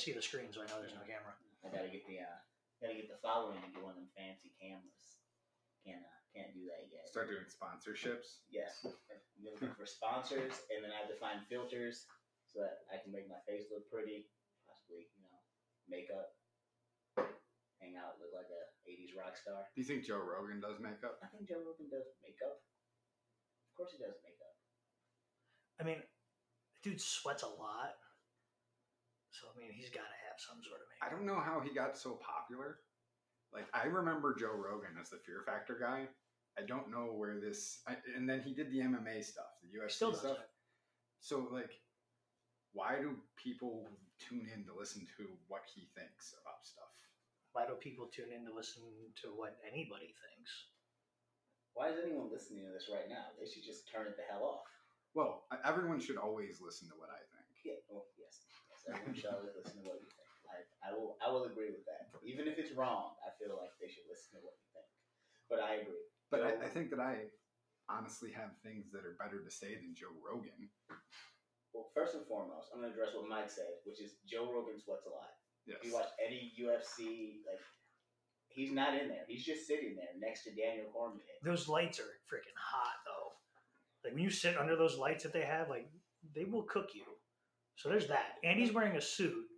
see the screen, so I know there's no camera. I gotta get the uh, gotta get the following to get one of them fancy cameras. Can't uh, can't do that yet. Start doing sponsorships. Yes, I'm looking for sponsors, and then I have to find filters so that I can make my face look pretty. Possibly, you know, makeup, hang out, look like a '80s rock star. Do you think Joe Rogan does makeup? I think Joe Rogan does makeup. Of course, he does makeup. I mean, dude sweats a lot. So, I mean, he's got to have some sort of makeup. I don't know how he got so popular. Like I remember Joe Rogan as the Fear Factor guy. I don't know where this. I, and then he did the MMA stuff, the UFC Still stuff. it. So like, why do people tune in to listen to what he thinks about stuff? Why do people tune in to listen to what anybody thinks? Why is anyone listening to this right now? They should just turn it the hell off. Well, everyone should always listen to what I think. Yeah, well, yes, yes. Everyone should always listen to what you think. I, I will, I will agree with that. Even if it's wrong, I feel like they should listen to what you think. But I agree. But I, I think that I honestly have things that are better to say than Joe Rogan. Well, first and foremost, I'm going to address what Mike said, which is Joe Rogan sweats a lot. Yes. If you watch any UFC, like he's not in there. He's just sitting there next to Daniel Cormier. Those lights are freaking hot, though. Like, when you sit under those lights that they have, like, they will cook you. So there's that. And he's wearing a suit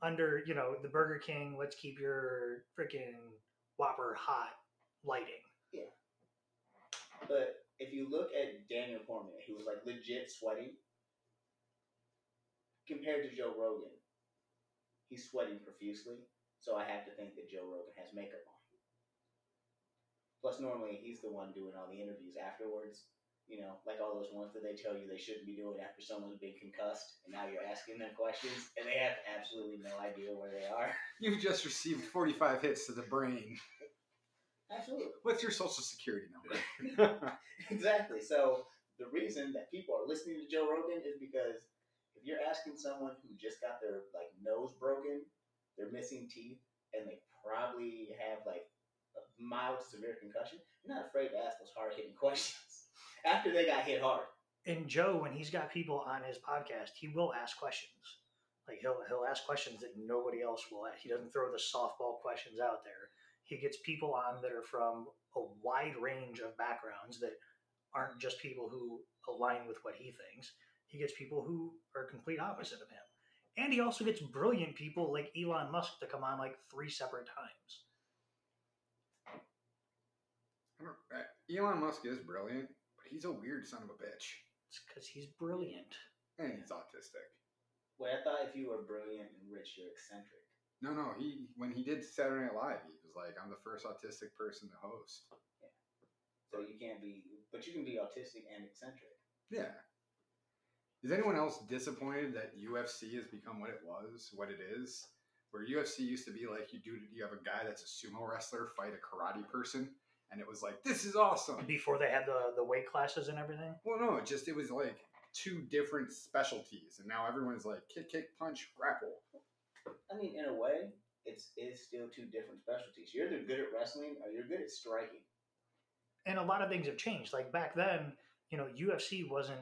under, you know, the Burger King, let's keep your freaking Whopper hot lighting. Yeah. But if you look at Daniel Cormier, who was like legit sweating, compared to Joe Rogan, he's sweating profusely. So I have to think that Joe Rogan has makeup on. Plus, normally he's the one doing all the interviews afterwards. You know, like all those ones that they tell you they shouldn't be doing after someone's been concussed, and now you're asking them questions, and they have absolutely no idea where they are. You've just received 45 hits to the brain. Absolutely. What's your social security number? Exactly. So the reason that people are listening to Joe Rogan is because if you're asking someone who just got their like nose broken, they're missing teeth, and they probably have like a mild to severe concussion, you're not afraid to ask those hard hitting questions after they got hit hard. And Joe, when he's got people on his podcast, he will ask questions. Like he'll he'll ask questions that nobody else will. Ask. He doesn't throw the softball questions out there. He gets people on that are from a wide range of backgrounds that aren't just people who align with what he thinks. He gets people who are complete opposite of him. And he also gets brilliant people like Elon Musk to come on like three separate times. I don't- Elon Musk is brilliant, but he's a weird son of a bitch. It's because he's brilliant. And he's autistic. Wait, I thought if you were brilliant and rich, you're eccentric. No, no, he when he did Saturday Night Live, he was like, I'm the first autistic person to host. Yeah. So you can't be, but you can be autistic and eccentric. Yeah. Is anyone else disappointed that UFC has become what it was, what it is? Where UFC used to be like you do you have a guy that's a sumo wrestler fight a karate person, and it was like, this is awesome. Before they had the, the weight classes and everything. Well, no, it just it was like two different specialties, and now everyone's like kick, kick, punch, grapple. I mean, in a way, it's it's still two different specialties. You're either good at wrestling or you're good at striking. and a lot of things have changed. Like back then, you know, UFC wasn't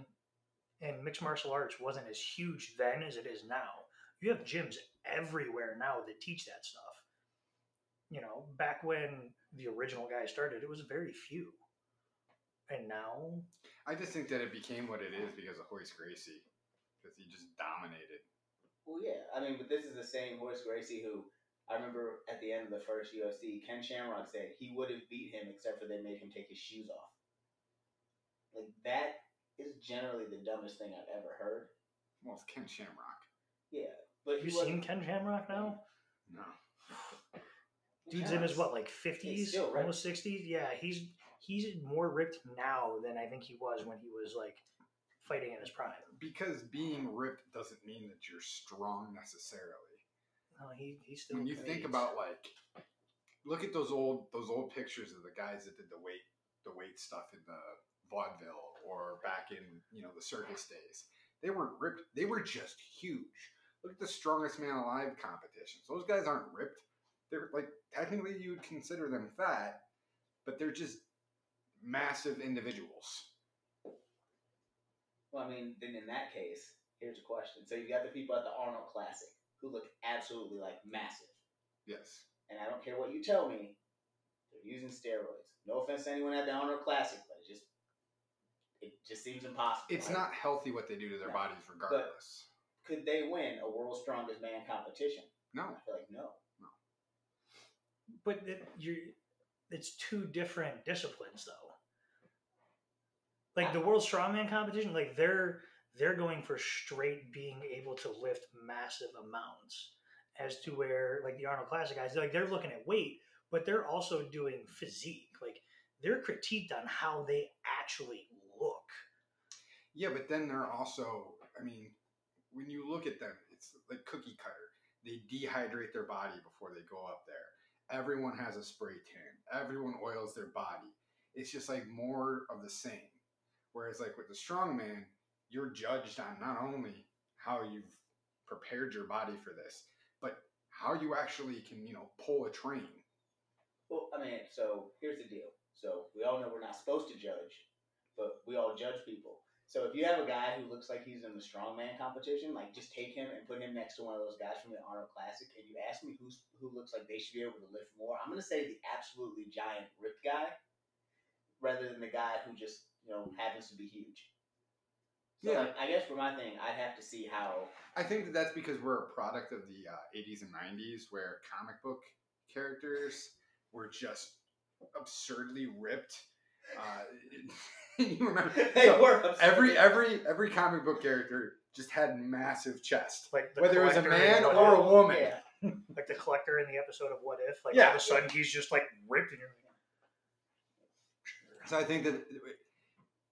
and mixed martial arts wasn't as huge then as it is now. You have gyms everywhere now that teach that stuff. You know, back when the original guy started, it was very few. And now, I just think that it became what it is because of Royce Gracie, because he just dominated. Well, yeah. I mean, but this is the same Royce Gracie who I remember at the end of the first UFC, Ken Shamrock said he would have beat him except for they made him take his shoes off. Like that is generally the dumbest thing I've ever heard. Well, it's Ken Shamrock. Yeah, but have you wasn't- seen Ken Shamrock now? No. Dude's in his what, like fifties, still almost sixties? Yeah, he's he's more ripped now than I think he was when he was like fighting in his prime. Because being ripped doesn't mean that you're strong necessarily. No, he he's still. When you think he's- about like, look at those old those old pictures of the guys that did the weight the weight stuff in the vaudeville or back in you know the circus days. They weren't ripped. They were just huge. Look at the strongest man alive competitions. Those guys aren't ripped. They're like technically you would consider them fat, but they're just massive individuals. Well, I mean, then in that case, Here's a question. So you got the people at the Arnold Classic who look absolutely like massive. Yes. And I don't care what you tell me, they're using steroids. No offense to anyone at the Arnold Classic, but it just it just seems impossible. It's Like, not healthy what they do to their No. bodies, regardless. Could they win a world's strongest man competition? No. I feel like no. But it, you it's two different disciplines, though. Like the World Strongman competition, like they're they're going for straight being able to lift massive amounts, as to where like the Arnold Classic guys, like they're looking at weight, but they're also doing physique. Like they're critiqued on how they actually look. Yeah, but then they're also, I mean, when you look at them, it's like cookie cutter. They dehydrate their body before they go up there. Everyone has a spray tan. Everyone oils their body. It's just like more of the same. Whereas, like with the strongman, you're judged on not only how you've prepared your body for this, but how you actually can, you know, pull a train. Well, I mean, so here's the deal. So we all know we're not supposed to judge, but we all judge people. So if you have a guy who looks like he's in the strongman competition, like just take him and put him next to one of those guys from the Arnold Classic, and you ask me who's who looks like they should be able to lift more, I'm gonna say the absolutely giant ripped guy, rather than the guy who just you know happens to be huge. So Yeah. like, I guess for my thing, I'd have to see how. I think that that's because we're a product of the uh, 80s and 90s where comic book characters were just absurdly ripped. Uh, you remember They so were upset. every every every comic book character just had massive chest, Like the whether it was a man or a woman. Yeah. like the collector in the episode of What If. Like Yeah. all of a sudden he's just like ripped and you're like, So I think that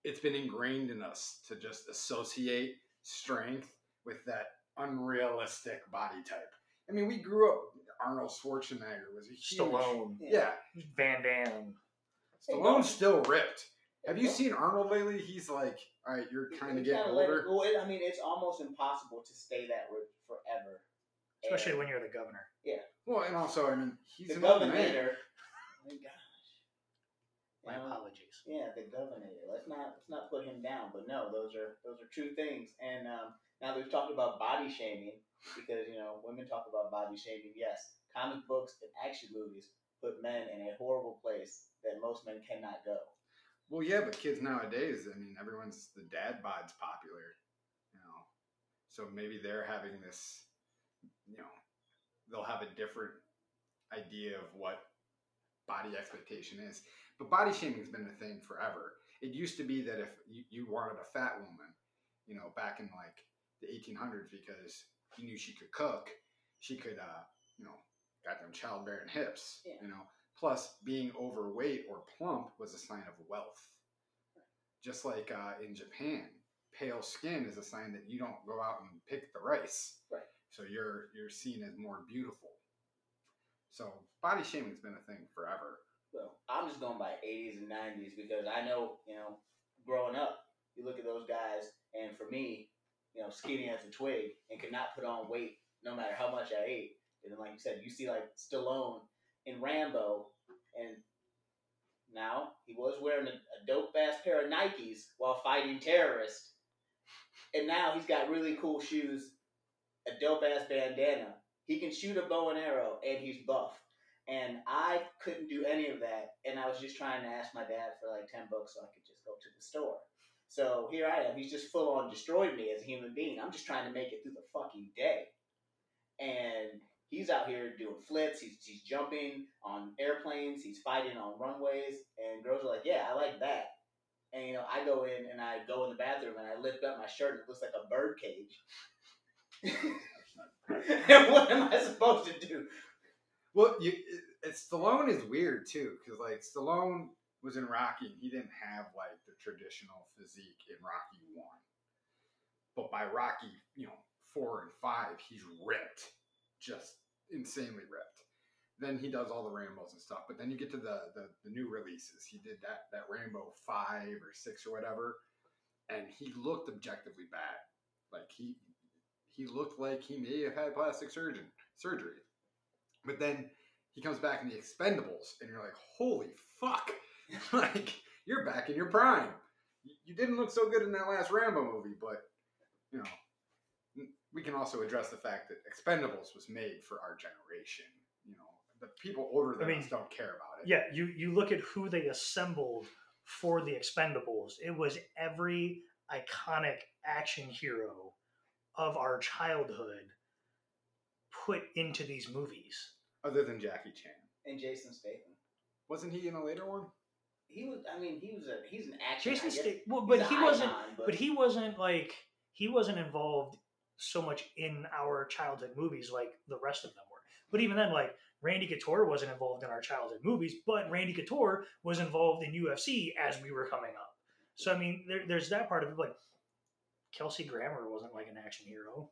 it's been ingrained in us to just associate strength with that unrealistic body type. I mean, we grew up. Arnold Schwarzenegger was a huge. Stallone, Yeah, Van Damme. Stallone's still ripped. Have you seen Arnold lately? He's like, all right, you're kind of getting kinda let it- older. well, it- I mean, it's almost impossible to stay that ripped forever. Especially And when you're the governor. Yeah. Well, and also, I mean, he's the an old man. governor. Oh my gosh. My Um, apologies. Yeah, the governor. Let's not let's not put him down. But no, those are those are true things. And um, now that we've talked about body shaming, because you know women talk about body shaming. Yes, comic books and action movies put men in a horrible place that most men cannot go. Well, yeah, but kids nowadays, I mean, everyone's the dad bod's popular, you know. So maybe they're having this, you know, they'll have a different idea of what body expectation is. But body shaming has been a thing forever. It used to be that if you, you wanted a fat woman, you know, back in like the 1800s, because you knew she could cook, she could, uh, you know, got them childbearing hips, Yeah. you know. Plus, being overweight or plump was a sign of wealth. Just like uh, in Japan, pale skin is a sign that you don't go out and pick the rice. Right. So you're you're seen as more beautiful. So body shaming's been a thing forever. Well, I'm just going by 80s and 90s because I know, you know, growing up, you look at those guys, and for me, you know, skinny as a twig and could not put on weight no matter how much I ate. And then, like you said, you see like Stallone in Rambo, and now he was wearing a, a dope ass pair of Nikes while fighting terrorists, and now he's got really cool shoes, a dope ass bandana. He can shoot a bow and arrow, and he's buff. And I couldn't do any of that, and I was just trying to ask my dad for like ten bucks so I could just go to the store. So here I am. He's just full on destroyed me as a human being. I'm just trying to make it through the fucking day. And he's out here doing flips. He's, he's jumping on airplanes. He's fighting on runways. And girls are like, yeah, I like that. And, you know, I go in and I go in the bathroom and I lift up my shirt and it looks like a bird cage. and what am I supposed to do? Well, you, it, Stallone is weird too, because like Stallone was in Rocky, and he didn't have like the traditional physique in Rocky One, but by Rocky, you know, four and five, he's ripped, just insanely ripped. Then he does all the Rambos and stuff, but then you get to the, the the new releases. He did that that Rambo five or six or whatever, and he looked objectively bad. Like he he looked like he may have had plastic surgeon surgery. But then he comes back in the Expendables, and you're like, holy fuck! like you're back in your prime. You, you didn't look so good in that last Rambo movie, but you know, we can also address the fact that Expendables was made for our generation. You know, the people older than I mean, us don't care about it. Yeah, you you look at who they assembled for the Expendables. It was every iconic action hero of our childhood put into these movies. Other than Jackie Chan, And Jason Statham. wasn't he in a later one? He was. I mean, he was a. He's an action. Jason Statham, well, but he wasn't. icon, But he wasn't like he wasn't involved so much in our childhood movies like the rest of them were. But even then, like Randy Couture wasn't involved in our childhood movies, but Randy Couture was involved in UFC as we were coming up. So I mean, there, there's that part of it. Like Kelsey Grammer wasn't like an action hero.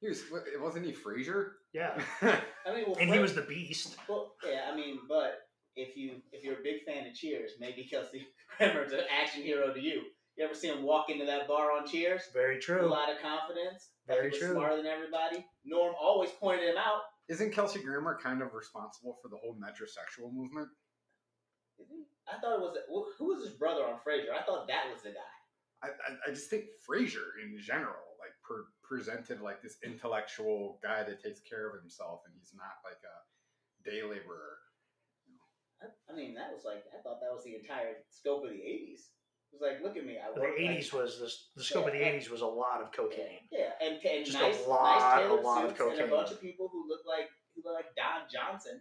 He was. wa- Wasn't he Frasier? Yeah, I mean, well, and he was the Beast. Well, yeah, I mean, but if you if you're a big fan of Cheers, maybe Kelsey Grammer's an action hero to you. You ever see him walk into that bar on Cheers? Very true. A lot of confidence. Very true. Smarter than everybody. Norm always pointed him out. Isn't Kelsey Grammer kind of responsible for the whole metrosexual movement? Is he? I thought it was who who was his brother on Frasier. I thought that was the guy. I, I, I just think Frasier in general, like per, presented like this intellectual guy that takes care of himself, and he's not like a day laborer. I, I mean, that was like I thought that was the entire scope of the '80s. It was like, look at me. I The work, like- '80s was the, the scope of the '80s was a lot of cocaine. Yeah, and, and Just a nice, lot- nice a tailored lot of suits and a bunch of people who look like who look like Don Johnson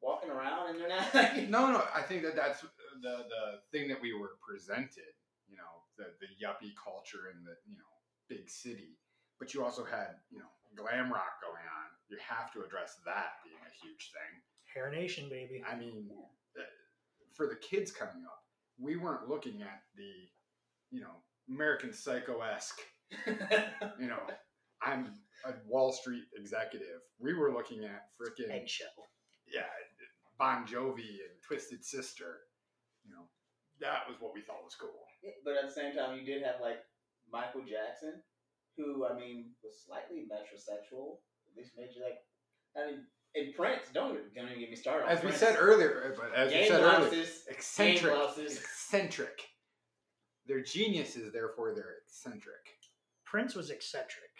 walking around, and they're not like No, no, I think that that's the the thing that we were presented. You know, the the yuppie culture in the you know big city, but you also had you know glam rock going on. You have to address that being a huge thing. Hair Nation, baby. I mean, uh, for the kids coming up, we weren't looking at the, you know, American Psycho esque, you know, I'm a Wall Street executive. We were looking at freaking, Eggshell. yeah, Bon Jovi and Twisted Sister. You know, that was what we thought was cool. but at the same time, you did have like Michael Jackson, who I mean was slightly metrosexual. At least made you like, I mean, and Prince. Don't don't even get me started. on As we said earlier, uh, but as we Game said earlier, blouses, eccentric, game blouses. eccentric. They're geniuses, therefore they're eccentric. Prince was eccentric.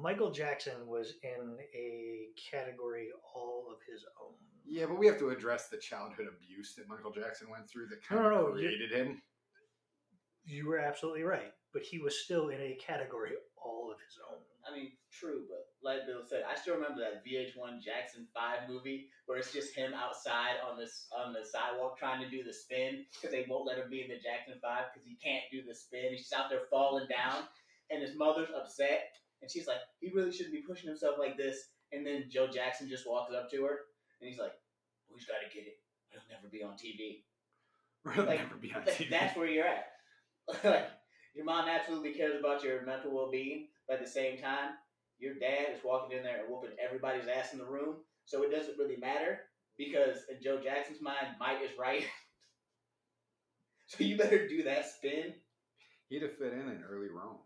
Michael Jackson was in a category all of his own. Yeah, but we have to address the childhood abuse that Michael Jackson went through that kind No, no, of no, you- created him. You were absolutely right, but he was still in a category all of his own. I mean, true, but like Bill said, I still remember that VH1 Jackson Five movie where it's just him outside on this on the sidewalk trying to do the spin because they won't let him be in the Jackson Five because he can't do the spin. He's just out there falling down, and his mother's upset, and she's like, "He really shouldn't be pushing himself like this." And then Joe Jackson just walks up to her, and he's like, well, "He's got to get it. He'll never be on TV." We'll Like, never be on TV. That's where you're at. like your mom absolutely cares about your mental well being, but at the same time, your dad is walking in there and whooping everybody's ass in the room. So it doesn't really matter because in Joe Jackson's mind, might is right. so you better do that spin. He'd have fit in in early Rome.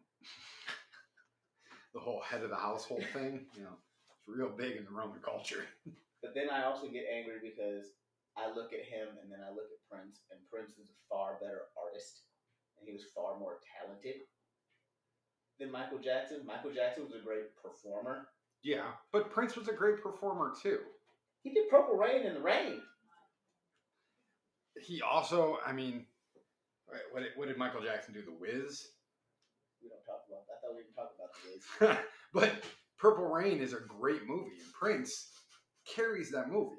the whole head of the household thing, you know, it's real big in the Roman culture. But then I also get angry because I look at him and then I look at Prince, and Prince is a far better artist, and he was far more talented than Michael Jackson. Michael Jackson was a great performer. Yeah, but Prince was a great performer too. He did Purple Rain in the Rain. He also, I mean, what did, what did Michael Jackson do? The Wiz? We don't talk about. That. I thought we didn't talk about the Wiz. but Purple Rain is a great movie, and Prince carries that movie.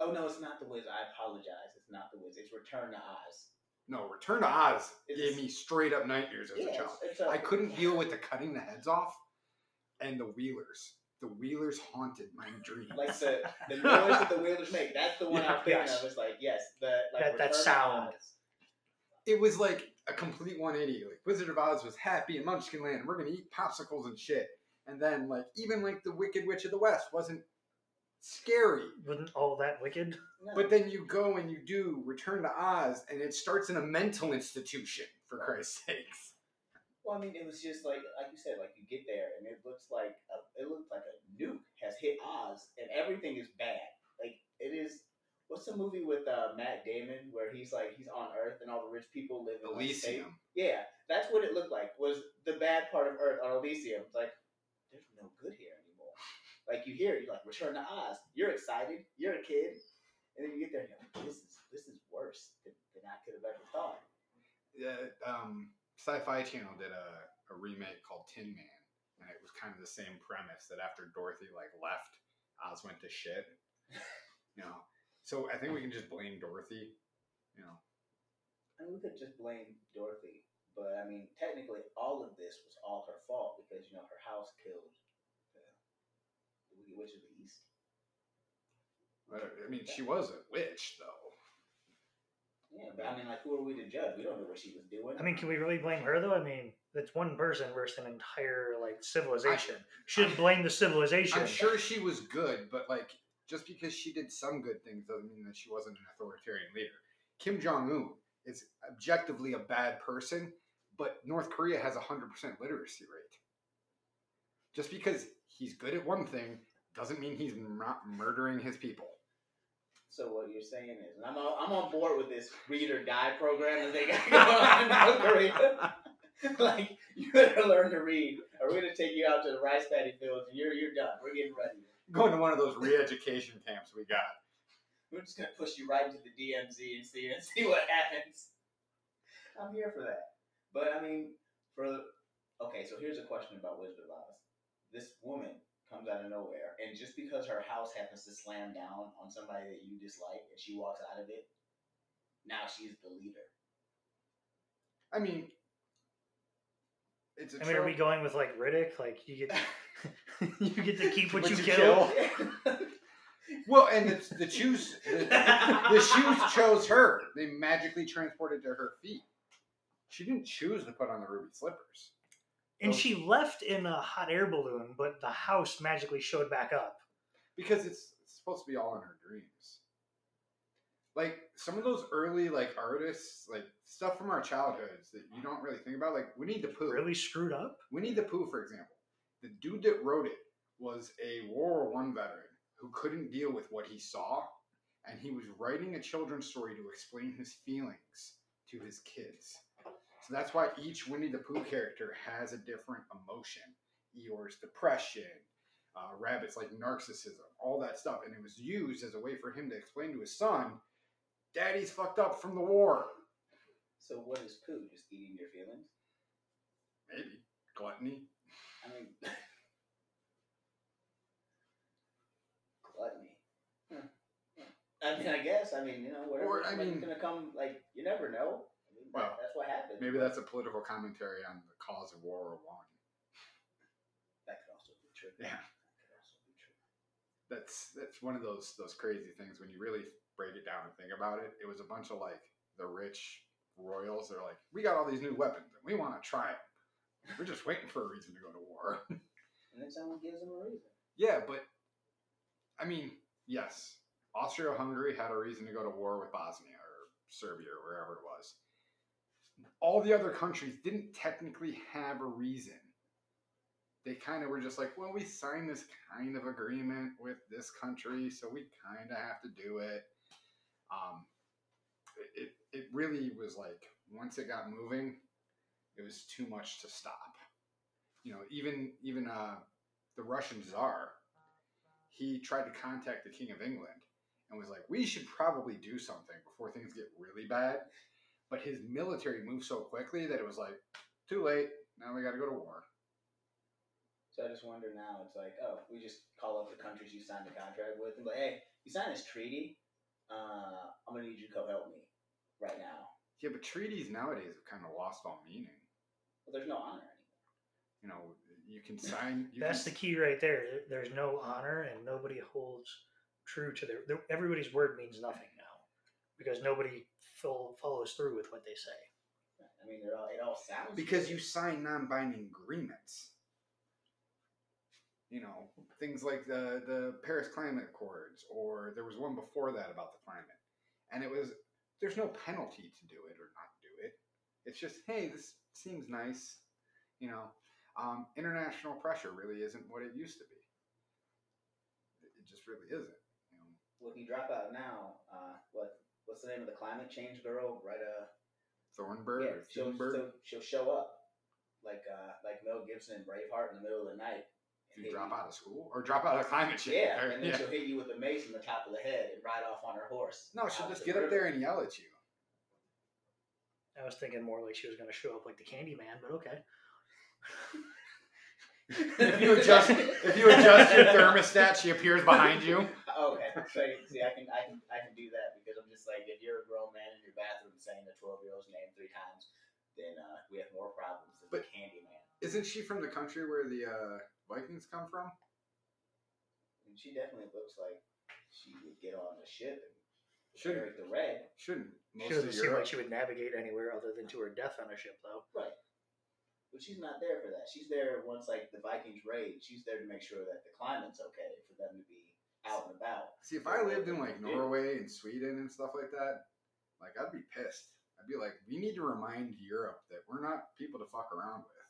Oh no, it's not the Wiz. I apologize. It's not the Wiz. It's Return to Oz. No, Return to Oz It's- gave me straight up nightmares as Yeah, a child. it's a, I couldn't deal with the cutting the heads off and the Wheelers. The Wheelers haunted my dreams. like the the noise that the Wheelers make. That's the one Yeah, I'm thinking yes. of. It's like yes, the like That- that sound. It was like a complete 180. Like Wizard of Oz was happy in Munchkin Land, and we're gonna eat popsicles and shit. And then like even like the Wicked Witch of the West wasn't scary. Wasn't all that wicked? No. But then you go and you do Return to Oz, and it starts in a mental institution for Christ's sakes. Well, I mean, it was just like, like you said, like you get there and it looks like a, it looks like a nuke has hit Oz and everything is bad. Like it is. What's the movie with uh, Matt Damon where he's like he's on Earth and all the rich people live in like, state- Elysium. Yeah, that's what it looked like. Was the bad part of Earth on Elysium. It's like there's no good here anymore. Like you hear, you're like Return to Oz. You're excited. You're a kid, and then you get there and you're like, this is this is worse than, than I could have ever thought. Yeah, um, Sci-Fi Channel did a, a remake called Tin Man, and it was kind of the same premise that after Dorothy like left, Oz went to shit. You know, so I think we can just blame Dorothy. You know, I mean, we could just blame Dorothy, but I mean, technically, all of this was all her fault because you know her house killed the, the Witch of the East. I mean, she was a witch though. Yeah, but I mean, like, who are we to judge? We don't know what she was doing. I mean, can we really blame her though? I mean, that's one person versus an entire like civilization. Should blame the civilization. I'm sure she was good, but like just because she did some good things doesn't mean that she wasn't an authoritarian leader. Kim Jong Un is objectively a bad person, but North Korea has a hundred percent literacy rate. Just because he's good at one thing doesn't mean he's not murdering his people. So what you're saying is, and I'm on, I'm on board with this read or die program that they got going on in North Korea. like you better learn to read, or we're gonna take you out to the rice paddy fields, and you're you're done. We're getting ready. Going to one of those re-education camps we got. We're just gonna push you right into the DMZ and see and see what happens. I'm here for that. But I mean, for okay, so here's a question about Wizard of Oz. This woman comes out of nowhere, and just because her house happens to slam down on somebody that you dislike, and she walks out of it, now she's the leader. I mean, it's a I mean, are we trope. going with like Riddick? Like you get you get to keep what, What you, you kill. kill. Well, and the, the shoes, the, the shoes chose her. They magically transported to her feet. She didn't choose to put on the ruby slippers. And she left in a hot air balloon, but the house magically showed back up. because it's, it's supposed to be all in her dreams. Like some of those early like artists, like stuff from our childhoods that you don't really think about, like Winnie the Pooh. Really screwed up. Winnie the Pooh, for example, the dude that wrote it was a World War One veteran who couldn't deal with what he saw, and he was writing a children's story to explain his feelings to his kids. So that's why each Winnie the Pooh character has a different emotion. Eeyore's depression, uh, Rabbit's like narcissism, all that stuff, and it was used as a way for him to explain to his son, "Daddy's fucked up from the war." so what is poo? Just eating your feelings? Maybe gluttony. I mean, gluttony. Huh. I mean, I guess. I mean, you know, whatever. Or, I mean- gonna come. Like, you never know. I mean, that- Well, that's what happens. Maybe that's a political commentary on the cause of World War One. that could also be true. Yeah. That could also be true. that's that's one of those those crazy things when you really break it down and think about it. It was a bunch of like the rich royals. They're like, we got all these new weapons and we want to try them. We're just waiting for a reason to go to war. And then someone gives them a reason. yeah, but I mean, yes, Austria-Hungary had a reason to go to war with Bosnia or Serbia or wherever it was. All the other countries didn't technically have a reason. They kind of were just like, well, we signed this kind of agreement with this country, so we kind of have to do it. Um, it, it really was like once it got moving, it was too much to stop. You know, even even uh, the Russian Tsar, he tried to contact the King of England and was like, "We should probably do something before things get really bad." But his military moved so quickly that it was like, "Too late. Now we got to go to war." So I just wonder now. It's like, oh, we just call up the countries you signed the contract with and be like, hey, you signed this treaty. Uh, I'm gonna need you to come help me right now. Yeah, but treaties nowadays have kind of lost all meaning. Well, there's no honor anymore. You know, you can sign. You That's the key right there. There- There's no honor, and nobody holds true to their. their everybody's word means nothing now because nobody fol- follows through with what they say. I mean, all, it all sounds because good. you sign non-binding agreements. You know, things like the the Paris Climate Accords, or there was one before that about the climate, and it was there's no penalty to do it or not do it. It's just hey, this seems nice. You know, um, international pressure really isn't what it used to be. It it just really isn't. You know, Well, if you drop out now, uh, what what's the name of the climate change girl? Right, uh, Thornburg yeah, or she'll, she'll she'll show up. like uh, like Mel Gibson in Braveheart in the middle of the night. If you drop you- out of school or drop out of climate change. Yeah, or- and then yeah. she'll hit you with a mace in the top of the head and ride off on her horse. No, she'll just the get up there and yell at you. I was thinking more like she was going to show up like the Candyman, but okay. If you adjust, if you adjust your thermostat, she appears behind you. Okay, so see, I can, I can, I can do that because I'm just like, if you're a grown man in your bathroom saying a 12 year old's name three times, then uh, we have more problems than But- the Candyman. Isn't she from the country where the uh, Vikings come from? And she definitely looks like she would get on a ship and Shouldn't Eric the Red. shouldn't She most doesn't of seem like she would navigate anywhere other than to her death on a ship, though. Right. But she's not there for that. She's there once like the Vikings raid. She's there to make sure that the climate's okay for them to be out and about. See, if I lived in like Norway and Sweden and stuff like that, like I'd be pissed. I'd be like, we need to remind Europe that we're not people to fuck around with.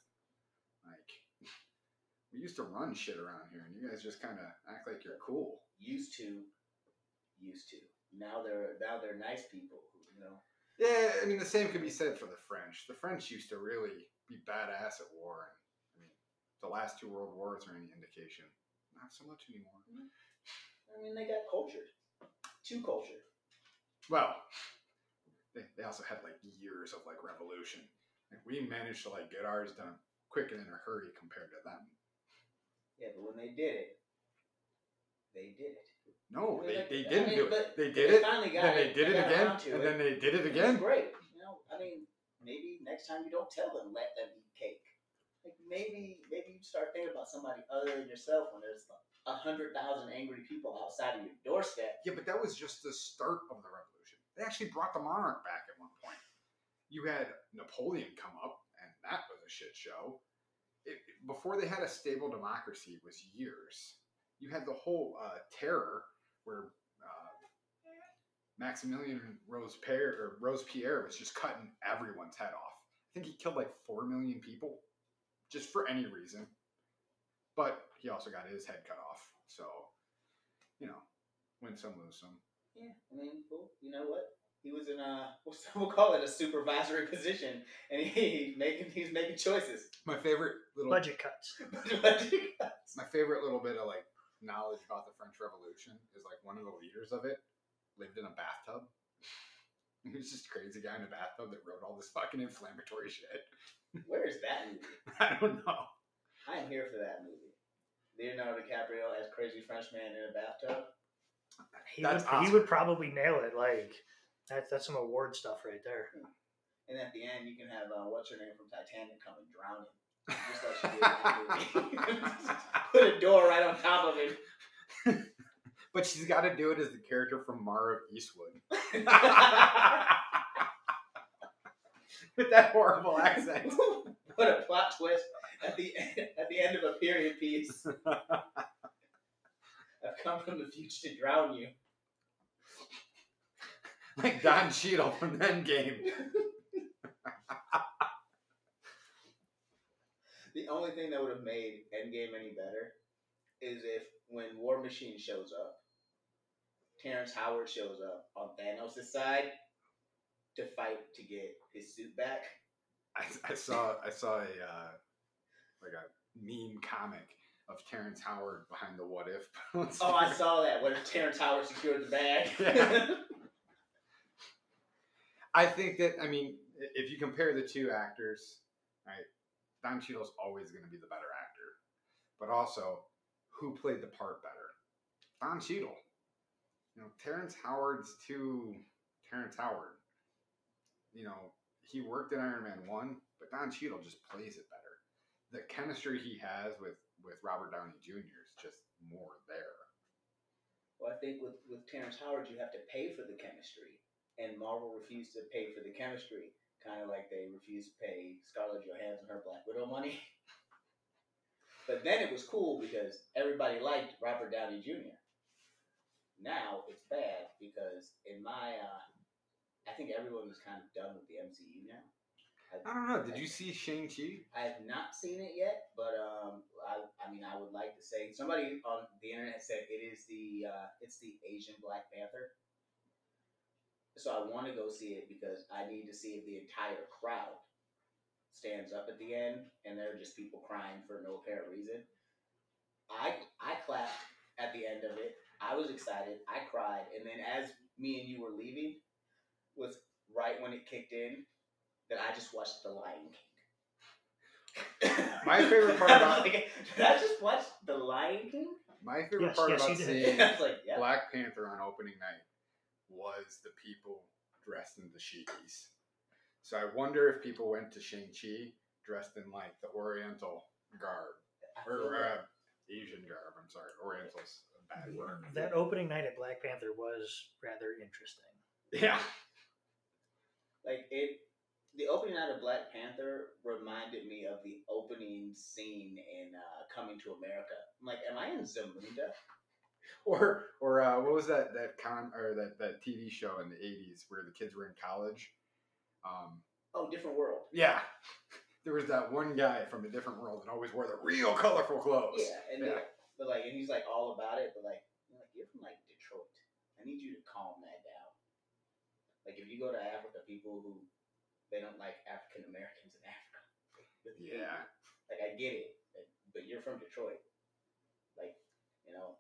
Like, we used to run shit around here, and you guys just kind of act like you're cool. Used to, used to. Now they're now they're nice people. Who, you know. Yeah, I mean the same could be said for the French. The French used to really be badass at war, and I mean the last two world wars are any indication. Not so much anymore. Mm-hmm. I mean, they got cultured. Too cultured. Well, they, they also had like years of like revolution. Like we managed to like get ours done quick and in a hurry compared to them. Yeah, but when they did it, they did it. No, they, like, they didn't mean, do it. They did they it, finally got then they did they it again, and it. then they did it again. great. You know, I mean, maybe next time you don't tell them let them eat cake. Like maybe maybe you start thinking about somebody other than yourself when there's a hundred thousand angry people outside of your doorstep. Yeah, but that was just the start of the revolution. They actually brought the monarch back at one point. You had Napoleon come up, and that was a shit show. It, before they had a stable democracy was years. You had the whole uh, terror where uh, Maximilian or Robespierre was just cutting everyone's head off. I think he killed like four million people, just for any reason. But he also got his head cut off. So, you know, win some, lose some. Yeah, I mean, well, you know what? He was in a what's- we'll call it a supervisory position, and he, he's making he's making choices. My favorite little Budget cuts. my favorite little bit of like knowledge about the French Revolution is like one of the leaders of it lived in a bathtub. He was just a crazy guy in a bathtub that wrote all this fucking inflammatory shit. Where is that movie? I don't know. I am here for that movie. Leonardo DiCaprio as crazy French man in a bathtub. He That's would, he would probably nail it. Like that's that's some award stuff right there. And at the end, you can have uh, what's her name from Titanic come and drown him, just like she did in that movie. Put a door right on top of him. But she's got to do it as the character from Mare of Easttown with that horrible accent. what a plot twist at the end, at the end of a period piece. I've come from the future to drown you. like Don Cheadle from Endgame. The only thing that would have made Endgame any better is if when War Machine shows up, Terrence Howard shows up on Thanos' side to fight to get his suit back. I, I saw I saw a uh, like a meme comic of Terrence Howard behind the What If. Oh, I saw that. What if Terrence Howard secured the bag? Yeah. I think that I mean, if you compare the two actors, right, Don Cheadle's always going to be the better actor, but also who played the part better? Don Cheadle. You know, Terrence Howard's too Terrence Howard. You know, he worked in Iron Man one, but Don Cheadle just plays it better. The chemistry he has with with Robert Downey Jr. is just more there. well, I think with, with Terrence Howard, you have to pay for the chemistry. And Marvel refused to pay for the chemistry, kind of like they refused to pay Scarlett Johansson her Black Widow money. but then it was cool because everybody liked Robert Downey Jr. Now it's bad because in my, uh, I think everyone was kind of done with the MCU now. I don't know. Did you see Shang Chi? I have not seen it yet, but um, I, I mean, I would like to say somebody on the internet said it is the uh, it's the Asian Black Panther. So I want to go see it because I need to see if the entire crowd stands up at the end, and there are just people crying for no apparent reason. I I clapped at the end of it. I was excited. I cried, and then as me and you were leaving, was right when it kicked in that I just watched The Lion King. My favorite part I was about- like, did I just watch The Lion King? My favorite Yes, part yes, about seeing was like, yeah. Black Panther on opening night was the people dressed in the shikis. So I wonder if people went to Shang Chi dressed in like the Oriental garb or uh, Asian garb. I'm sorry, Oriental's a bad word. That opening night at Black Panther was rather interesting. Yeah, like it the opening night of Black Panther reminded me of the opening scene in uh, Coming to America. I'm like, am I in Zamunda? or or uh, what was that that con or that that TV show in the '80s where the kids were in college? Um, Oh, different world. yeah, there was that one guy from a different world that always wore the real colorful clothes. Yeah, and Yeah. but like, and he's like all about it. But like, you're like, you're from like Detroit. I need you to calm that down. Like, if you go to Africa, people who they don't like African Americans in Africa. Yeah. Like, I get it, but, but you're from Detroit. Like, you know,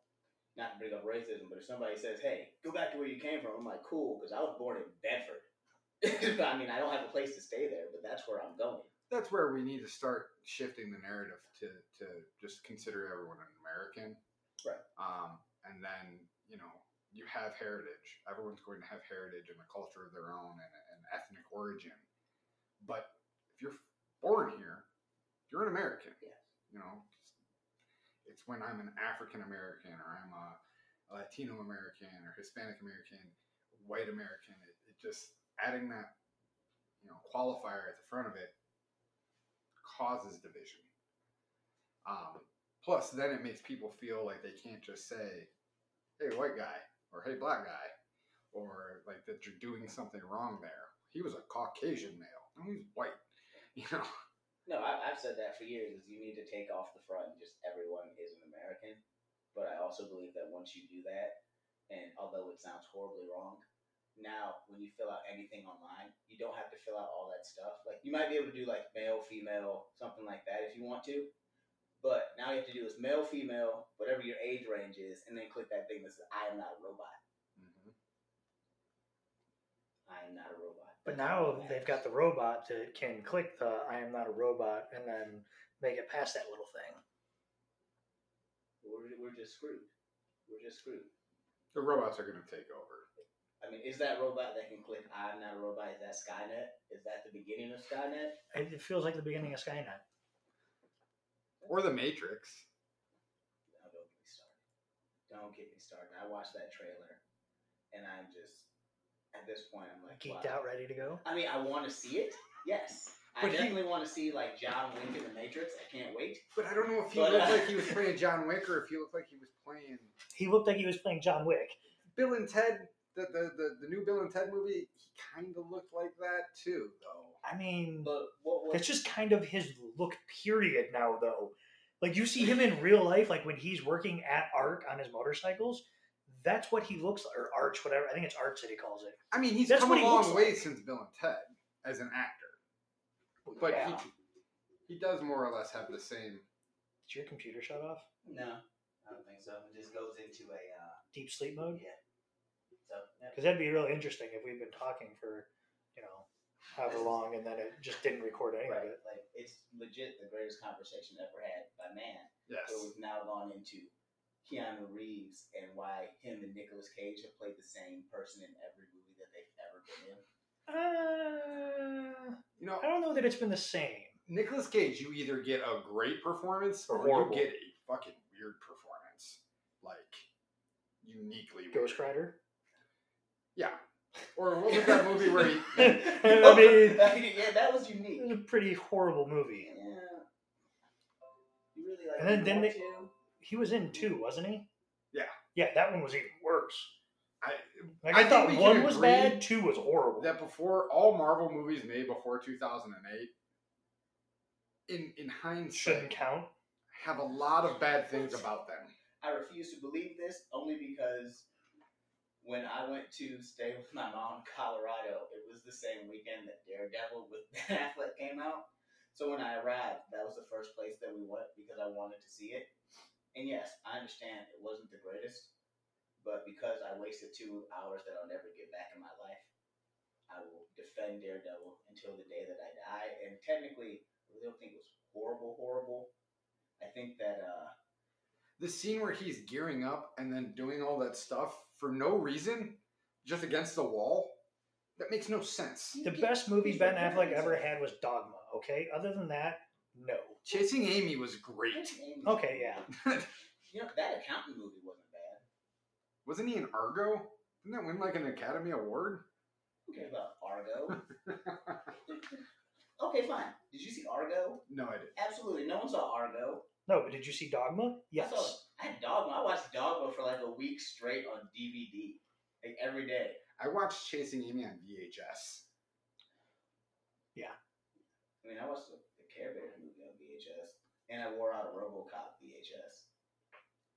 not to bring up racism, but if somebody says, "Hey, go back to where you came from," I'm like, "Cool," because I was born in Bedford. I mean, I don't have a place to stay there, but that's where I'm going. that's where we need to start shifting the narrative to to just consider everyone an American. Right. Um, and then you know you have heritage. Everyone's going to have heritage and a culture of their own and an ethnic origin. But if you're born here, you're an American. Yes. You know, it's when I'm an African American or I'm a, a Latino American or Hispanic American, white American. It, it just adding that you know qualifier at the front of it causes division. Um, plus, then it makes people feel like they can't just say, "Hey, white guy," or "Hey, black guy," or like that you're doing something wrong there. He was a Caucasian male. No, he's white. You know. No, I, I've said that for years. Is you need to take off the front and just everyone is an American. But I also believe that once you do that, and although it sounds horribly wrong, now when you fill out anything online, you don't have to fill out all that stuff. Like you might be able to do like male, female, something like that if you want to. But now you have to do is male, female, whatever your age range is, and then click that thing that says "I am not a robot." Mm-hmm. I am not a robot. But now they've got the robot that can click the "I am not a robot" and then make it past that little thing. We're, we're just screwed. We're just screwed. The robots are going to take over. I mean, is that robot that can click I'm not a robot? Is that Skynet? Is that the beginning of Skynet? It it feels like the beginning of Skynet. Or the Matrix. No, don't get me started. Don't get me started. I watched that trailer and I'm just, at this point, I'm like, Geeked wow. out, ready to go. I mean, I want to see it. Yes. I But he- definitely want to see like John Wick in the Matrix. I can't wait. But I don't know if he But, looked uh, like he was playing John Wick or if he looked like he was playing He looked like he was playing John Wick. Bill and Ted. The, the, the, the new Bill and Ted movie, he kind of looked like that too, though. I mean, But what was that's just kind of his look. Period. Now, though, like you see him in real life, like when he's working at Arc on his motorcycles. That's what he looks like, or Arch, whatever. I think it's Arch that he calls it. I mean, he's That's come what a he long looks way like. since Bill and Ted as an actor, but Yeah. he he does more or less have the same. Did your computer shut off? No, I don't think so. It just goes into a, uh, Deep sleep mode? yeah. So, yeah. Because that'd be really interesting if we've been talking for, you know, however long, and then it just didn't record any of Right. it. Like, it's legit the greatest conversation ever had by man. Yes, So we've now gone into Keanu Reeves and why him and Nicolas Cage have played the same person in every movie that they've ever been in. Uh, you know, I don't know that it's been the same. Nicolas Cage, you either get a great performance Or or, you get a fucking weird performance, like uniquely weird. Ghost Rider. Yeah. Or what was that movie where he? I mean, yeah, that was it unique. was a pretty horrible movie. Yeah. You really like And then- then they- to? He was in two, wasn't he? Yeah. Yeah, that one was even worse. I, Like I I, thought we can one was agree bad, two was horrible. that before all Marvel movies made before 2008, in in hindsight, Shouldn't count. have a lot of bad things about them. I refuse to believe this only because when I went to stay with my mom in Colorado, it was the same weekend that Daredevil with Ben Affleck came out. So when I arrived, that was the first place that we went because I wanted to see it. And yes, I understand it wasn't the greatest, but because I wasted two hours that I'll never get back in my life, I will defend Daredevil until the day that I die. And technically, I really don't think it was horrible, horrible. I think that uh, The scene where he's gearing up and then doing all that stuff for no reason, just against the wall, that makes no sense. The best movie Ben Affleck ever had was Dogma. Okay, other than that, no. Chasing Amy was great. Okay, yeah. You know that accountant movie wasn't bad. Wasn't he in Argo? Didn't that win like an Academy Award? Okay, about Argo? okay, fine. Did you see Argo? no, I didn't. Absolutely. No one saw Argo. No, but did you see Dogma? Yes. I, saw, I had Dogma. I watched Dogma for like a week straight on DVD, like every day. I watched Chasing Amy on VHS. Yeah. I mean, I watched the, the Care Bears movie on VHS, and I wore out a RoboCop VHS.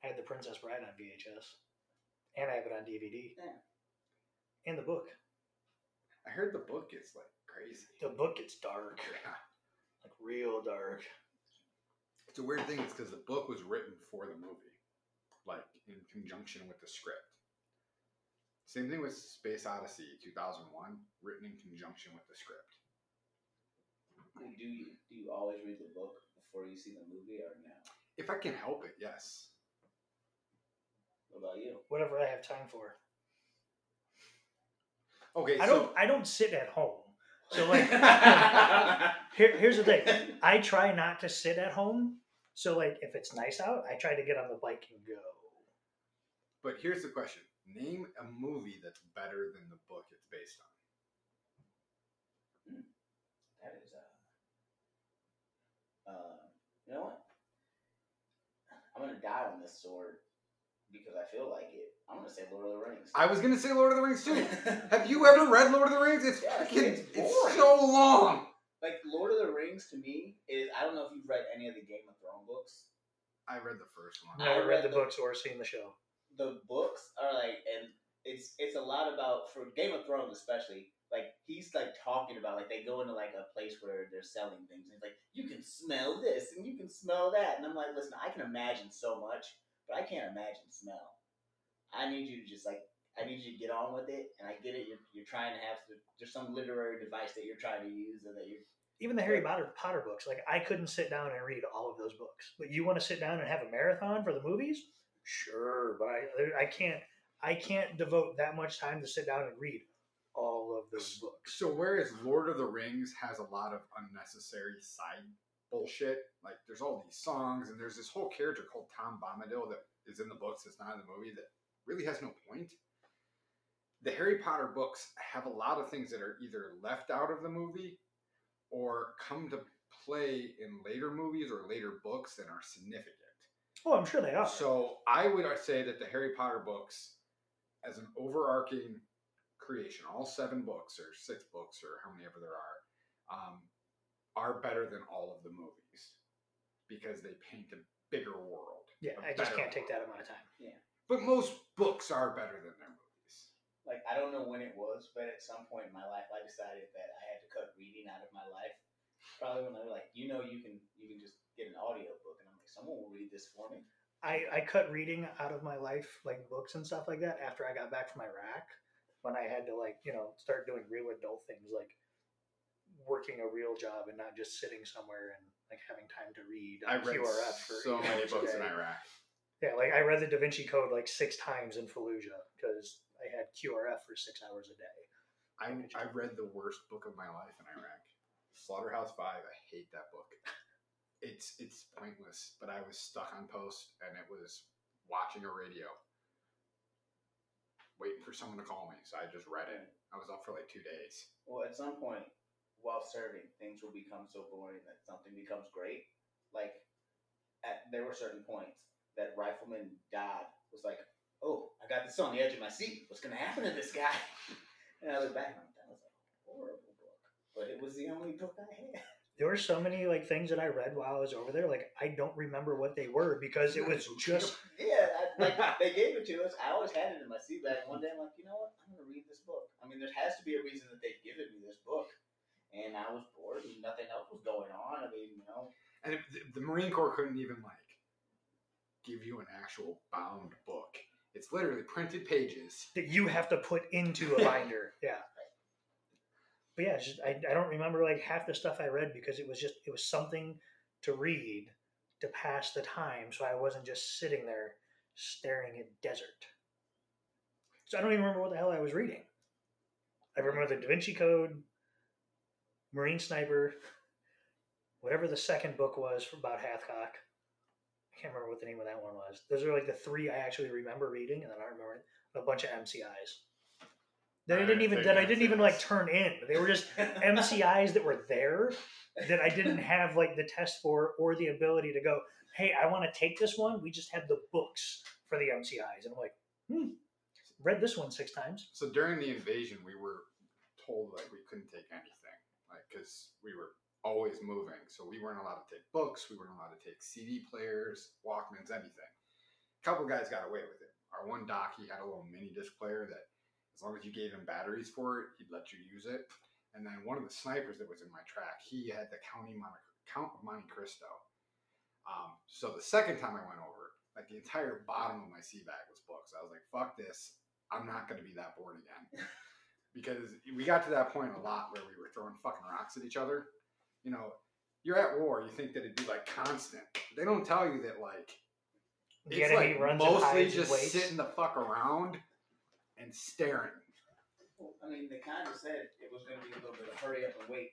I had The Princess Bride on VHS, and I have it on DVD. Yeah. And the book. I heard the book is like crazy. The book gets dark, Yeah. like real dark. It's a weird thing. It's because the book was written for the movie, like in conjunction with the script. Same thing with Space Odyssey 2001, written in conjunction with the script. Do you do you always read the book before you see the movie, or no? If I can help it, yes. What about you? Whatever I have time for. Okay, I so don't. I don't sit at home. So like, here, here's the thing. I try not to sit at home. So like, if it's nice out, I try to get on the bike and go. but here's the question: Name a movie that's better than the book it's based on. That is uh, uh, you know what? I'm gonna die on this sword because I feel like it. I'm gonna say Lord of the Rings. I was gonna say Lord of the Rings too. Have you ever read Lord of the Rings? It's Yeah, freaking, it's it's, so long. like Lord of the Rings to me is I don't know if you've read any of the Game of Thrones books. I read the first one. I Never read read the the- books or seen the show. The books are like, and it's it's a lot about for Game of Thrones especially. Like he's like talking about like they go into like a place where they're selling things and he's like you can smell this and you can smell that and I'm like listen I can imagine so much but I can't imagine smell. I need you to just like I need you to get on with it and I get it you're, you're trying to have there's some literary device that you're trying to use and that you're Even the Harry Potter Potter books, like I couldn't sit down and read all of those books. But you want to sit down and have a marathon for the movies? Sure, but I I can't I can't devote that much time to sit down and read of those books. So whereas Lord of the Rings has a lot of unnecessary side bullshit, like there's all these songs and there's this whole character called Tom Bombadil that is in the books that's not in the movie that really has no point. The Harry Potter books have a lot of things that are either left out of the movie or come to play in later movies or later books that are significant. Oh, I'm sure they are. So I would say that the Harry Potter books, as an overarching creation, all seven books or six books or how many ever there are, um, are better than all of the movies because they paint a bigger world. yeah, I just can't take world. that amount of time. Yeah. But most books are better than their movies. like I don't know when it was, but at some point in my life, I decided that I had to cut reading out of my life. Probably when they were like, you know, you can you can just get an audio book, and I'm like, someone will read this for me. I, I cut reading out of my life, like books and stuff like that, after I got back from Iraq, when I had to like you know start doing real adult things like working a real job and not just sitting somewhere and like having time to read I read QRF for so many books in. Iraq. Yeah, like I read the Da Vinci Code like six times in Fallujah because I had QRF for six hours a day. I, Look at you. I read the worst book of my life in Iraq. Slaughterhouse Five. I hate that book. It's it's pointless. But I was stuck on post, and it was watching a radio, waiting for someone to call me. So I just read it. I was up for like two days. Well, at some point while serving, things will become so boring that something becomes great. Like, at there were certain points that Rifleman Dodd was like, "Oh, I got this on the edge of my seat. What's gonna happen to this guy?" And I look back and that was a horrible book, but it was the only book I had. There were so many like things that I read while I was over there. Like I don't remember what they were because it was just Yeah, I, like they gave it to us. I always had it in my seat bag. One day, I'm like, you know what? I'm gonna read this book. I mean, there has to be a reason that they've given me this book. and I was bored, and nothing else was going on. I mean, you know, And it, the, the Marine Corps couldn't even like give you an actual bound book. It's literally printed pages. that you have to put into a binder. yeah. But yeah, just, I, I don't remember like half the stuff I read because it was just it was something to read to pass the time, so I wasn't just sitting there staring at desert. So I don't even remember what the hell I was reading. I remember the Da Vinci Code, Marine Sniper, whatever the second book was about Hathcock. I can't remember what the name of that one was. Those are like the three I actually remember reading, and then I remember a bunch of MCIs. That I didn't even that I didn't even like turn in. They were just MCIs that were there that I didn't have like the test for or the ability to go, hey, I want to take this one. We just had the books for the MCIs. And I'm like, hmm, read this one six times. So during the invasion, we were told like we couldn't take anything, like because we were always moving. So we weren't allowed to take books. We weren't allowed to take CD players, Walkmans, anything. A couple guys got away with it. Our one doc, he had a little mini disc player that, as long as you gave him batteries for it, he'd let you use it. And then one of the snipers that was in my track, he had the County Monte, Count of Monte Cristo. Um, so the second time I went over, like the entire bottom of my sea bag was books. I was like, "Fuck this! I'm not going to be that bored again." because we got to that point a lot where we were throwing fucking rocks at each other. You know, you're at war. You think that it'd be like constant. They don't tell you that like it's like mostly just sitting the fuck around and staring. well, I mean, they kind of said it was going to be a little bit of hurry up and wait.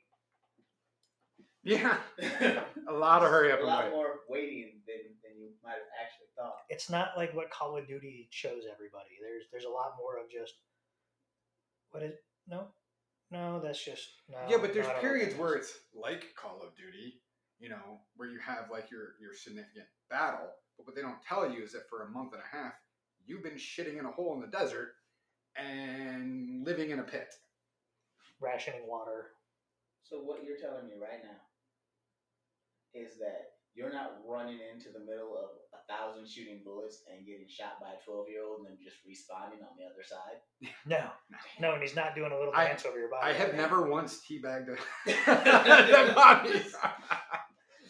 Yeah, a lot of hurry up a and lot more waiting than, than you might have actually thought. It's not like what Call of Duty shows everybody. There's there's a lot more of just what is no, no. That's just no. yeah, but there's no, I don't periods where it's- it's like Call of Duty, you know, where you have like your your significant battle. But what they don't tell you is that for a month and a half, you've been shitting in a hole in the desert and living in a pit. rationing water. So what you're telling me right now is that you're not running into the middle of a thousand shooting bullets and getting shot by a 12 year old and then just respawning on the other side. No, no, and he's not doing a little I- dance over your body. I have never once teabagged a dead bodies.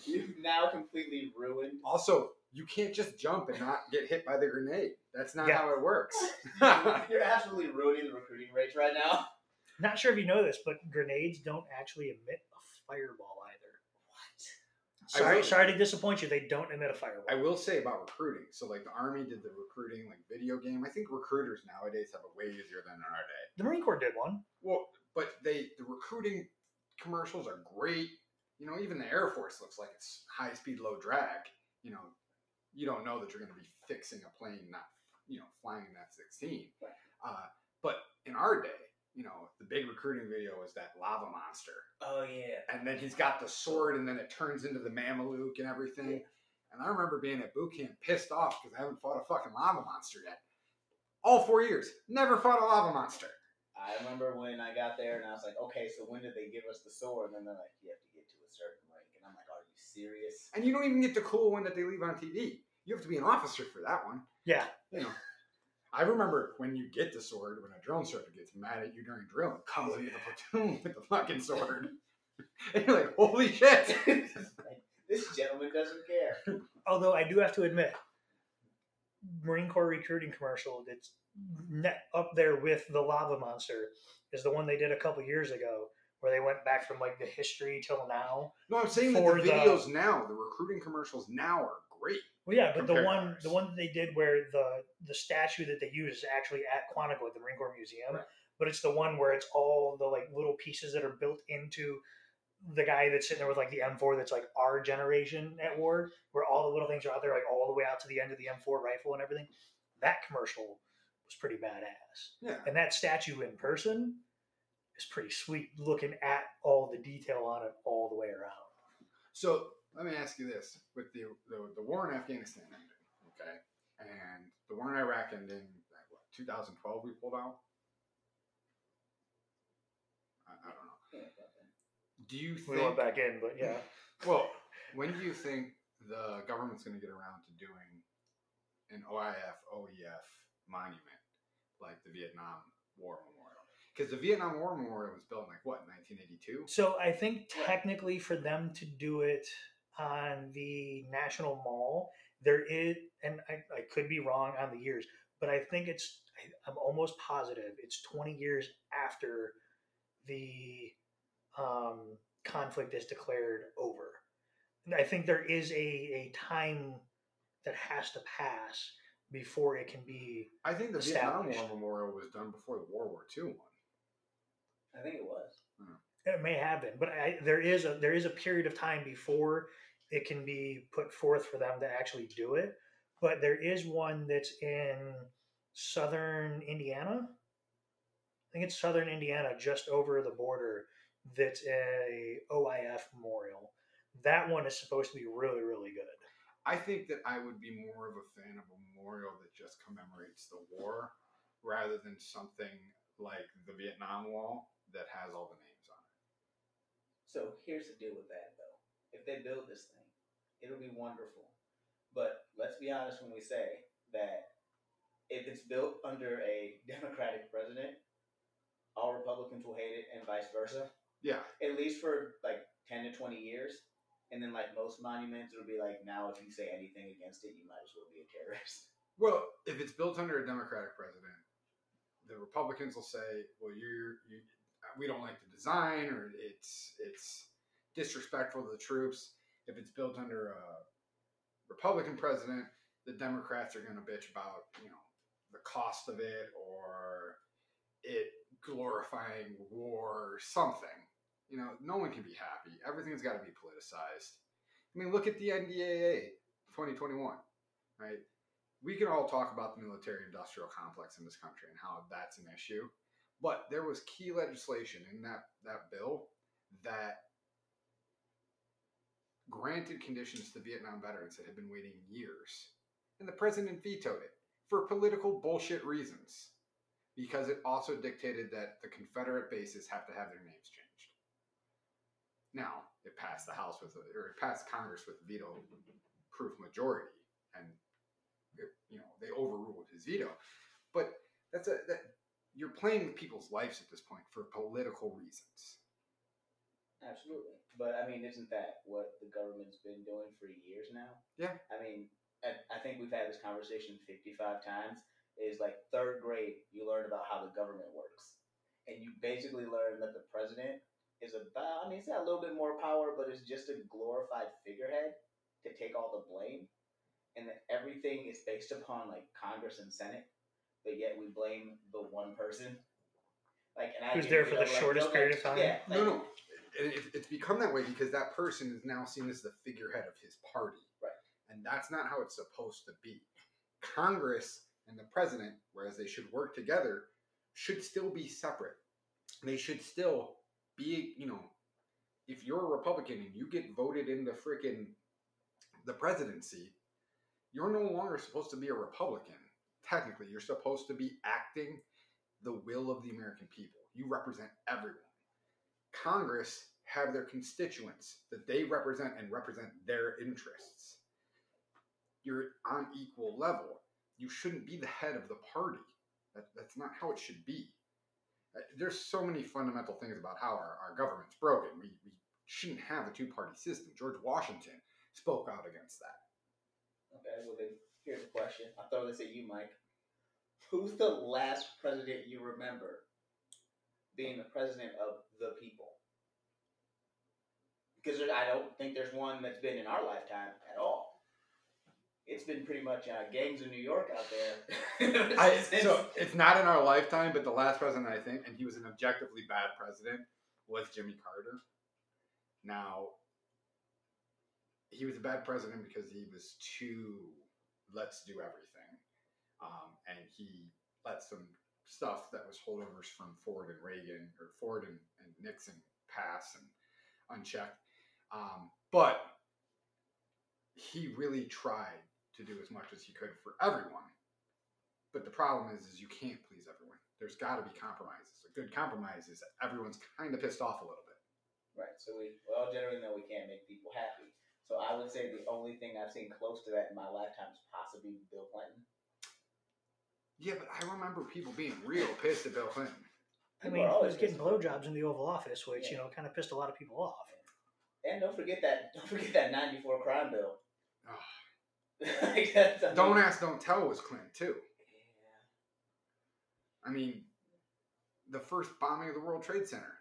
You've now completely ruined. also, you can't just jump and not get hit by the grenade. That's not Yeah. how it works. You're absolutely ruining the recruiting rates right now. Not sure if you know this, but grenades don't actually emit a fireball either. What? Sorry, will- sorry to disappoint you. They don't emit a fireball. I will say about recruiting. So, like the army did the recruiting like video game. I think recruiters nowadays have it way easier than in our day. the Marine Corps did one. Well, but they the recruiting commercials are great. You know, even the Air Force looks like it's high speed, low drag. You know, you don't know that you're going to be fixing a plane, not you know flying an F sixteen. Uh, but in our day, you know, the big recruiting video is that lava monster, Oh, yeah. and then he's got the sword, and then it turns into the Mameluke and everything. And I remember being at boot camp pissed off because I haven't fought a fucking lava monster yet. All four years, never fought a lava monster. I remember when I got there and I was like, okay, so when did they give us the sword? And then they're like, you have to get to a certain rank. And I'm like, are you serious? And you don't even get the cool one that they leave on TV. You have to be an officer for that one. Yeah, You know. I remember when you get the sword, when a drill sergeant gets mad at you during drill and comes into yeah. the platoon with the fucking sword. and you're like, holy shit. This gentleman doesn't care. although I do have to admit, Marine Corps recruiting commercial that's net up there with the lava monster is the one they did a couple years ago, where they went back from like the history till now. No, I'm saying that For the the- videos now, the recruiting commercials now are great. Well, yeah, but the one ours. the one that they did where the the statue that they use is actually at Quantico at the Marine Corps Museum, Right. but it's the one where it's all the like little pieces that are built into the guy that's sitting there with like the M4 that's like our generation at war, where all the little things are out there like all the way out to the end of the M4 rifle and everything. That commercial was pretty badass, Yeah. and that statue in person is pretty sweet. Looking at all the detail on it all the way around. So let me ask you this: with the the, the war in Afghanistan ending, okay, and the war in Iraq ending, like, what 2012 we pulled out. I, I don't know. Yeah, Do you We think? went back in, but yeah. Well, when do you think the government's going to get around to doing an OIF OEF monument like the Vietnam War Memorial? Because the Vietnam War Memorial was built in like what 1982. So I think technically for them to do it on the National Mall, there is, and I, I could be wrong on the years, but I think it's, I- I'm almost positive it's 20 years after the um, conflict is declared over. And I think there is a, a time that has to pass before it can be. I think the Vietnam War Memorial was done before the World War II one. I think it was. It may have been, but I, there is a there is a period of time before it can be put forth for them to actually do it. But there is one that's in southern Indiana. I think it's southern Indiana, just over the border. That's a OIF memorial. That one is supposed to be really, really good. I think that I would be more of a fan of a memorial that just commemorates the war rather than something like the Vietnam Wall that has all the names on it. So here's the deal with that, though. If they build this thing, it'll be wonderful. But let's be honest when we say that if it's built under a Democratic president, all Republicans will hate it, and vice versa. Yeah, At least for like ten to twenty years. And then, like most monuments, it'll be like now, if you say anything against it, you might as well be a terrorist. Well, if it's built under a Democratic president, the Republicans will say, "Well, you're you, we don't like the design, or it's it's disrespectful to the troops." If it's built under a Republican president, the Democrats are going to bitch about you know the cost of it or it glorifying war or something. You know, no one can be happy. Everything's got to be politicized. I mean, look at the NDAA 2021, right? we can all talk about the military industrial complex in this country and how that's an issue but there was key legislation in that that bill that granted conditions to vietnam veterans that had been waiting years and the president vetoed it for political bullshit reasons because it also dictated that the confederate bases have to have their names changed. Now it passed the house with a, or it passed congress with a veto proof majority and it, you know they overruled his veto. But that's a that you're playing with people's lives at this point for political reasons Absolutely. But I mean, isn't that what the government's been doing for years now? Yeah. I mean, I, I think we've had this conversation 55 times. Is like third grade, you learn about how the government works. And you basically learn that the president is about, I mean, he's got a little bit more power, but it's just a glorified figurehead to take all the blame. And that everything is based upon like Congress and Senate, but yet we blame the one person. Like, and I Who's there for the like, shortest no, period like, of time? Yeah, no no and it, it's become that way because that person is now seen as the figurehead of his party. Right. and that's not how it's supposed to be. Congress and the president whereas they should work together should still be separate. They should still be you know if you're a republican and you get voted into frickin' the presidency you're no longer supposed to be a republican. Technically you're supposed to be acting the will of the american people. You represent everyone Congress have their constituents that they represent and represent their interests. You're on equal level. You shouldn't be the head of the party. That, that's not how it should be. Uh, There's so many fundamental things about how our, our government's broken. We, we shouldn't have a two party system. George Washington spoke out against that. Okay, well then here's a question. I'll throw this at you, Mike. Who's the last president you remember being the president of the people? Because there- I don't think there's one that's been in our lifetime at all. It's been pretty much uh, gangs in New York out there. I, so it's not in our lifetime, but the last president I think, and he was an objectively bad president, was Jimmy Carter. Now, he was a bad president because he was too let's do everything, um, and he let some stuff that was holdovers from Ford and Reagan or Ford and, and Nixon pass and unchecked. Um, but he really tried to do as much as he could for everyone. But the problem is, is you can't please everyone. There's got to be compromises. A good compromise is everyone's kind of pissed off a little bit. Right. So we, we all generally know we can't make people happy. So I would say the only thing I've seen close to that in my lifetime is possibly Bill Clinton. Yeah, but I remember people being real pissed at Bill Clinton. I mean, he always was getting missing blowjobs in the Oval Office, which you know kind of pissed a lot of people off. And don't forget that don't forget that ninety four crime bill. Ugh. Like, Don't ask, don't tell was Clinton too. Yeah. I mean, the first bombing of the World Trade Center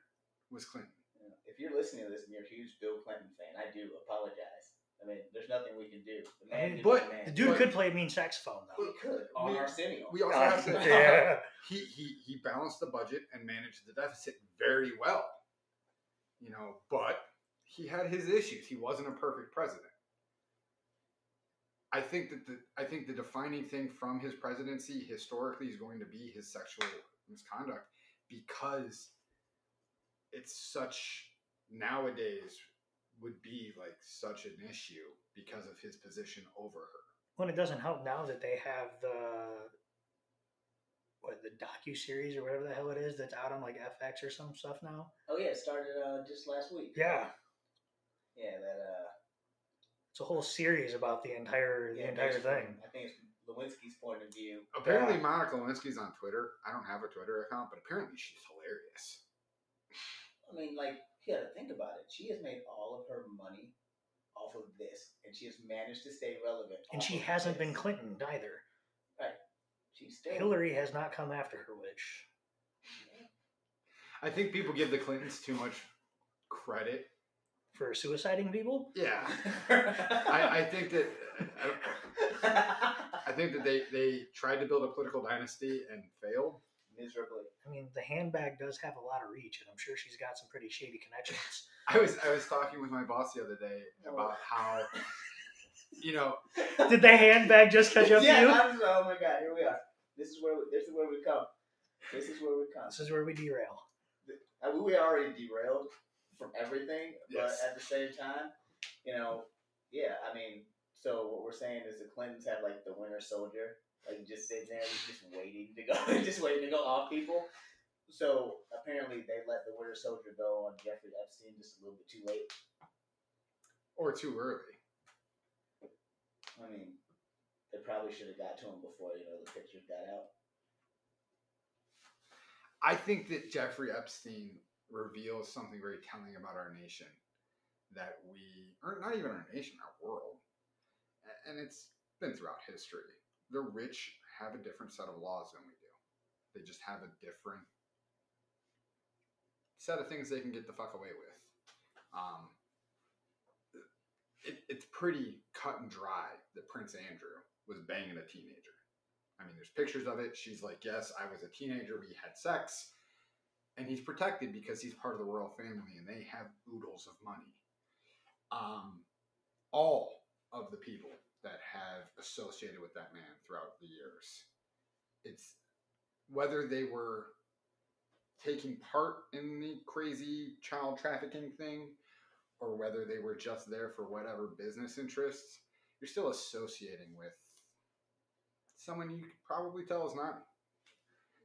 was Clinton. If you're listening to this and you're a huge Bill Clinton fan, I do apologize. I mean, there's nothing we can do. The man But the man The dude But- could play a mean saxophone though. He could on We- Arsenio. We also have to. yeah. He, he he balanced the budget and managed the deficit very well. You know, but he had his issues. He wasn't a perfect president. I think that the I think the defining thing from his presidency historically is going to be his sexual misconduct because it's such nowadays would be like such an issue because of his position over her. Well, it doesn't help now that they have the what the docu series or whatever the hell it is that's out on like FX or some stuff now. oh yeah, it started uh, just last week. Yeah, Yeah, that uh it's a whole series about the entire the entire basically, thing. I think it's Lewinsky's point of view. Apparently, Yeah. Monica Lewinsky's on Twitter. I don't have a Twitter account, but apparently she's hilarious. I mean, like, you gotta think about it. She has made all of her money off of this, and she has managed to stay relevant. And she hasn't been. Clinton mm. either. Right. She's still Hillary has not come after her, which I think people give the Clintons too much credit. for suiciding people. Yeah, I, I think that uh, I, I think that they they tried to build a political dynasty and failed. Miserably. I mean, the handbag does have a lot of reach, and I'm sure she's got some pretty shady connections. I was I was talking with my boss the other day oh. about how you know Did the handbag just catch up yeah, to you? I'm, oh my god, here we are. This is where we, this is where we come. This is where we come. This is where we derail. I mean, uh, we already derailed from everything, but at the same time, you know, yeah. I mean, so what we're saying is the Clintons have like the Winter Soldier, like just sitting there, just waiting to go, just waiting to go off people. So apparently, they let the Winter Soldier go on Jeffrey Epstein just a little bit too late. or too early. I mean, they probably should have got to him before you know the pictures got out. I think that Jeffrey Epstein reveals something very telling about our nation that we, or not even our nation, our world, and it's been throughout history. The rich have a different set of laws than we do. They just have a different set of things they can get the fuck away with. Um, it, it's pretty cut and dry that Prince Andrew was banging a teenager. I mean, there's pictures of it. She's like, "Yes, I was a teenager. We had sex," and he's protected because he's part of the royal family, and they have oodles of money. Um, all of the people that have associated with that man throughout the years, it's whether they were taking part in the crazy child trafficking thing, or whether they were just there for whatever business interests, you're still associating with someone you could probably tell is not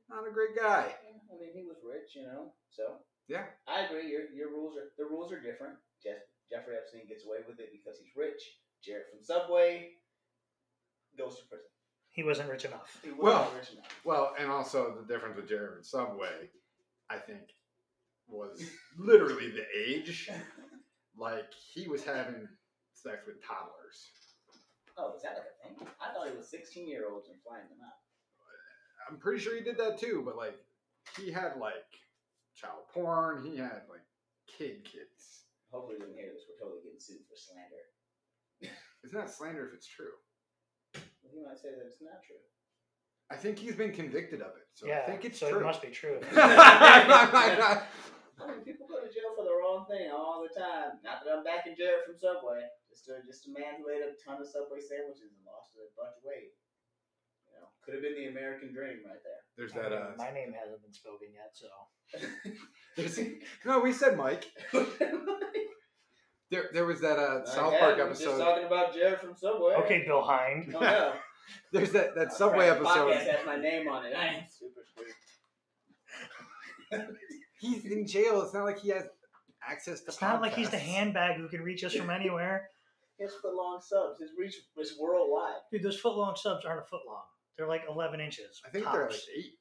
not a great guy. I mean, he was rich, you know. So Yeah. I agree. Your your rules are the rules are different. Jeff, Jeffrey Epstein gets away with it because he's rich. Jared from Subway goes to prison. He wasn't rich enough. He wasn't Well- rich enough. Well, and also the difference with Jared and Subway, I think, was literally the age. Like he was having sex with toddlers. Oh, is that like a thing? I thought it was sixteen year olds and flying them out. I'm pretty sure he did that too, but like he had like child porn. He had like kid kids. Hopefully, we didn't hear this. We're totally getting sued for slander. It's not slander if it's true. Well, he might say that it's not true. I think he's been convicted of it, so yeah, I think it's so true. it must be true. I mean, people go to jail for the wrong thing all the time. Not that I'm backing Jared from Subway. Just a, just a man who ate a ton of Subway sandwiches and lost a bunch of weight. You know, could have been the American dream right there. There's I that. mean, Uh, my name hasn't been spoken yet, so there's, no, we said Mike. There, there was that uh, South Park Just episode. talking about Jared from Subway. okay, Bill Hind. Oh, no. There's that that Subway crap, episode. Podcast has my name on it. I ain't super screwed. He's in jail. It's not like he has access to. It's not like he's the handbag who can reach us from anywhere. His foot long subs. His reach is worldwide. Dude, those foot long subs aren't a foot long. They're like 11 inches. I think they're like eight.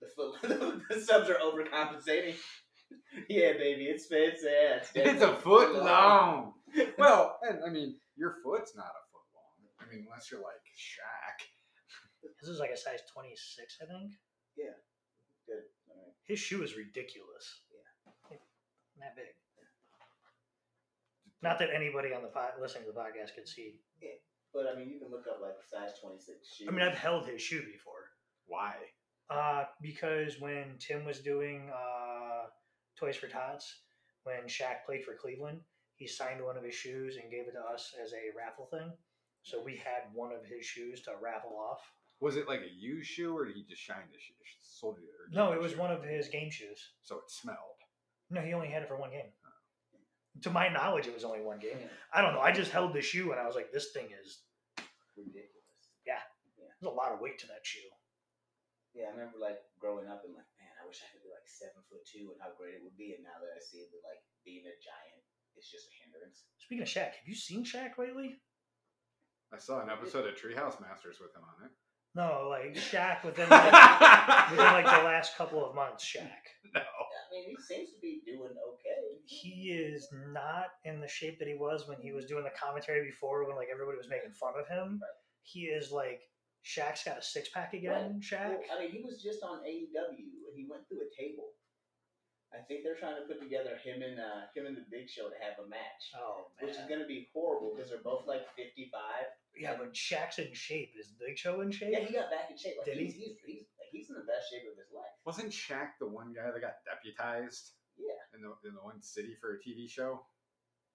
The foot, the subs are overcompensating. Yeah, baby, it's fits. Yeah, it's, It's a foot long. Well, and I mean, your foot's not a foot long. I mean, unless you're like Shaq. This is like a size 26, I think. Yeah. Good. All right. His shoe is ridiculous. Yeah. That big. Not that anybody on the pod, listening to the podcast could see. Yeah, But I mean, you can look up like a size twenty six shoe. I mean, I've held his shoe before. Why? Uh, because when Tim was doing uh, Toys for Tots, when Shaq played for Cleveland, he signed one of his shoes and gave it to us as a raffle thing. So we had one of his shoes to raffle off. Was it like a used shoe, or did he just shine the shoe? Sold it? Or No, it was shoe? one of his game shoes. So it smelled. No, he only had it for one game. Oh. To my knowledge, it was only one game. Yeah, I don't know. I just held the shoe and I was like, this thing is. ridiculous. Yeah, yeah. there's a lot of weight to that shoe. Yeah, I remember like growing up and like, man, I wish I could be like seven foot two and how great it would be. And now that I see that like being a giant, it's just a hindrance. Speaking of Shaq, have you seen Shaq lately? I saw an episode of Treehouse Masters with him on it. No, like Shaq within like, within like the last couple of months. Shaq. no. I mean, he seems to be doing okay. He is not in the shape that he was when he was doing the commentary before, when like everybody was making fun of him. Right. He is like Shaq's got a six pack again. Shaq. Well, I mean, he was just on AEW and he went through a table. I think they're trying to put together him and uh, him and the Big Show to have a match, Oh man. which is going to be horrible because they're both like fifty five. yeah, but Shaq's in shape. Is Big Show in shape? Yeah, he got back in shape. Like, Did he's, he's, he's, like, he's in the best shape of his life. Wasn't Shaq the one guy that got deputized Yeah. in the in the one city for a TV show?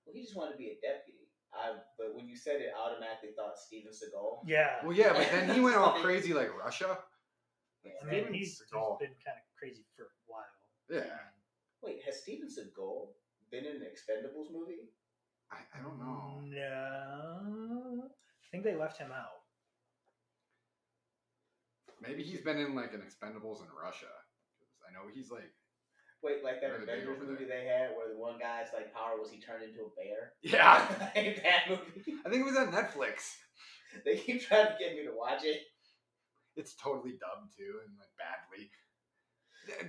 Well, he just wanted to be a deputy. I, but when you said it, I automatically thought Steven Seagal. Yeah. Well, yeah, but then he went all crazy like Russia. Yeah. I mean, Steven he's, he's Seagal. been kind of crazy for a while. Yeah, Wait, has Steven Seagal been in an Expendables movie? I, I don't know. No, I think they left him out. Maybe he's been in like an Expendables in Russia. I know he's like, Wait, like that Really Avengers over movie they had where the one guy's like power was he turned into a bear? yeah. Like, that movie. I think it was on Netflix. They keep trying to get me to watch it. It's totally dubbed too and like badly.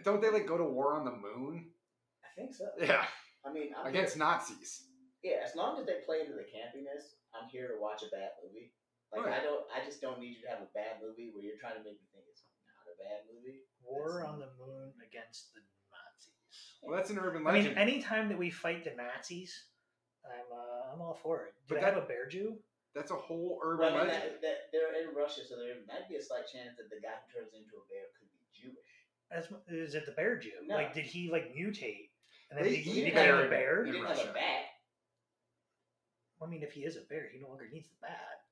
Don't they like go to war on the moon? I think so. Yeah, I mean, I'm against here, Nazis. yeah. As long as they play into the campiness, I'm here to watch a bad movie. Like Right. I don't, I just don't need you to have a bad movie where you're trying to make me think it's not a bad movie. War That's- on the moon against the Nazis. Well, that's an urban legend. I mean, legend. anytime that we fight the Nazis, I'm uh, I'm all for it. Do But I have a bear Jew? that's a whole Well, urban I mean, legend. that, that, they're in Russia, so there might be a slight chance that the guy who turns into a bear could be Jewish. That's, is it the bear Jew? No. Like, did he like mutate and then They he, he became a bear? He in didn't have a bat. I mean, if he is a bear, he no longer needs the bat.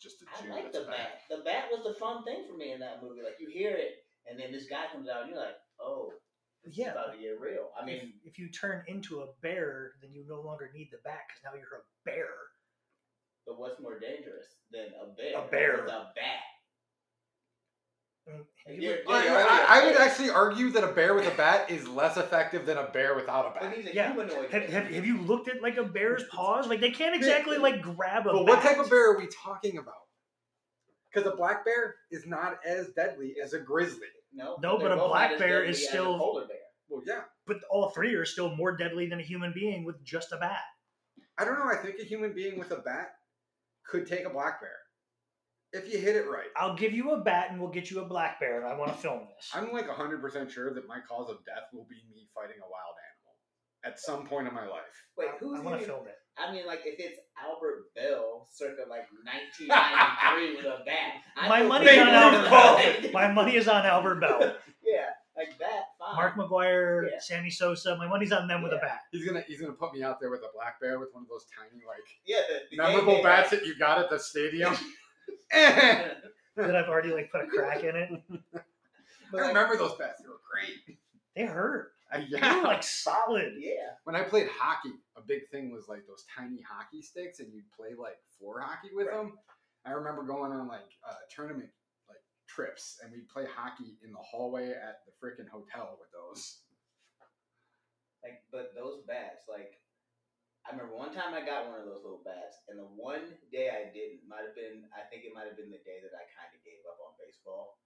Just a I Jew. I like the bad. bat. The bat was the fun thing for me in that movie. Like you hear it, and then this guy comes out, and you're like, oh, this Yeah, about to get real. I mean, if, if you turn into a bear, then you no longer need the bat because now you're a bear. but what's more dangerous than a bear? A bear. with a bat. I mean, have If you you're- I, you're already I- I a would actually argue that a bear with a bat is less effective than a bear without a But bat. he's a Yeah. humanoid. have, have, have you looked at like a bear's paws? Like they can't exactly like grab a. Bat. But what type of bear are we talking about? Because a black bear is not as deadly as a grizzly. No, No, but a black bear is as a still- polar bear. Well, yeah. But all three are still more deadly than a human being with just a bat. I don't know. I think a human being with a bat could take a black bear if you hit it right. I'll give you a bat and we'll get you a black bear, and I want to film this. I'm like 100% sure that my cause of death will be me fighting a wild animal at some point in my life. Wait, I, who's want to film it. I mean, like if it's Albert Belle, circa like 1993 with a bat. I My feel money's on good. Albert. My money is on Albert Belle, yeah, like that. Fine. Mark McGwire, Yeah. Sammy Sosa. My money's on them with a bat. He's gonna he's gonna put me out there with a black bear with one of those tiny like yeah, the, the memorable game bats that you got at the stadium. That I've already like put a crack in it. I But, like, remember those bats; they were great. They hurt. They were yeah. like solid. Yeah, when I played hockey, a big thing was like those tiny hockey sticks, and you'd play like floor hockey with Right. them. I remember going on like uh, tournament like trips, and we'd play hockey in the hallway at the freaking hotel with those. like but those bats, like I remember one time I got one of those little bats, and the one day I didn't might have been I think it might have been the day that I kind of gave up on baseball.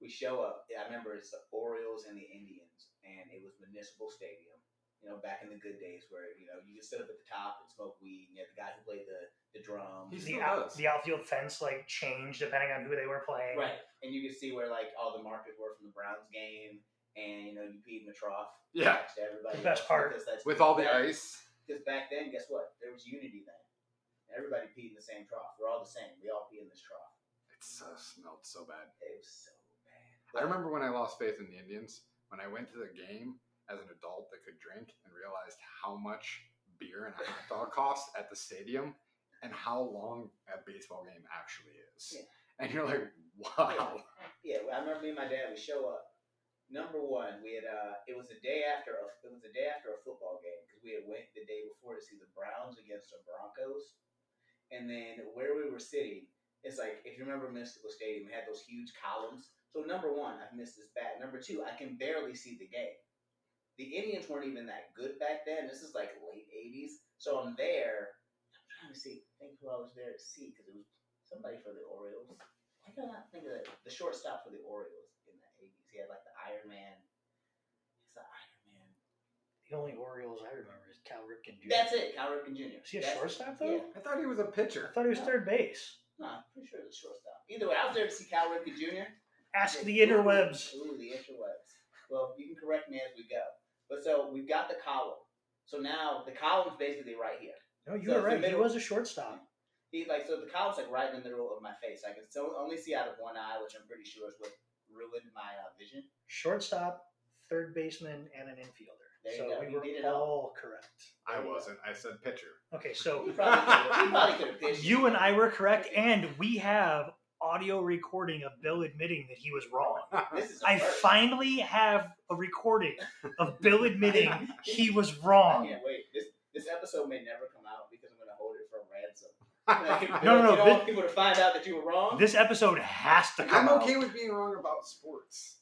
We show up. I remember it's the Orioles and the Indians, and it was Municipal Stadium. You know, back in the good days where you know you just sit up at the top and smoke weed. And you had the guy who played the the drum. He's- The, still out, the outfield fence like changed depending on who they were playing. Right, and you could see where like all the markers were from the Browns game, and you know you peed in the trough. Yeah. next to everybody. The best part. because that's With all the back- ice. Because back then, guess what? There was unity then. Everybody peed in the same trough. We're all the same. We all pee in this trough. It so uh, smelled so bad. It was so bad. I remember when I lost faith in the Indians, when I went to the game as an adult that could drink and realized how much beer and hot dog costs at the stadium and how long a baseball game actually is. Yeah. And you're like, wow. Yeah, I remember me and my dad. We show up. Number one, we had. uh It was the day after. A, it was the day after a football game because we had went the day before to see the Browns against the Broncos, and then where we were sitting, it's like if you remember Municipal Stadium, it had those huge columns. So number one, I've missed this bat. Number two, I can barely see the game. The Indians weren't even that good back then. This is like late '80s, so I'm there. I'm trying to see. Think who I was there to see because it was somebody for the Orioles. Why can I not think of the, the shortstop for the Orioles in the eighties? He had like the Iron Man. It's the Iron Man. The only Orioles I remember is Cal Ripken Jr. That's it, Cal Ripken Jr. Is he a That's- shortstop though? Yeah. I thought he was a pitcher. I thought he was No. third base. No, I'm pretty sure it's a shortstop. Either way, I was there to see Cal Ripken Jr. Ask the interwebs. Ooh, the interwebs. Well, you can correct me as we go. But so we've got the column. So now the column's basically right here. No, you So were right. He middle- was a shortstop. He like so the column's like right in the middle of my face. I can so only see out of one eye, which I'm pretty sure is what ruined my uh, vision. Shortstop, third baseman, and an infielder. There you so go. we You were did it all. all correct. I There you go. wasn't. I said pitcher. Okay, so He probably could probably could have pitched. you and I were correct, and we have audio recording of Bill admitting that he was wrong. This is a I first. finally have a recording of Bill admitting he was I wrong. can't wait. This this episode may never come out because I'm gonna hold it for ransom. Like, No, no, no, You this- people to find out that you were wrong. This episode has to come I'm out. okay with being wrong about sports.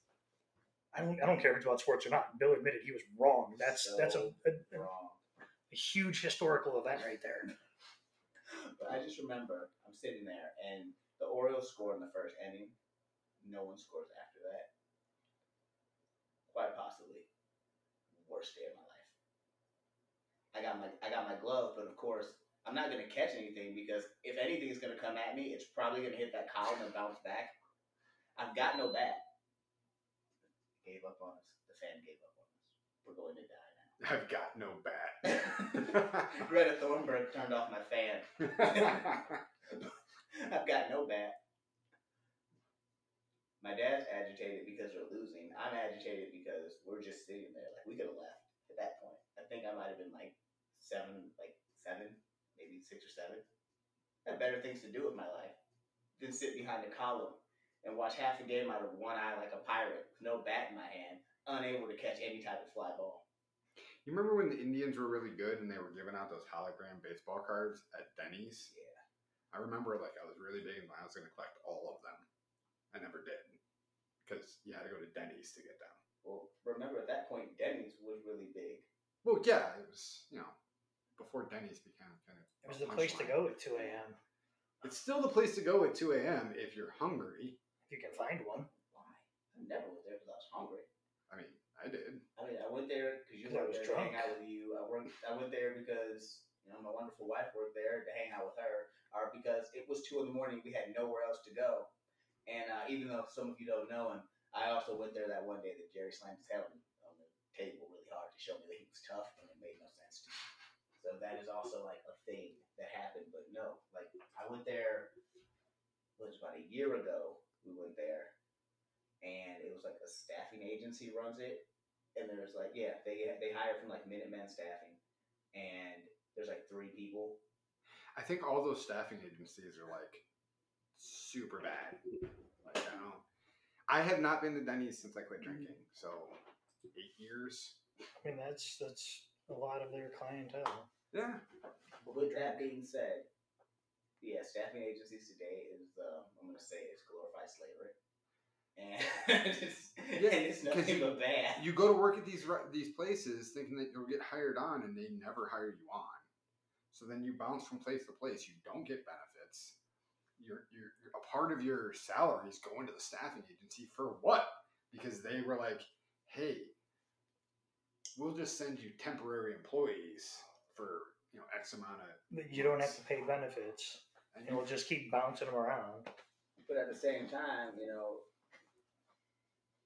I don't. I don't care if it's about sports or not. Bill admitted he was wrong. That's that's a, a, wrong. a huge historical event right there. But I just remember I'm sitting there and the Orioles score in the first inning. No one scores after that. Quite possibly, worst day of my life. I got my I got my glove, but of course I'm not gonna catch anything because if anything is gonna come at me, it's probably gonna hit that column and bounce back. I've got no bat. Gave up on us. The fan gave up on us. We're going to die now. I've got no bat. Greta Thornburg turned off my fan. I've got no bat. My dad's agitated because we're losing. I'm agitated because we're just sitting there. Like we could have left at that point. I think I might have been like seven, like seven, maybe six or seven. I had better things to do with my life than sit behind a column and watch half the game out of one eye like a pirate, with no bat in my hand, unable to catch any type of fly ball. You remember when the Indians were really good and they were giving out those hologram baseball cards at Denny's? Yeah. I remember like I was really big and I was going to collect all of them. I never did because you had to go to Denny's to get them. Well, remember at that point, Denny's was really big. Well, yeah, it was you know before Denny's became kind of. It was the place to go at 2 a.m. It's still the place to go at 2 a.m. if you're hungry. If you can find one. Why? I never went there because I was hungry. I mean, I did. I mean, I went there because you 'Cause I worked was there to hang out with you. I worked. I went there because you know my wonderful wife worked there to hang out with her, or because it was two in the morning. We had nowhere else to go, and uh, even though some of you don't know him, I also went there that one day that Jerry slammed his head on, on the table really hard to show me that he was tough, and it made no sense to me. So that is also like a thing that happened. But no, like I went there. It was about a year ago. We went there, and it was like a staffing agency runs it, and there's like yeah they they hire from like Minutemen staffing, and there's like three people. I think all those staffing agencies are like super bad. Like I don't. I have not been to Denny's since I quit drinking, so eight years. I mean, that's that's a lot of their clientele. Yeah. But with that being said, yeah, staffing agencies today is uh, I'm gonna say it's glorified slavery, and it's, Yeah, and it's 'cause nothing you- but bad. You go to work at these these places thinking that you'll get hired on, and they never hire you on. So then you bounce from place to place. You don't get benefits. your your a part of your salary is going to the staffing agency for what? Because they were like, hey, we'll just send you temporary employees for you know X amount of But You don't have to pay benefits, and and we'll just keep bouncing them around. But at the same time, you know,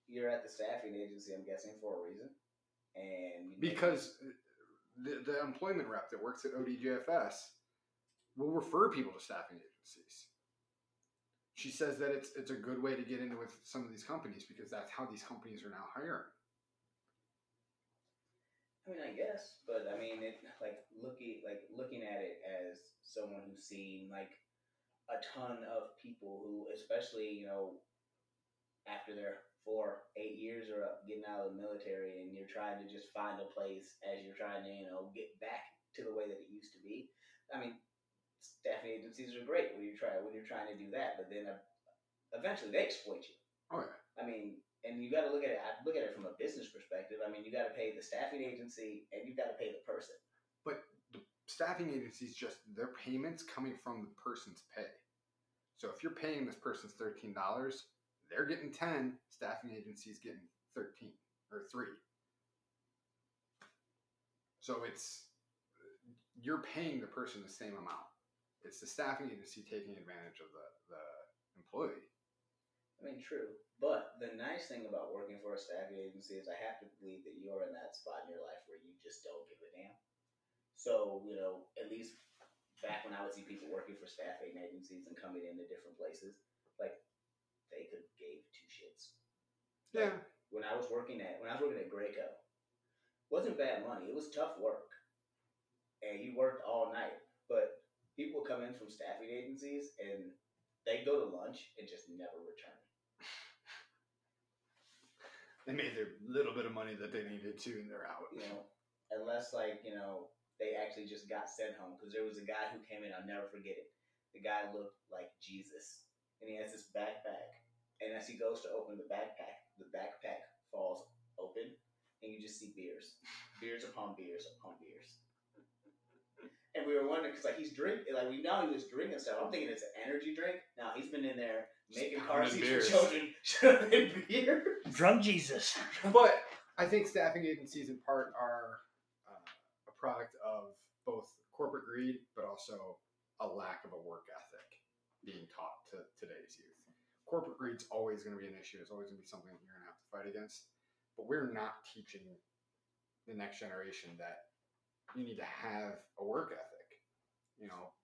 you're at the staffing agency, I'm guessing, for a reason. And you make- because the, the employment rep that works at ODJFS will refer people to staffing agencies. She says that it's it's a good way to get into with some of these companies because that's how these companies are now hiring. I mean, I guess, but I mean, it like looking like looking at it as someone who's seen like a ton of people who, especially you know, after their four, eight years or up, getting out of the military, and you're trying to just find a place as you're trying to you know get back to the way that it used to be. I mean, staffing agencies are great when you try when you're trying to do that, but then uh, eventually they exploit you. Oh yeah. I mean, and you got to look at it. I look at it from a business perspective. I mean, you got to pay the staffing agency, and you got to pay the person. But the staffing agencies just their payments coming from the person's pay. So if you're paying this person's thirteen dollars, they're getting ten. Staffing agencies getting thirteen or three. So it's you're paying the person the same amount. It's the staffing agency taking advantage of the the employee. I mean, true. But the nice thing about working for a staffing agency is I have to believe that you're in that spot in your life where you just don't give a damn. So, you know, at least back when I would see people working for staffing agencies and coming into different places, like they could gave two shits. Yeah. When I was working at when I was working at Graco, wasn't bad money. It was tough work, and you worked all night. But people come in from staffing agencies and they go to lunch and just never return. They made their little bit of money that they needed to, and they're out. you know, unless like you know they actually just got sent home because there was a guy who came in. I'll never forget it. The guy looked like Jesus, and he has this backpack. And as he goes to open the backpack, the backpack falls open, and you just see beers, beers upon beers upon beers. And we were wondering because like he's drinking, like we know he was drinking stuff. I'm thinking it's an energy drink. Now he's been in there making car pounding seats beers. for children, shoving beer. Drunk Jesus. But I think staffing agencies, in part, are uh, a product of both corporate greed, but also a lack of a work ethic being taught to today's youth. Corporate greed's always going to be an issue. It's always going to be something that you're going to have to fight against. But we're not teaching the next generation that you need to have a work ethic. You know,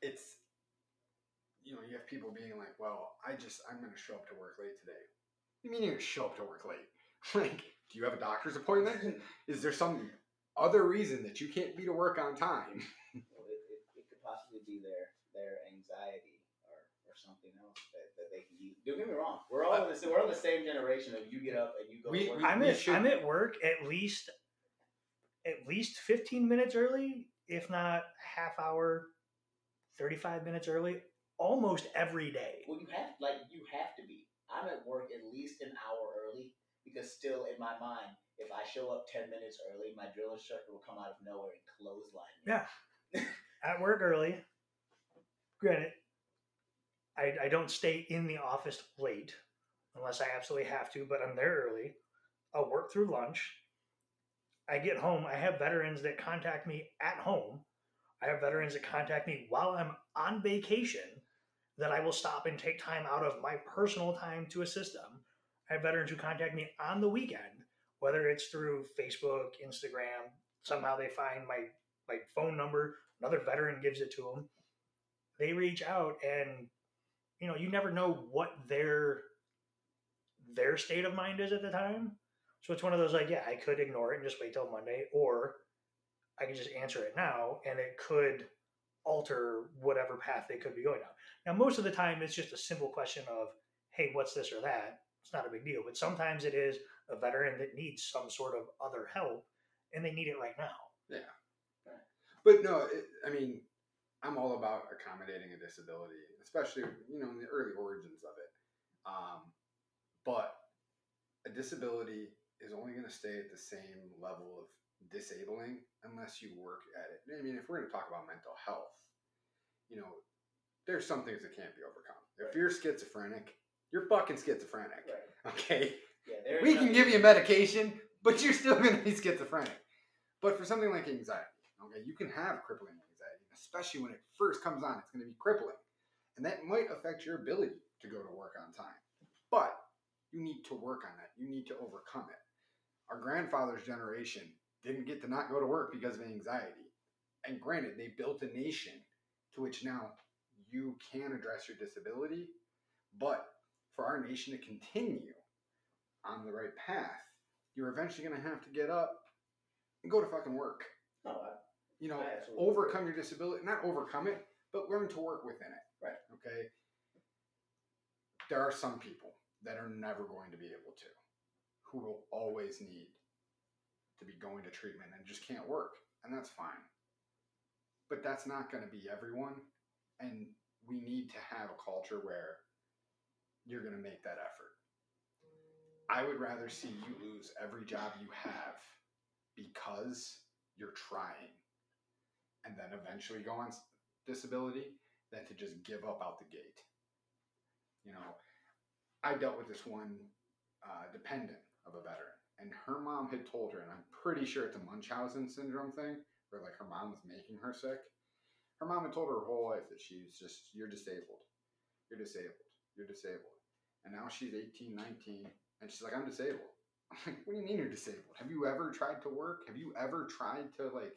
it's you know, you have people being like, "Well, I just I'm going to show up to work late today." You mean you're going to show up to work late? like, do you have a doctor's appointment? Is there some other reason that you can't be to work on time? Well, it, it, it could possibly be their their anxiety or, or something else that, that they can use. Don't get me wrong. We're all in the, we're on the same generation of you get up and you go We- to work. we- I'm at should- I'm at work at least at least 15 minutes early, if not half hour, 35 minutes early, almost every day. well, you have like you have to be. I'm at work at least an hour early because still in my mind, if I show up ten minutes early, my drill instructor will come out of nowhere and clothesline me. Yeah. At work early. Granted, I, I don't stay in the office late unless I absolutely have to, but I'm there early. I'll work through lunch. I get home. I have veterans that contact me at home. I have veterans that contact me while I'm on vacation that I will stop and take time out of my personal time to assist them. I have veterans who contact me on the weekend, whether it's through Facebook, Instagram, somehow they find my my phone number, another veteran gives it to them. They reach out and you know, you never know what their their state of mind is at the time. So it's one of those like, yeah, I could ignore it and just wait till Monday, or I can just answer it now and it could alter whatever path they could be going down. Now, most of the time, it's just a simple question of, hey, what's this or that? It's not a big deal. But sometimes it is a veteran that needs some sort of other help and they need it right now. Yeah. But no, it, I mean, I'm all about accommodating a disability, especially you know in the early origins of it. Um, but a disability is only going to stay at the same level of disabling unless you work at it. I mean, if we're going to talk about mental health, you know, there's some things that can't be overcome. If you're schizophrenic, you're fucking schizophrenic. Right. Okay. Yeah. We can give you medication, but you're still going to be schizophrenic. But for something like anxiety, okay, you can have crippling anxiety, especially when it first comes on. It's going to be crippling, and that might affect your ability to go to work on time. But you need to work on that. You need to overcome it. Our grandfather's generation didn't get to not go to work because of anxiety, and granted, they built a nation to which now you can address your disability, but for our nation to continue on the right path, you're eventually going to have to get up and go to fucking work. No, I, You know, overcome your disability, not overcome it, but learn to work within it. Okay. There are some people that are never going to be able to, who will always need to be going to treatment and just can't work, and that's fine. But that's not going to be everyone, and we need to have a culture where you're going to make that effort. I would rather see you lose every job you have because you're trying and then eventually go on disability than to just give up out the gate. You know, I dealt with this one uh, dependent of a veteran, and her mom had told her, and I'm pretty sure it's a Munchausen syndrome thing, where like her mom was making her sick. Her mom had told her her whole life that she's just, you're disabled. You're disabled. You're disabled. And now she's 18, 19, and she's like, I'm disabled. I'm like, what do you mean you're disabled? Have you ever tried to work? Have you ever tried to like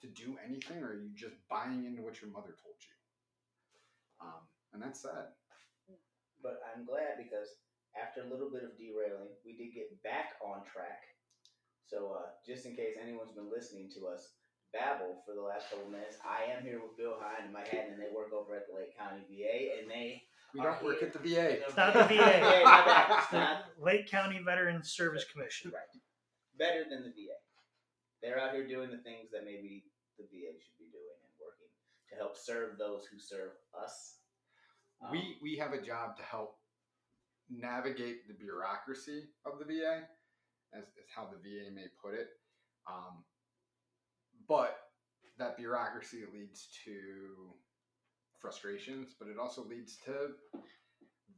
to do anything, or are you just buying into what your mother told you? Um, and that's sad. but I'm glad because after a little bit of derailing, we did get back on track. So uh, just in case anyone's been listening to us babble for the last couple minutes, I am here with Bill Hine and Mike Haddon, and they work over at the Lake County VA, and they We don't work here. at the VA. It's not the VA. Yeah, my. It's It's the Lake County Veterans Service Commission. right. Better than the VA. They're out here doing the things that maybe the VA should be doing and working to help serve those who serve us. Um, we we have a job to help navigate the bureaucracy of the VA, as how the VA may put it. Um, but that bureaucracy leads to frustrations, but it also leads to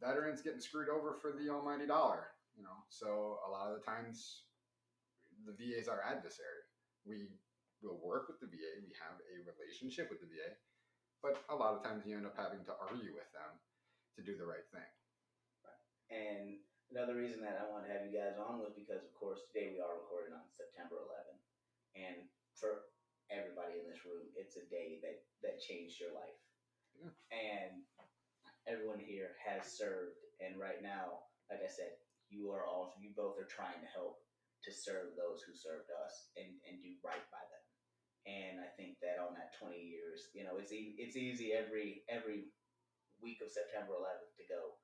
veterans getting screwed over for the almighty dollar. You know, so a lot of the times the VA is our adversary. We will work with the VA. We have a relationship with the VA, but a lot of times you end up having to argue with them to do the right thing. And another reason that I wanted to have you guys on was because, of course, today we are recording on September 11th, and for everybody in this room, it's a day that that changed your life. Yeah. And everyone here has served, and right now, like I said, you are all you both are trying to help to serve those who served us and and do right by them. And I think that on that 20 years, you know, it's e- it's easy every every week of September 11th to go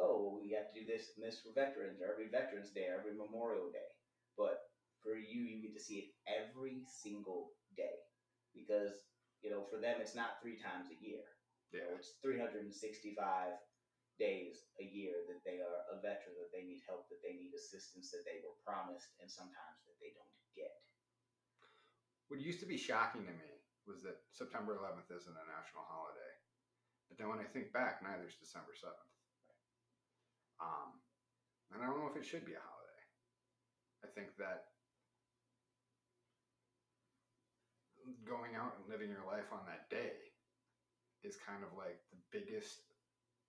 oh, well, we have to do this and this for veterans, or every Veterans Day, or every Memorial Day. But for you, you get to see it every single day because you know for them it's not three times a year. You know, it's 365 days a year that they are a veteran, that they need help, that they need assistance, that they were promised, and sometimes that they don't get. What used to be shocking to me was that September 11th isn't a national holiday. But then when I think back, neither is December 7th. Um, and I don't know if it should be a holiday. I think that going out and living your life on that day is kind of like the biggest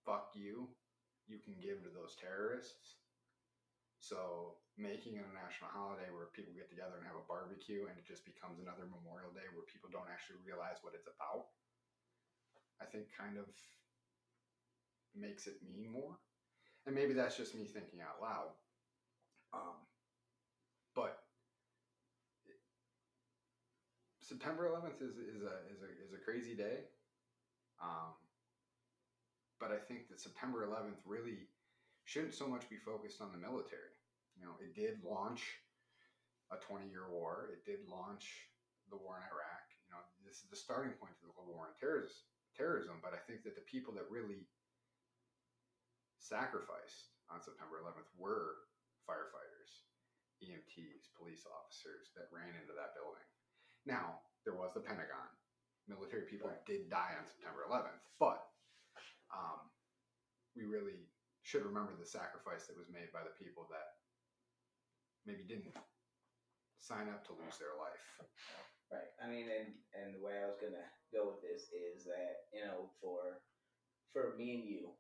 fuck you you can give to those terrorists. So making it a national holiday where people get together and have a barbecue and it just becomes another Memorial Day where people don't actually realize what it's about, I think kind of makes it mean more. And maybe that's just me thinking out loud. Um, but September 11th is, is a is a is a crazy day. Um, but I think that September 11th really shouldn't so much be focused on the military. You know, it did launch a 20 year war. It did launch the war in Iraq. You know, this is the starting point of the global war on terrorism. Terrorism, but I think that the people that really sacrificed on September 11th were firefighters, EMTs, police officers that ran into that building. Now, there was the Pentagon. Military people Right. did die on September 11th, but um, we really should remember the sacrifice that was made by the people that maybe didn't sign up to lose their life. Right. I mean, and and the way I was gonna go with this is that you know, for for me and you,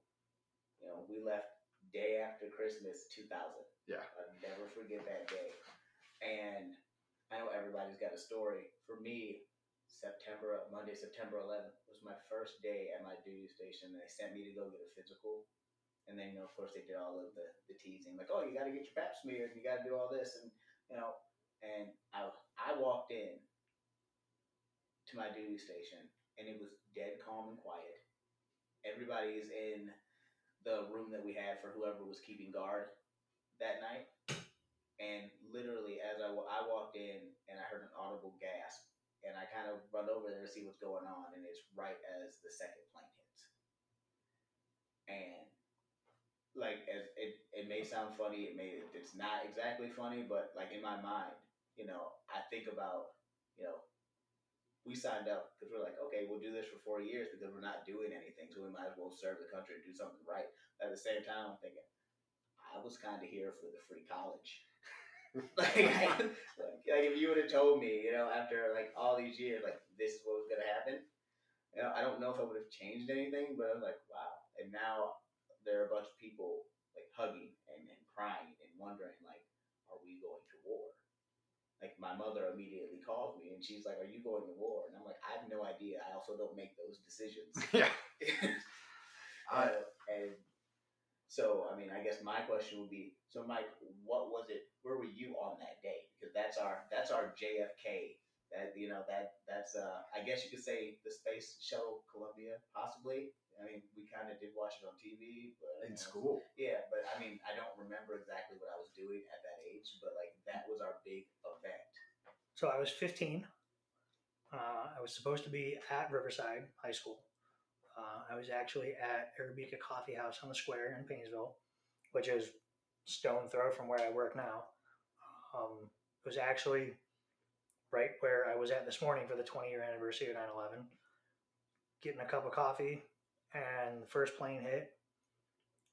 you know, we left day after Christmas, two thousand. Yeah. I'll never forget that day. And I know everybody's got a story. For me, September Monday, September 11th was my first day at my duty station. They sent me to go get a physical, and then of course, they did all of the the teasing, like, oh, you got to get your pap smeared, you got to do all this, and you know, and I I walked in to my duty station, and it was dead calm and quiet. Everybody is in the room that we had for whoever was keeping guard that night. And literally, as I, I walked in and I heard an audible gasp, and I kind of run over there to see what's going on, and it's right as the second plane hits. And like, as it, it may sound funny, it may it's not exactly funny, but like in my mind, you know, I think about, you know, we signed up because we're like, okay, we'll do this for four years because we're not doing anything, so we might as well serve the country and do something right. At the same time, I'm thinking, I was kind of here for the free college. like, I- like, like if you would have told me, you know, after like all these years, like this is what was gonna happen, you know, I don't know if I would have changed anything, but I was like, wow. And now there are a bunch of people like hugging and, and crying and wondering, like, are we going to war? Like my mother immediately called me and she's like, "Are you going to war?" And I'm like, "I have no idea. I also don't make those decisions." yeah. uh, and so, I mean, I guess my question would be: So, Mike, what was it? Where were you on that day? Because that's our that's our JFK. That you know that that's uh I guess you could say the space shuttle Columbia possibly. I mean, we kind of did watch it on TV, but In know, school. yeah, but I mean, I don't remember exactly what I was doing at that age, but like that was our big event. So I was 15. Uh, I was supposed to be at Riverside High School. Uh, I was actually at Arabica Coffee House on the square in Painesville, which is stone throw from where I work now. Um, it was actually right where I was at this morning for the 20 year anniversary of 9 11, getting a cup of coffee, and the first plane hit.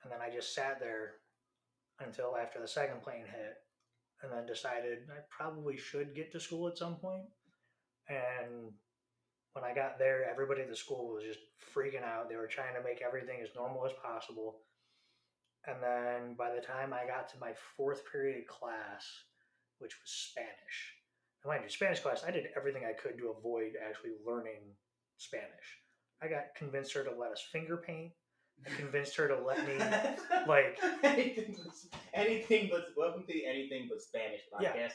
And then I just sat there until after the second plane hit and then decided I probably should get to school at some point. And when I got there, everybody at the school was just freaking out. They were trying to make everything as normal as possible. And then by the time I got to my fourth period class, which was Spanish, and mind you, Spanish class, I did everything I could to avoid actually learning Spanish. I got convinced her to let us finger paint. I convinced her to let me like- anything, but, anything but welcome to the anything but Spanish podcast. Yeah.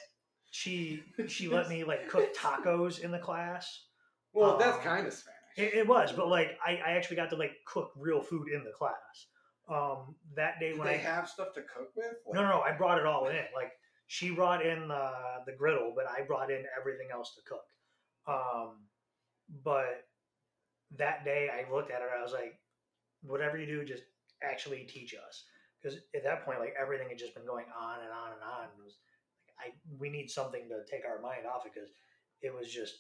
she she let me like cook tacos in the class. Well, that's Um, kind of Spanish. It, it was, but like I, I actually got to like cook real food in the class. Um, that day Did when they I have stuff to cook with? no, no no I brought it all in. Like she brought in the the griddle, but I brought in everything else to cook. Um, but that day I looked at her. I was like, whatever you do, just actually teach us. Because at that point, like everything had just been going on and on and on. It was like I we need something to take our mind off it because it was just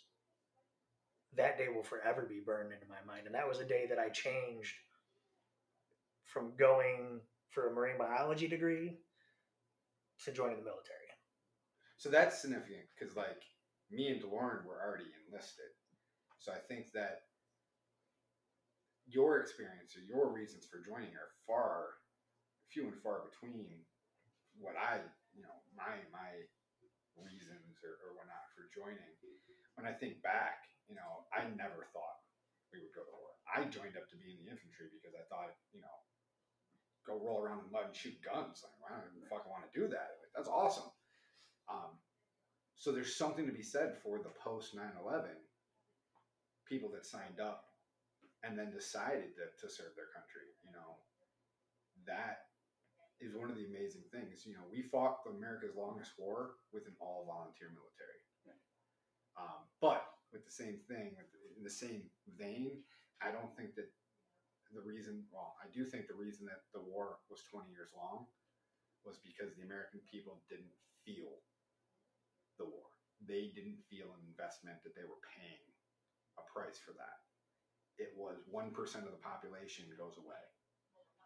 that day will forever be burned into my mind. And that was a day that I changed from going for a marine biology degree to joining the military. So that's significant because, like, me and DeLorean were already enlisted. So I think that your experience or your reasons for joining are far few and far between what I, you know, my my reasons or, or whatnot for joining. When I think back, you know, I never thought we would go to war. I joined up to be in the infantry because I thought, you know, go roll around in mud and shoot guns. Like, I don't even fucking want to do that. Like, that's awesome. Um, so there's something to be said for the post 9/11 people that signed up and then decided to, to serve their country. You know, that is one of the amazing things. You know, we fought the America's longest war with an all volunteer military. Um, but with the same thing, in the same vein, I don't think that the reason, well, I do think the reason that the war was 20 years long was because the American people didn't feel the war. They didn't feel an investment that they were paying a price for that. it was 1% of the population goes away.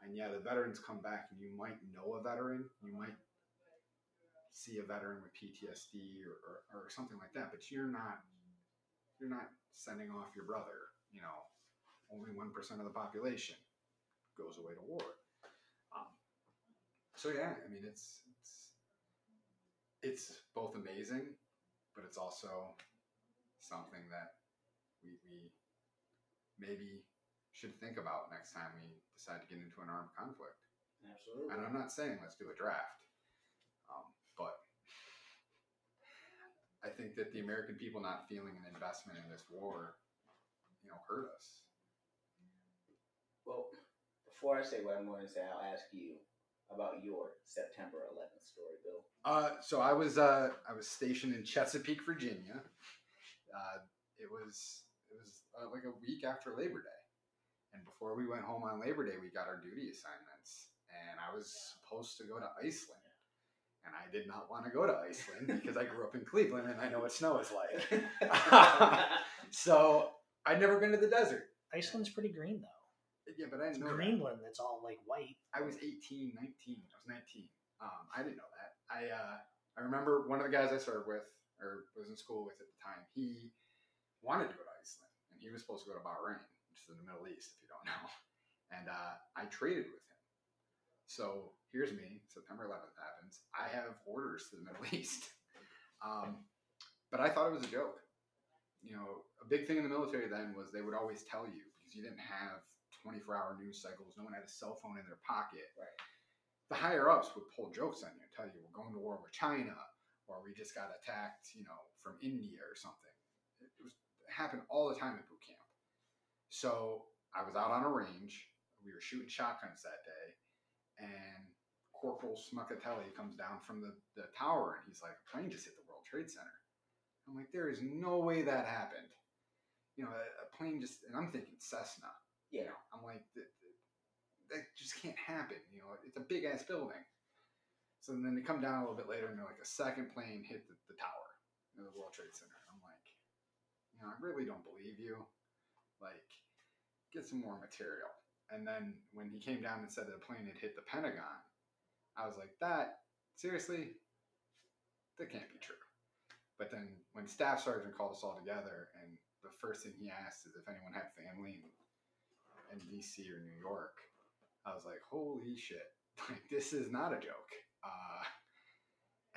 And yeah, the veterans come back, and you might know a veteran, you might see a veteran with PTSD or, or, or something like that, but you're not you're not sending off your brother. You know, only one percent of the population goes away to war. Um, so yeah, I mean it's it's both amazing, but it's also something that we, we maybe should think about next time we decide to get into an armed conflict. Absolutely. And I'm not saying let's do a draft, um, but I think that the American people not feeling an investment in this war, you know, hurt us. Well, before I say what I'm going to say, I'll ask you about your September 11th story, Bill. Uh, so I was uh, I was stationed in Chesapeake, Virginia. Uh, it was it was uh, like a week after Labor Day, and before we went home on Labor Day, we got our duty assignments, and I was supposed to go to Iceland, and I did not want to go to Iceland because I grew up in Cleveland and I know what snow is like. so I'd never been to the desert. Iceland's pretty green though. Yeah, but I didn't know that. Greenland that's all like white. I was 18, 19. I was 19. Um, I didn't know that. I uh, I remember one of the guys I served with or was in school with at the time. He wanted to go to Iceland, and he was supposed to go to Bahrain, which is in the Middle East, if you don't know. And uh, I traded with him. So here's me. September 11th happens. I have orders to the Middle East. Um, but I thought it was a joke. You know, a big thing in the military then was they would always tell you because you didn't have 24 hour news cycles. No one had a cell phone in their pocket. Right. The higher ups would pull jokes on you and tell you we're going to war with China or we just got attacked, you know, from India or something. It was it happened all the time at boot camp. So I was out on a range. We were shooting shotguns that day, and Corporal Smuckatelli comes down from the, the tower and he's like, a plane just hit the World Trade Center. I'm like, there is no way that happened. You know, a, a plane just, and I'm thinking Cessna. You know, I'm like, that, that- just can't happen. You know, it's a big ass building. So then they come down a little bit later and they're like, a second plane hit the, the tower in the World Trade Center. I'm like, you know, I really don't believe you. Like, get some more material. And then when he came down and said that the plane had hit the Pentagon, I was like, that, seriously? That can't be true. But then when Staff Sergeant called us all together, and the first thing he asked is if anyone had family in, in DC or New York, I was like, holy shit. Like, this is not a joke. Uh,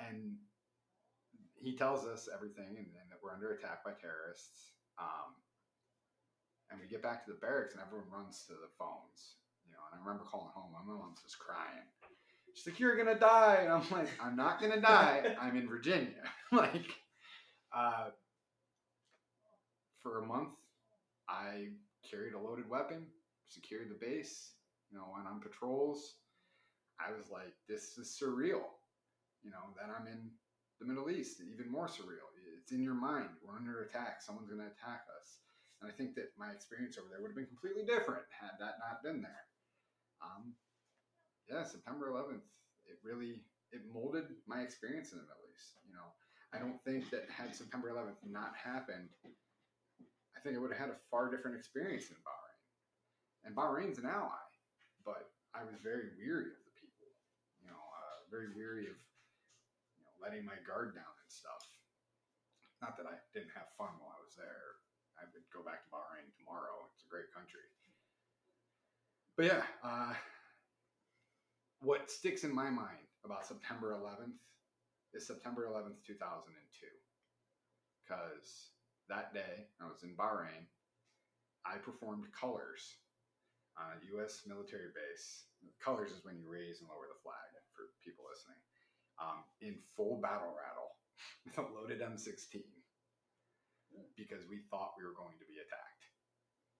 and he tells us everything and, and that we're under attack by terrorists. Um, and we get back to the barracks and everyone runs to the phones. You know, and I remember calling home. My mom's just crying. She's like, "You're gonna die," and I'm like, "I'm not gonna die. I'm in Virginia." like, uh, for a month, I carried a loaded weapon, secured the base. You know, went on patrols. I was like, "This is surreal." You know, then I'm in the Middle East, even more surreal. It's in your mind. We're under attack. Someone's going to attack us. And I think that my experience over there would have been completely different had that not been there. Um, yeah, September 11th, it really it molded my experience in the Middle East. You know, I don't think that had September 11th not happened, I think I would have had a far different experience in Bahrain. And Bahrain's an ally, but I was very weary of the people. You know, uh, very weary of you know letting my guard down and stuff. Not that I didn't have fun while I was there. I would go back to Bahrain tomorrow. It's a great country. But yeah, uh, what sticks in my mind about September 11th is September 11th, 2002. Because that day, I was in Bahrain. I performed colors on a U.S. military base. Colors is when you raise and lower the flag for people listening. Um, in full battle rattle with a loaded M16 because we thought we were going to be attacked.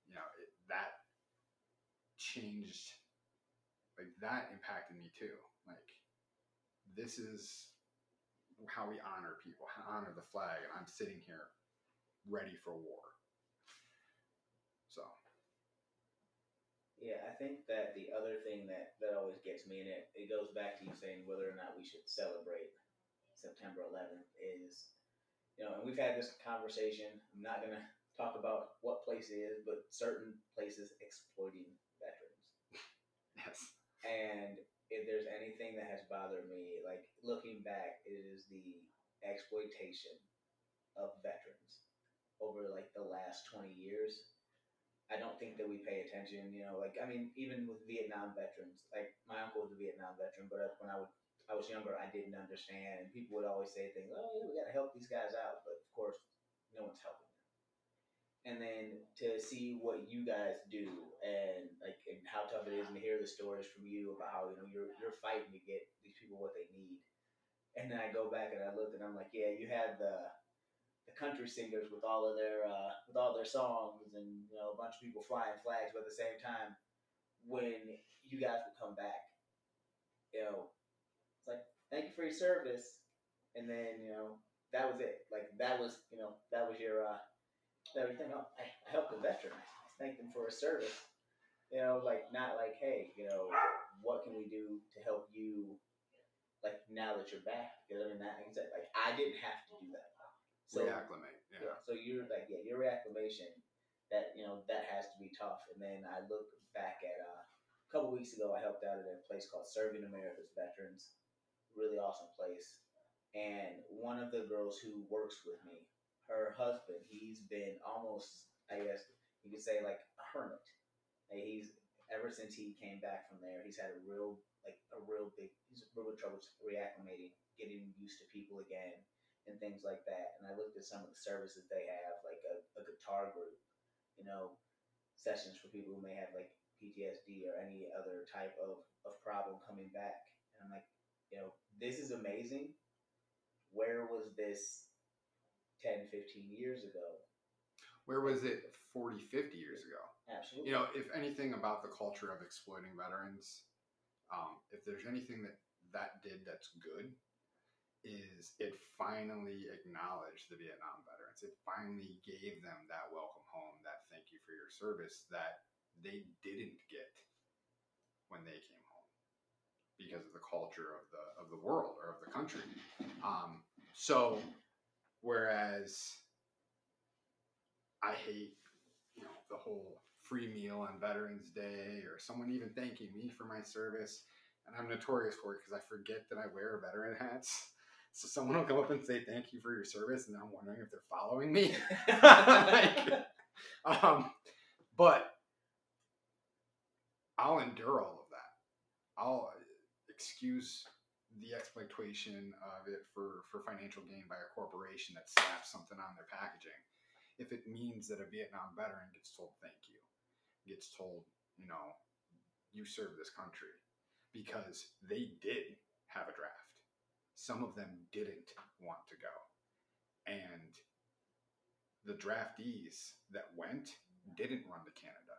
You know, it, that changed, like, that impacted me too. Like, this is how we honor people, how honor the flag, and I'm sitting here ready for war. So, Yeah, I think that the other thing that, that always gets me, and it, it goes back to you saying whether or not we should celebrate September 11th, is, you know, and we've had this conversation. I'm not going to talk about what place it is, but certain places exploiting veterans. Yes. And if there's anything that has bothered me, like looking back, it is the exploitation of veterans over like the last 20 years. I don't think that we pay attention, you know, like I mean, even with Vietnam veterans, like my uncle was a Vietnam veteran, but uh, when I was I was younger, I didn't understand, and people would always say things, "Oh, yeah, we got to help these guys out," but of course, no one's helping them. And then to see what you guys do, and like, and how tough it is, and to hear the stories from you about how you know you're you're fighting to get these people what they need. And then I go back and I look, and I'm like, yeah, you had the the country singers with all of their uh, with all their songs, and you know a bunch of people flying flags, but at the same time, when you guys would come back, you know, it's like thank you for your service, and then you know that was it. Like that was you know that was your uh, everything. Oh, I, I helped the veteran. I thanked him for his service. You know, like not like hey, you know, what can we do to help you? Like now that you're back, because I mean that like I didn't have to do that. So Reacclimate. Yeah. yeah. So you're like, yeah, your reacclimation, that you know, that has to be tough. And then I look back at uh, a couple weeks ago, I helped out at a place called Serving America's Veterans, really awesome place. And one of the girls who works with me, her husband, he's been almost, I guess you could say, like a hermit. Like he's ever since he came back from there, he's had a real, like a real big, he's a real trouble reacclimating, getting used to people again and things like that. And I looked at some of the services they have, like a, a guitar group, you know, sessions for people who may have like PTSD or any other type of, of problem coming back. And I'm like, you know, this is amazing. Where was this 10, 15 years ago? Where was it 40, 50 years ago? Absolutely. You know, if anything about the culture of exploiting veterans, um, if there's anything that that did that's good, is it finally acknowledged the Vietnam veterans. It finally gave them that welcome home, that thank you for your service that they didn't get when they came home because of the culture of the of the world or of the country. Um, so, whereas I hate you know the whole free meal on Veterans Day or someone even thanking me for my service. And I'm notorious for it because I forget that I wear veteran hats. So someone will come up and say thank you for your service, and I'm wondering if they're following me. like, um, but I'll endure all of that. I'll excuse the exploitation of it for, for financial gain by a corporation that slaps something on their packaging. If it means that a Vietnam veteran gets told thank you, gets told, you know, you serve this country because they did have a draft some of them didn't want to go. And the draftees that went didn't run to Canada,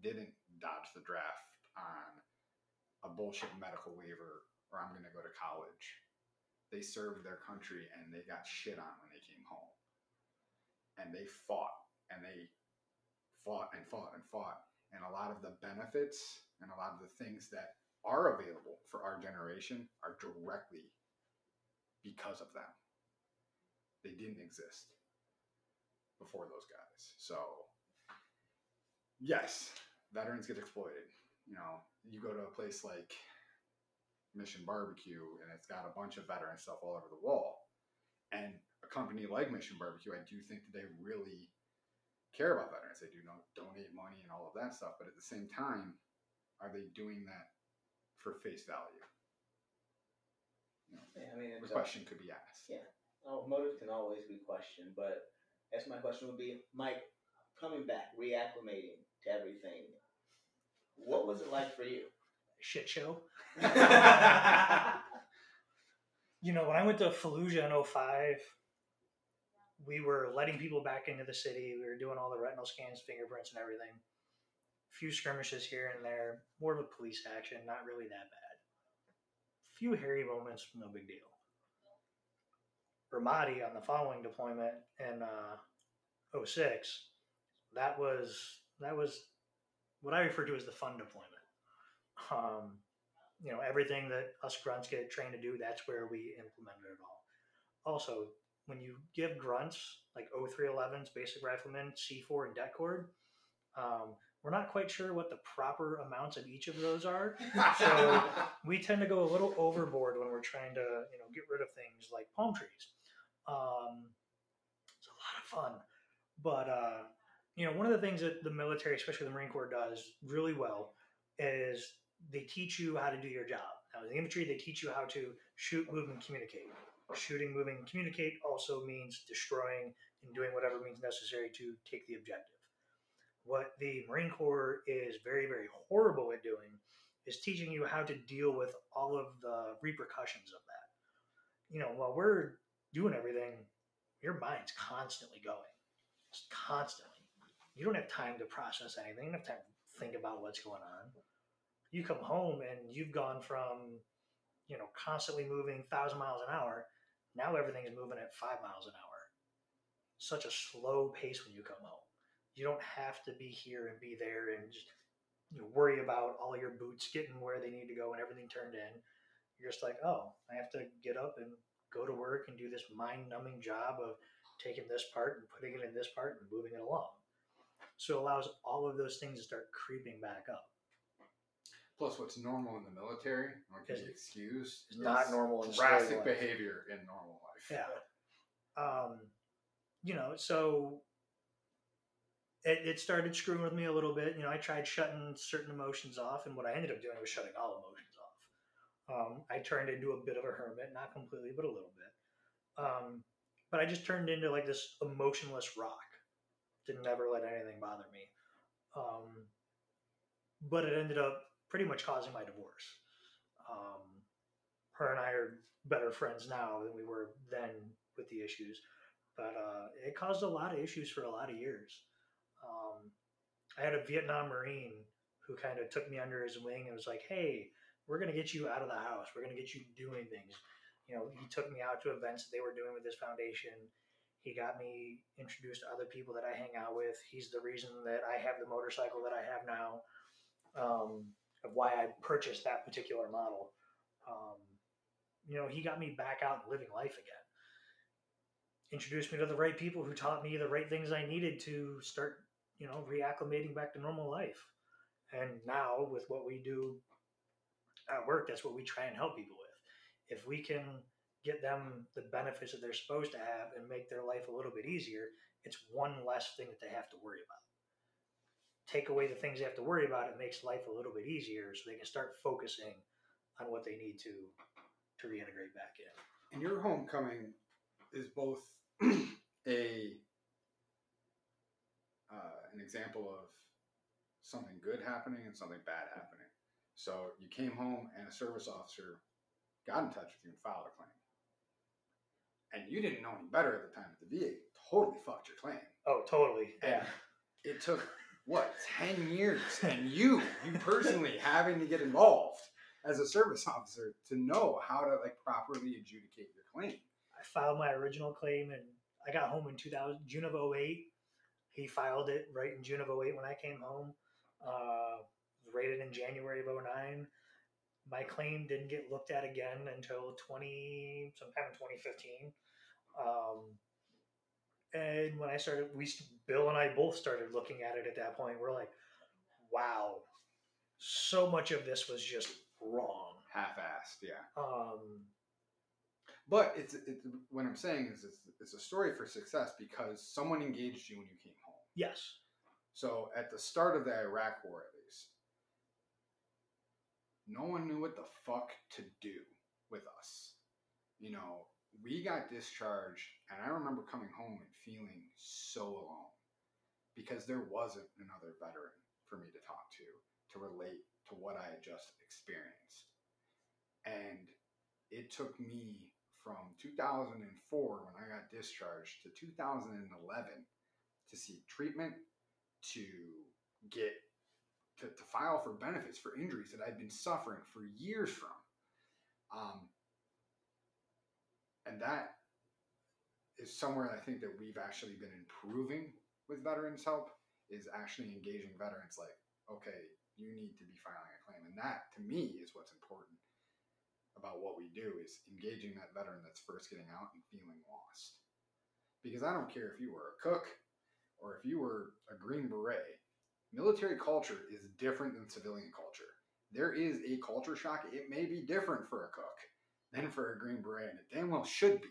didn't dodge the draft on a bullshit medical waiver or I'm going to go to college. They served their country and they got shit on when they came home. And they fought and they fought and fought and fought. And a lot of the benefits and a lot of the things that are available for our generation are directly because of them. They didn't exist before those guys. So, yes, veterans get exploited. You know, you go to a place like Mission Barbecue and it's got a bunch of veteran stuff all over the wall. And a company like Mission Barbecue, I do think that they really care about veterans. They do donate money and all of that stuff. But at the same time, are they doing that for face value? You know, Yeah, I mean, the question could be asked. Yeah. oh, motive can always be questioned, but that's my question would be, Mike, coming back, reacclimating to everything. What was it like for you? Shit show. You know, when I went to Fallujah in 05, we were letting people back into the city. We were doing all the retinal scans, fingerprints, and everything. Few skirmishes here and there, more of a police action, not really that bad. Few hairy moments, no big deal. Ramadi on the following deployment in uh, 06, that was that was what I refer to as the fun deployment. Um, you know, everything that us grunts get trained to do, that's where we implemented it all. Also, when you give grunts like 0311s, basic rifleman, C4, and det cord, um, we're not quite sure what the proper amounts of each of those are. So we tend to go a little overboard when we're trying to, you know, get rid of things like palm trees. Um, it's a lot of fun, but uh, you know, one of the things that the military, especially the Marine Corps, does really well is they teach you how to do your job. Now, in the infantry, they teach you how to shoot, move, and communicate. Shooting, moving, and communicate also means destroying and doing whatever means necessary to take the objective. What the Marine Corps is very, very horrible at doing is teaching you how to deal with all of the repercussions of that. You know, while we're doing everything, your mind's constantly going, just constantly. You don't have time to process anything. You don't have time to think about what's going on. You come home and you've gone from, you know, constantly moving thousand miles an hour. Now everything is moving at five miles an hour. Such a slow pace when you come home. You don't have to be here and be there and just you know, worry about all your boots getting where they need to go and everything turned in. You're just like, oh, I have to get up and go to work and do this mind numbing job of taking this part and putting it in this part and moving it along. So it allows all of those things to start creeping back up. Plus, what's normal in the military, or can Is- be excused, is not normal in drastic behavior in normal life. Yeah. Um, you know, so it, it started screwing with me a little bit. You know, I tried shutting certain emotions off, and what I ended up doing was shutting all emotions off. Um, I turned into a bit of a hermit, not completely, but a little bit. Um, but I just turned into like this emotionless rock. Didn't never let anything bother me. Um, but it ended up pretty much causing my divorce. Um, her and I are better friends now than we were then with the issues, but uh, it caused a lot of issues for a lot of years. Um, I had a Vietnam Marine who kind of took me under his wing and was like, "Hey, we're gonna get you out of the house. We're gonna get you doing things." You know, he took me out to events that they were doing with this foundation. He got me introduced to other people that I hang out with. He's the reason that I have the motorcycle that I have now. Um, of why I purchased that particular model. Um, you know, he got me back out and living life again. Introduced me to the right people who taught me the right things I needed to start, you know, reacclimating back to normal life. And now, with what we do at work, that's what we try and help people with. If we can get them the benefits that they're supposed to have and make their life a little bit easier, it's one less thing that they have to worry about. Take away the things they have to worry about, it makes life a little bit easier so they can start focusing on what they need to to reintegrate back in. And your homecoming is both a uh, an example of something good happening and something bad happening. So you came home and a service officer got in touch with you and filed a claim. And you didn't know any better at the time at the VA. Totally fucked your claim. Oh, totally. And Yeah. it took what ten years, and you, you personally, having to get involved as a service officer to know how to like properly adjudicate your claim. I filed my original claim and I got home in 2000, June of 08. He filed it right in June of 08 when I came home. Uh, rated in January of 09. My claim didn't get looked at again until 20, sometime in 2015. Um, and when I started, we, Bill and I both started looking at it at that point. We're like, wow, so much of this was just wrong. Half-assed, yeah. Um, But it's, it's what I'm saying is it's, it's a story for success because someone engaged you when you came home. Yes. So at the start of the Iraq War, at least, no one knew what the fuck to do with us. You know, we got discharged, and I remember coming home and feeling so alone because there wasn't another veteran for me to talk to to relate to what I had just experienced. And it took me from 2004 when I got discharged to 2011 to seek treatment, to get to, to file for benefits for injuries that I've been suffering for years from. Um, and that is somewhere I think that we've actually been improving with veterans help is actually engaging veterans like, okay, you need to be filing a claim. And that to me is what's important about what we do is engaging that veteran that's first getting out and feeling lost. because I don't care if you were a cook or if you were a Green Beret, military culture is different than civilian culture. There is a culture shock. It may be different for a cook than for a Green Beret, and it damn well should be.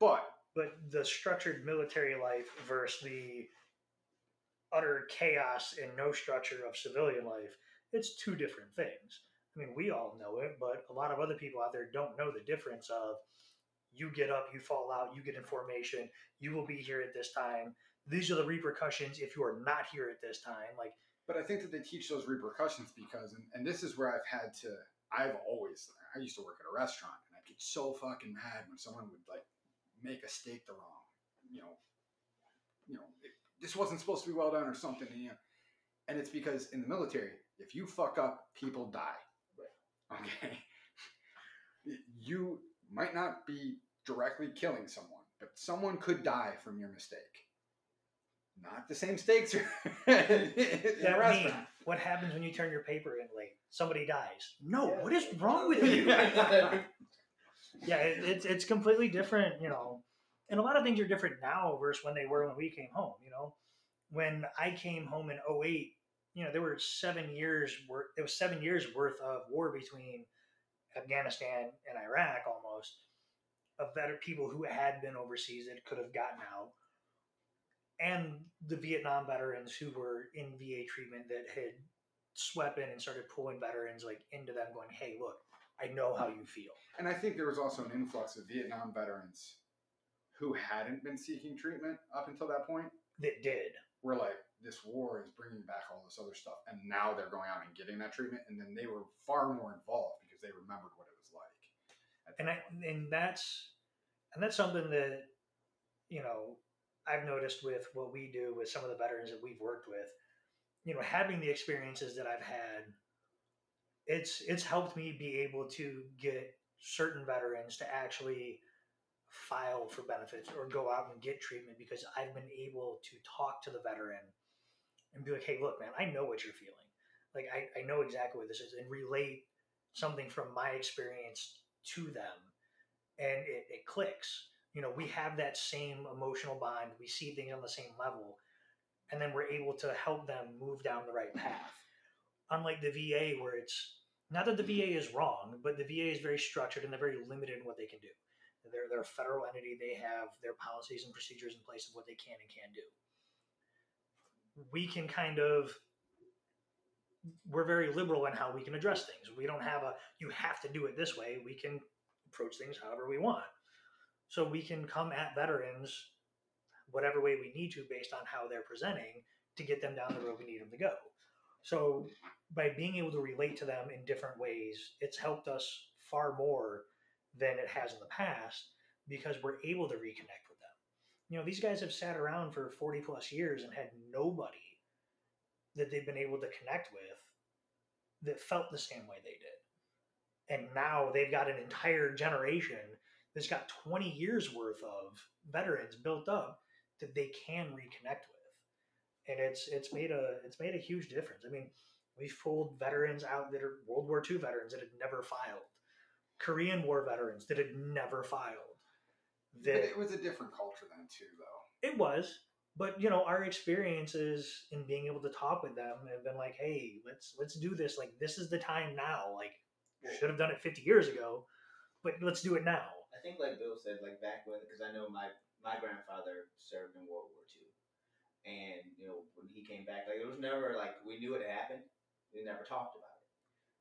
But but the structured military life versus the utter chaos and no structure of civilian life, it's two different things. I mean, we all know it, but a lot of other people out there don't know the difference of you get up, you fall out, you get information, you will be here at this time. These are the repercussions if you are not here at this time. Like, but I think that they teach those repercussions because, and, and this is where I've had to, I've always, I used to work at a restaurant and I'd get so fucking mad when someone would like make a steak the wrong, you know, you know, it, this wasn't supposed to be well done or something. And, you know, and it's because in the military, if you fuck up, people die. Right. Okay. you might not be directly killing someone, but someone could die from your mistake. Not the same stakes in that a restaurant. Mean, what happens when you turn your paper in late? Somebody dies. No, yeah. what is wrong with you? yeah, it, it's it's completely different, you know. And a lot of things are different now versus when they were when we came home. You know, when I came home in 08, you know, there were seven years worth. It was seven years worth of war between Afghanistan and Iraq, almost of better people who had been overseas that could have gotten out and the Vietnam veterans who were in VA treatment that had swept in and started pulling veterans like into them, going, "Hey, look, I know how you feel." And I think there was also an influx of Vietnam veterans who hadn't been seeking treatment up until that point. That did. We're like, this war is bringing back all this other stuff, and now they're going out and getting that treatment, and then they were far more involved because they remembered what it was like. And I, and that's and that's something that you know I've noticed with what we do with some of the veterans that we've worked with, you know, having the experiences that I've had, it's it's helped me be able to get certain veterans to actually file for benefits or go out and get treatment because I've been able to talk to the veteran and be like, hey, look, man, I know what you're feeling. Like I, I know exactly what this is and relate something from my experience to them and it, it clicks you know, we have that same emotional bond. We see things on the same level, and then we're able to help them move down the right path. Unlike the VA, where it's not that the VA mm-hmm. is wrong, but the VA is very structured and they're very limited in what they can do. They're, they're a federal entity. They have their policies and procedures in place of what they can and can't do. We can kind of we're very liberal in how we can address things. We don't have a you have to do it this way. We can approach things however we want. So we can come at veterans whatever way we need to based on how they're presenting to get them down the road we need them to go. So by being able to relate to them in different ways, it's helped us far more than it has in the past because we're able to reconnect with them. You know, these guys have sat around for 40 plus years and had nobody that they've been able to connect with that felt the same way they did. And now they've got an entire generation that's got 20 years worth of veterans built up that they can reconnect with. And it's it's made a it's made a huge difference. I mean we've pulled veterans out that are world war ii veterans that had never filed korean war veterans that had never filed that, but it was a different culture then too though. It was but you know our experiences in being able to talk with them have been like hey let's let's do this. Like this is the time now. Like should have done it 50 years ago but let's do it now I think like Bill said, like back when, because I know my my grandfather served in World War II, and you know when he came back, like it was never like we knew it happened. We never talked about it.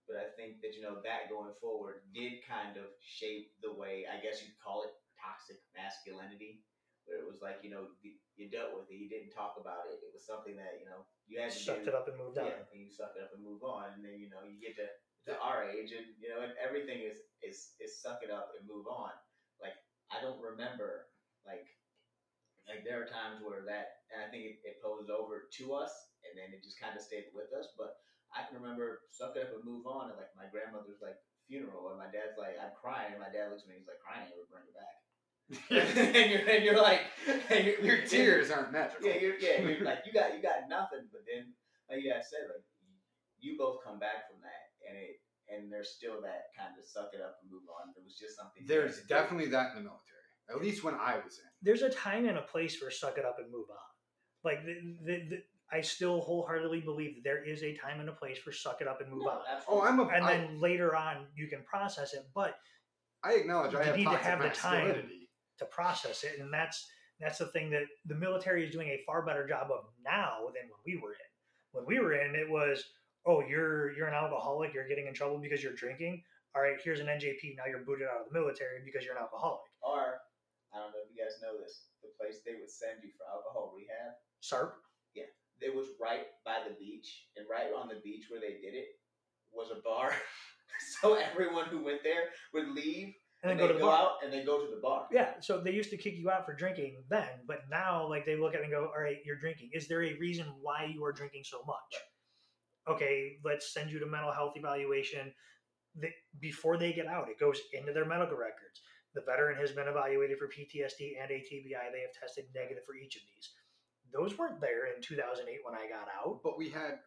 But I think that you know that going forward did kind of shape the way I guess you'd call it toxic masculinity, where it was like you know you dealt with it, you didn't talk about it. It was something that you know you had to sucked do, it up and moved on. Yeah, and you suck it up and move on, and then you know you get to to our age, and you know, and everything is is is suck it up and move on. I don't remember like like there are times where that and I think it, it posed over to us and then it just kind of stayed with us. But I can remember suck it up and move on. And like my grandmother's like funeral and my dad's like I'm crying and my dad looks at me he's like crying never bring it back. and you're and you're like and you're, your tears aren't magical. Yeah, you're, yeah, you're like you got you got nothing. But then like you guys said, like you both come back from that and it and there's still that kind of suck it up and move on. It was just something. There's definitely that in the military. At least when I was in. there's a time and a place for suck it up and move on. Like the, the, the, I still wholeheartedly believe that there is a time and a place for suck it up and move No, on. Oh. I'm a. And I- then later on, you can process it, but I acknowledge I you have need to have the time. to process it, and that's that's the thing that the military is doing a far better job of now than when we were in. When we were in, it was, oh, you're you're an alcoholic, you're getting in trouble because you're drinking. All right, here's an NJP. Now you're booted out of the military because you're an alcoholic. Or I don't know if you guys know this, the place they would send you for alcohol rehab, SARP. Yeah, it was right by the beach, and right on the beach where they did it was a bar. so everyone who went there would leave and then go to the go bar. out and then go to the bar. Yeah, so they used to kick you out for drinking then, but now like they look at it and go, "All right, you're drinking. Is there a reason why you are drinking so much?" Okay, let's send you to mental health evaluation. Before they get out, it goes into their medical records. The veteran has been evaluated for PTSD and ATBI. They have tested negative for each of these. Those weren't there in 2008 when I got out. But we had.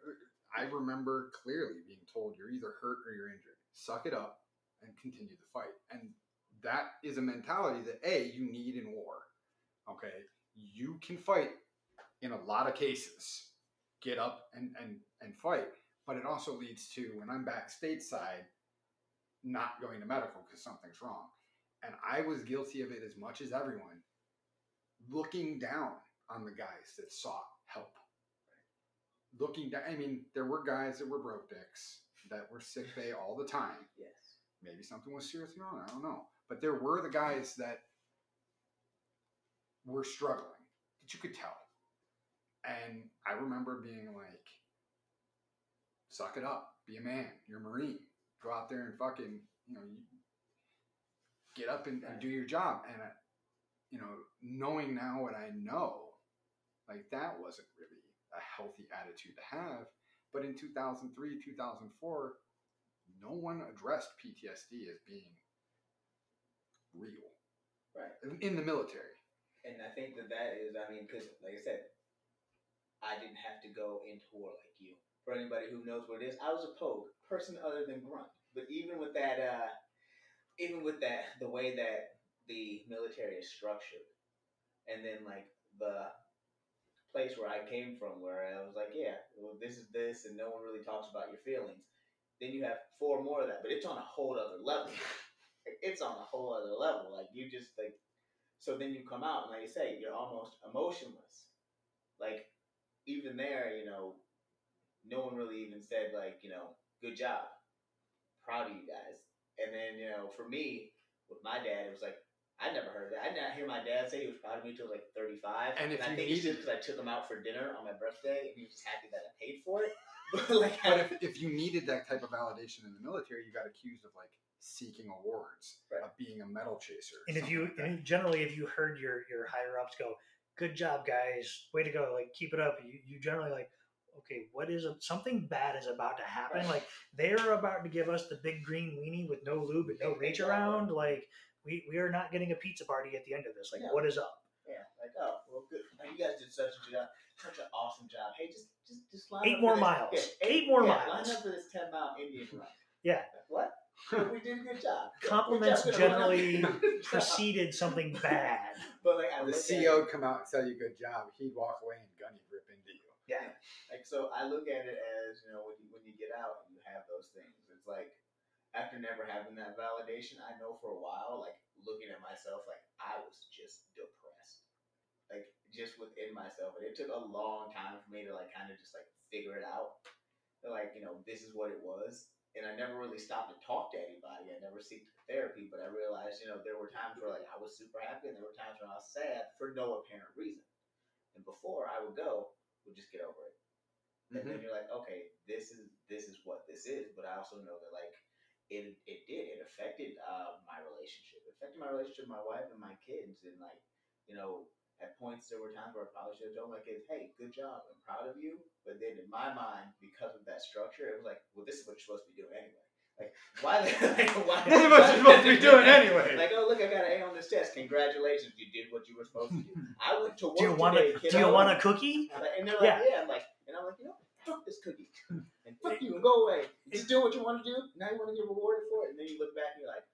I remember clearly being told you're either hurt or you're injured. Suck it up and continue the fight. And that is a mentality that a you need in war. Okay, you can fight in a lot of cases. Get up and and and fight. But it also leads to when I'm back stateside, not going to medical because something's wrong. And I was guilty of it as much as everyone, looking down on the guys that sought help. Looking down, I mean, there were guys that were broke dicks that were sick bay all the time. Yes. Maybe something was seriously wrong. I don't know. But there were the guys that were struggling that you could tell. And I remember being like, suck it up, be a man, you're a Marine. Go out there and fucking, you know, you get up and, and do your job. And, you know, knowing now what I know, like that wasn't really a healthy attitude to have. But in 2003, 2004, no one addressed PTSD as being real Right. in- in the military. And I think that that is, I mean, because like I said, I didn't have to go into war like you. For anybody who knows what it is, I was a pogue, person other than grunt. But even with that, uh, even with that, the way that the military is structured, and then like the place where I came from, where I was like, yeah, well, this is this, and no one really talks about your feelings. Then you have four more of that, but it's on a whole other level. it's on a whole other level. Like you just like so then you come out and like you say, you're almost emotionless. Like even there, you know, no one really even said like, you know, good job. Proud of you guys. And then, you know, for me, with my dad, it was like I never heard that. I did not hear my dad say he was proud of me until like 35. And if I you think it's needed- just because I took him out for dinner on my birthday and he was just happy that I paid for it. But like, But if, if you needed that type of validation in the military, you got accused of like seeking awards, Right. of being a medal chaser. And if you like and generally, if you heard your your higher ups go, "Good job, guys, way to go!" Like keep it up. You you generally like, okay, what is a, something bad is about to happen? Like they're about to give us the big green weenie with no lube and no reach around. Like we we are not getting a pizza party at the end of this. Like Yeah. what is up? Yeah, like oh well, good. You guys did such a job, such an awesome job. Hey, just just just line Eight up more for this, miles. yeah, Eight more yeah, miles. Line up for this ten mile Indian run. Yeah. Like, what? Yeah, we did a good job. Compliments we're just gonna run up generally and do a good job. Preceded something bad. But like I the CEO it, would come out and tell you good job. He'd walk away and gunny rip into you. Yeah. like so I look at it as you know when you when you get out and you have those things, it's like after never having that validation, I know for a while, like looking at myself, like I was just depressed, like just within myself, and it took a long time for me to like kind of just like figure it out. Like you know, this is what it was, and I never really stopped to talk to anybody. I never seeked therapy, but I realized, you know, there were times where like I was super happy, and there were times when I was sad for no apparent reason. And before I would go, would just get over it. And then you're like, okay, this is this is what this is. But I also know that like it it did it affected uh, my relationship. It affected my relationship with my wife and my kids. And like you know, at points there were times where I probably should have told my kids, hey, good job, I'm proud of you. But then in my mind, because of that structure, it was like, well, this is what you're supposed to be doing anyway. Like why? the- like, why This is what you're supposed to be doing anyway. Like, oh look, I got an A on this test. Congratulations, you did what you were supposed to do. I went to work Do you want today, a kiddo. Do you want a cookie? Like, and they're like, yeah. I'm like, and I'm like, you know, fuck this cookie, and fuck you, and go away. Just do what you want to do. Now you want to get rewarded for it, and then you look back and you're like,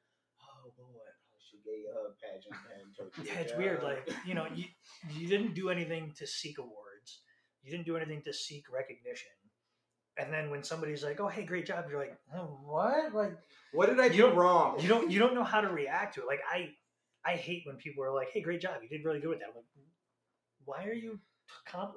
boy, I probably She you a hug pageant and told you. Yeah, it's weird. Like you know, you you didn't do anything to seek awards. You didn't do anything to seek recognition. And then when somebody's like, "Oh, hey, great job," you're like, oh, "What?" Like What did I do wrong? you don't you don't know how to react to it. Like I I hate when people are like, "Hey, great job! You did really good with that." I'm like, why are you? Comp-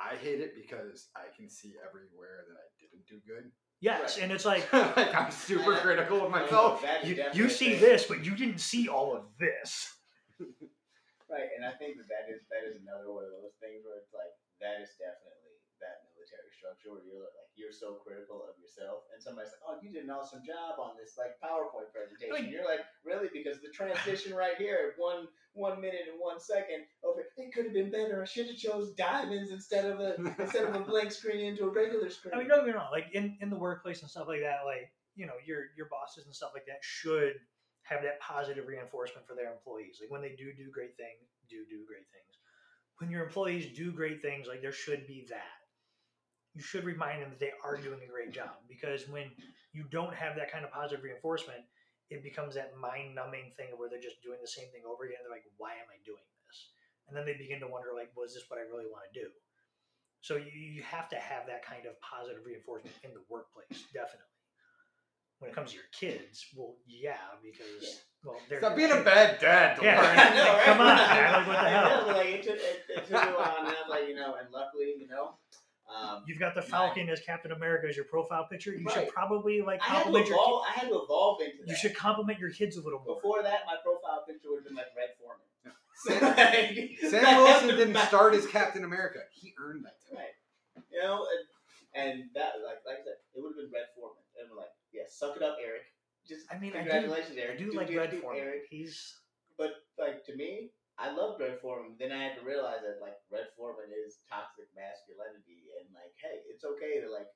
I hate it because I can see everywhere that I didn't do good. Yes, Right. and it's like like I'm super critical of No, no, myself. that is you, you see thing. this, but you didn't see all of this. Right, and I think that that is that is another one of those things where it's like that is definitely that military structure where you're like you're so critical of yourself, and somebody's like, "Oh, you did an awesome job on this like PowerPoint presentation." Like- you're like, "Really?" Because the transition right here, one one minute and one second over, it could have been better. I should have chose diamonds instead of a instead of a blank screen into a regular screen. I mean, don't get me wrong. Like in, in the workplace and stuff like that, like you know, your your bosses and stuff like that should have that positive reinforcement for their employees. Like when they do do great things, do do great things. When your employees do great things, like there should be that. You should remind them that they are doing a great job because when you don't have that kind of positive reinforcement, it becomes that mind-numbing thing where they're just doing the same thing over again. They're like, "Why am I doing this?" And then they begin to wonder, like, "Was this what I really want to do?" So you, you have to have that kind of positive reinforcement in the workplace, definitely. When it comes to your kids, well, yeah, because Yeah. well, they're Stop your being a bad dad. To Yeah. learn. I know, right? Come on, man, like, what the hell? know, but, like, it took, it, it took a while, and I'm like, you know, and luckily, you know, um, You've got the Right. Falcon as Captain America as your profile picture. You should probably like I had to compliment your. evolve. I had to evolve into that. You should compliment your kids a little more. Before that, my profile picture would have been like Red Foreman. Sam, Sam Wilson didn't start as Captain America. He earned that. title. Right. You know, and, and that, like, like I said, it would have been Red Foreman. And we're like, yeah, suck it up, Eric. Just I mean, I do- congratulations, I Eric. do Do like good, Red do Foreman. Eric. He's But like to me, I loved Red Foreman. Then I had to realize that like Red Foreman is toxic masculinity, and like, hey, it's okay to like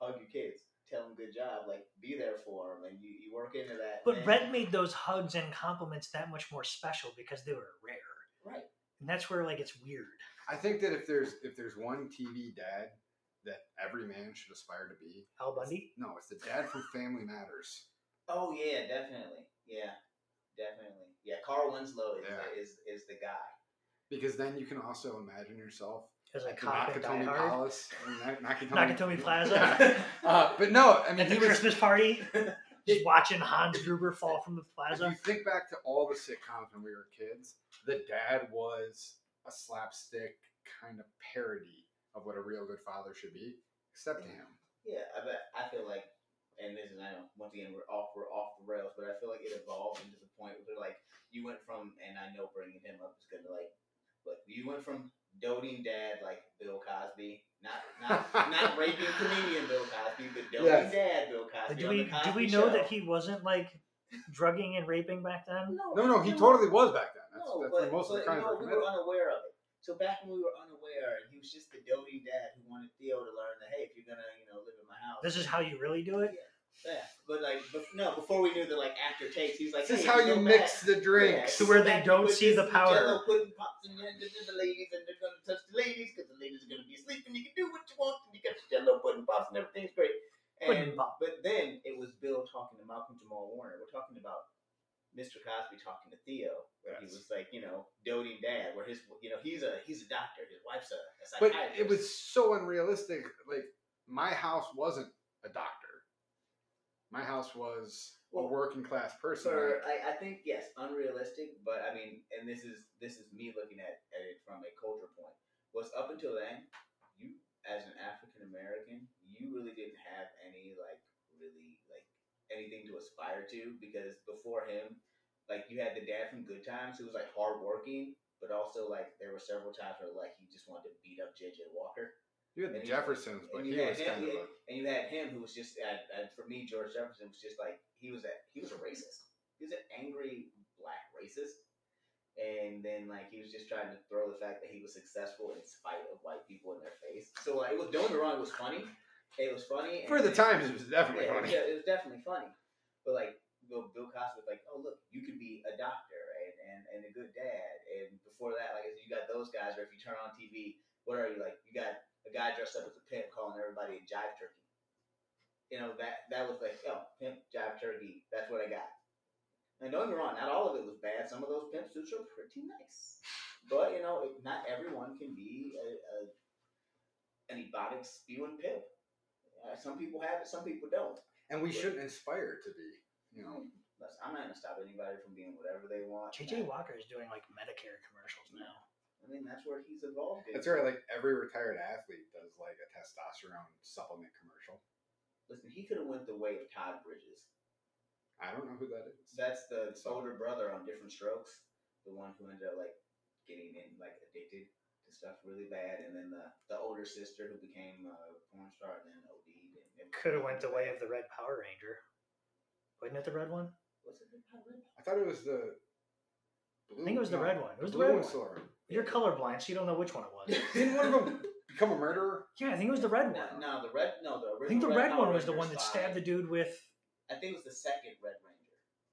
hug your kids, tell them good job, like be there for them, and you, you work into that. but and- Red made those hugs and compliments that much more special because they were rare, right? and that's where like it's weird. I think that if there's if there's one TV dad that every man should aspire to be, Al Bundy. no, it's the dad from Family Matters. Oh yeah, definitely, yeah, definitely, yeah. Carl Winslow is Yeah. the, is is the guy. Because then you can also imagine yourself As a at cop in Die Nakatomi Hard. Palace, or Na- Nakatomi, Nakatomi Plaza. Uh, but no, I mean, At the he was, Christmas party, just watching Hans Gruber fall from the if plaza. you think back to all the sitcoms when we were kids, the dad was a slapstick kind of parody of what a real good father should be, except him. Yeah, I bet. I feel like, and this is I know once again we're off we're off the rails, but I feel like it evolved into the point where like you went from, and I know bringing him up is gonna like, but you went from doting dad like Bill Cosby, not not not raping comedian Bill Cosby, but doting Yes. dad Bill Cosby. Do on we the do we know Show. that he wasn't like drugging and raping back then? No, No, no, he no, totally was back then. That's, No, that's but, when most of the crimes no, were we committed. were unaware of it. So back when we were unaware, and he was just the doting dad who wanted Theo to learn that hey, if you're gonna you know live in my house, This is how you really do it. Yeah, but like, bef- no, before we knew the like after takes, he was like, This is hey, how you go mix back- the drinks. To where they don't see the powder. Jello pudding pops and then the, the ladies, and they're gonna touch the ladies because the ladies are gonna be asleep, and you can do what you want, and you got your Jello pudding pops, and everything's great. Pudding And pop. but then it was Bill talking to Malcolm Jamal Warner. We're talking about Mr. Cosby talking to Theo, where he was like, you know, doting dad, where his, you know, he's a he's a doctor, his wife's a, a But psychiatrist. it was so unrealistic. Like my house wasn't a doctor. My house was a working class person. For I, I think yes, unrealistic, but I mean, and this is this is me looking at, at it from a culture point. Was up until then, you as an African American, you really didn't have any like really anything to aspire to because before him, like you had the dad from Good Times who was like hardworking, but also like there were several times where like he just wanted to beat up JJ Walker. you had and the Jeffersons, but he you had was him, kind of a and you had him who was just and for me George Jefferson was just like he was a he was a racist. He was an angry black racist. And then like he was just trying to throw the fact that he was successful in spite of white people in their face. So like it was don't get me wrong, it was funny. It was funny. for the times. It was definitely yeah, funny. Yeah, it was definitely funny. But like Bill, Bill Cosby was like, oh look, you could be a doctor and, and, and a good dad. And before that, like you got those guys, or if you turn on TV, what are you like? You got a guy dressed up as a pimp calling everybody a jive turkey. You know that that was like, oh, pimp, jive turkey. That's what I got. And don't get me wrong, not all of it was bad. Some of those pimp suits are pretty nice. But you know, it, not everyone can be a, a an ebonic spewing pimp. Uh, some people have it, some people don't. And we shouldn't inspire to be. You know, Listen, I'm not gonna stop anybody from being whatever they want. JJ Walker is doing like Medicare commercials now. I mean, that's where he's evolved. that's right. Like every retired athlete does like a testosterone supplement commercial. Listen, he could have went the way of Todd Bridges. I don't know who that is. That's the So- older brother on Diff'rent Strokes, the one who ended up like getting in like addicted to stuff really bad, and then the the older sister who became a porn star and then OD'd. And it- Could have went the way of the Red Power Ranger. Wasn't it the red one? Was it the Red? I thought it was the. Blue, I think it was the no, red one. It was the blue red one. still. You're colorblind, so you don't know which one it was. Didn't one of them become a murderer? yeah, I think it was the red one. no, the red. No, the original. I think the red Power one was the one that five- stabbed the dude with. I think it was the second Red Ranger.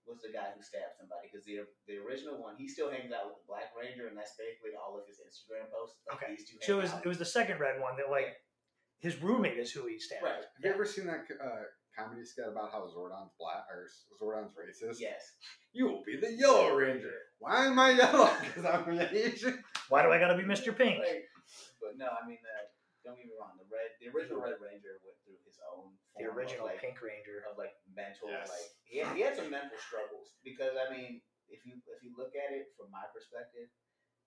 Was the guy who stabbed somebody because the the original one he still hangs out with the Black Ranger and that's basically all of his Instagram posts. Like Okay, these two. So it hang was out. it was the second red one that like his roommate is who he stabbed. right. Have you ever seen that uh, comedy skit about how Zordon's black or Zordon's racist? Yes. You will be the Yellow Ranger. Why am I yellow? Because I'm an Asian. Why do I gotta be Mr. Pink? Like, but no, I mean, uh, don't get me wrong. The red, the original Red Ranger went through his own The original of like, Pink Ranger. of like mental, Yes. like he had, he had some mental struggles because I mean, if you if you look at it from my perspective,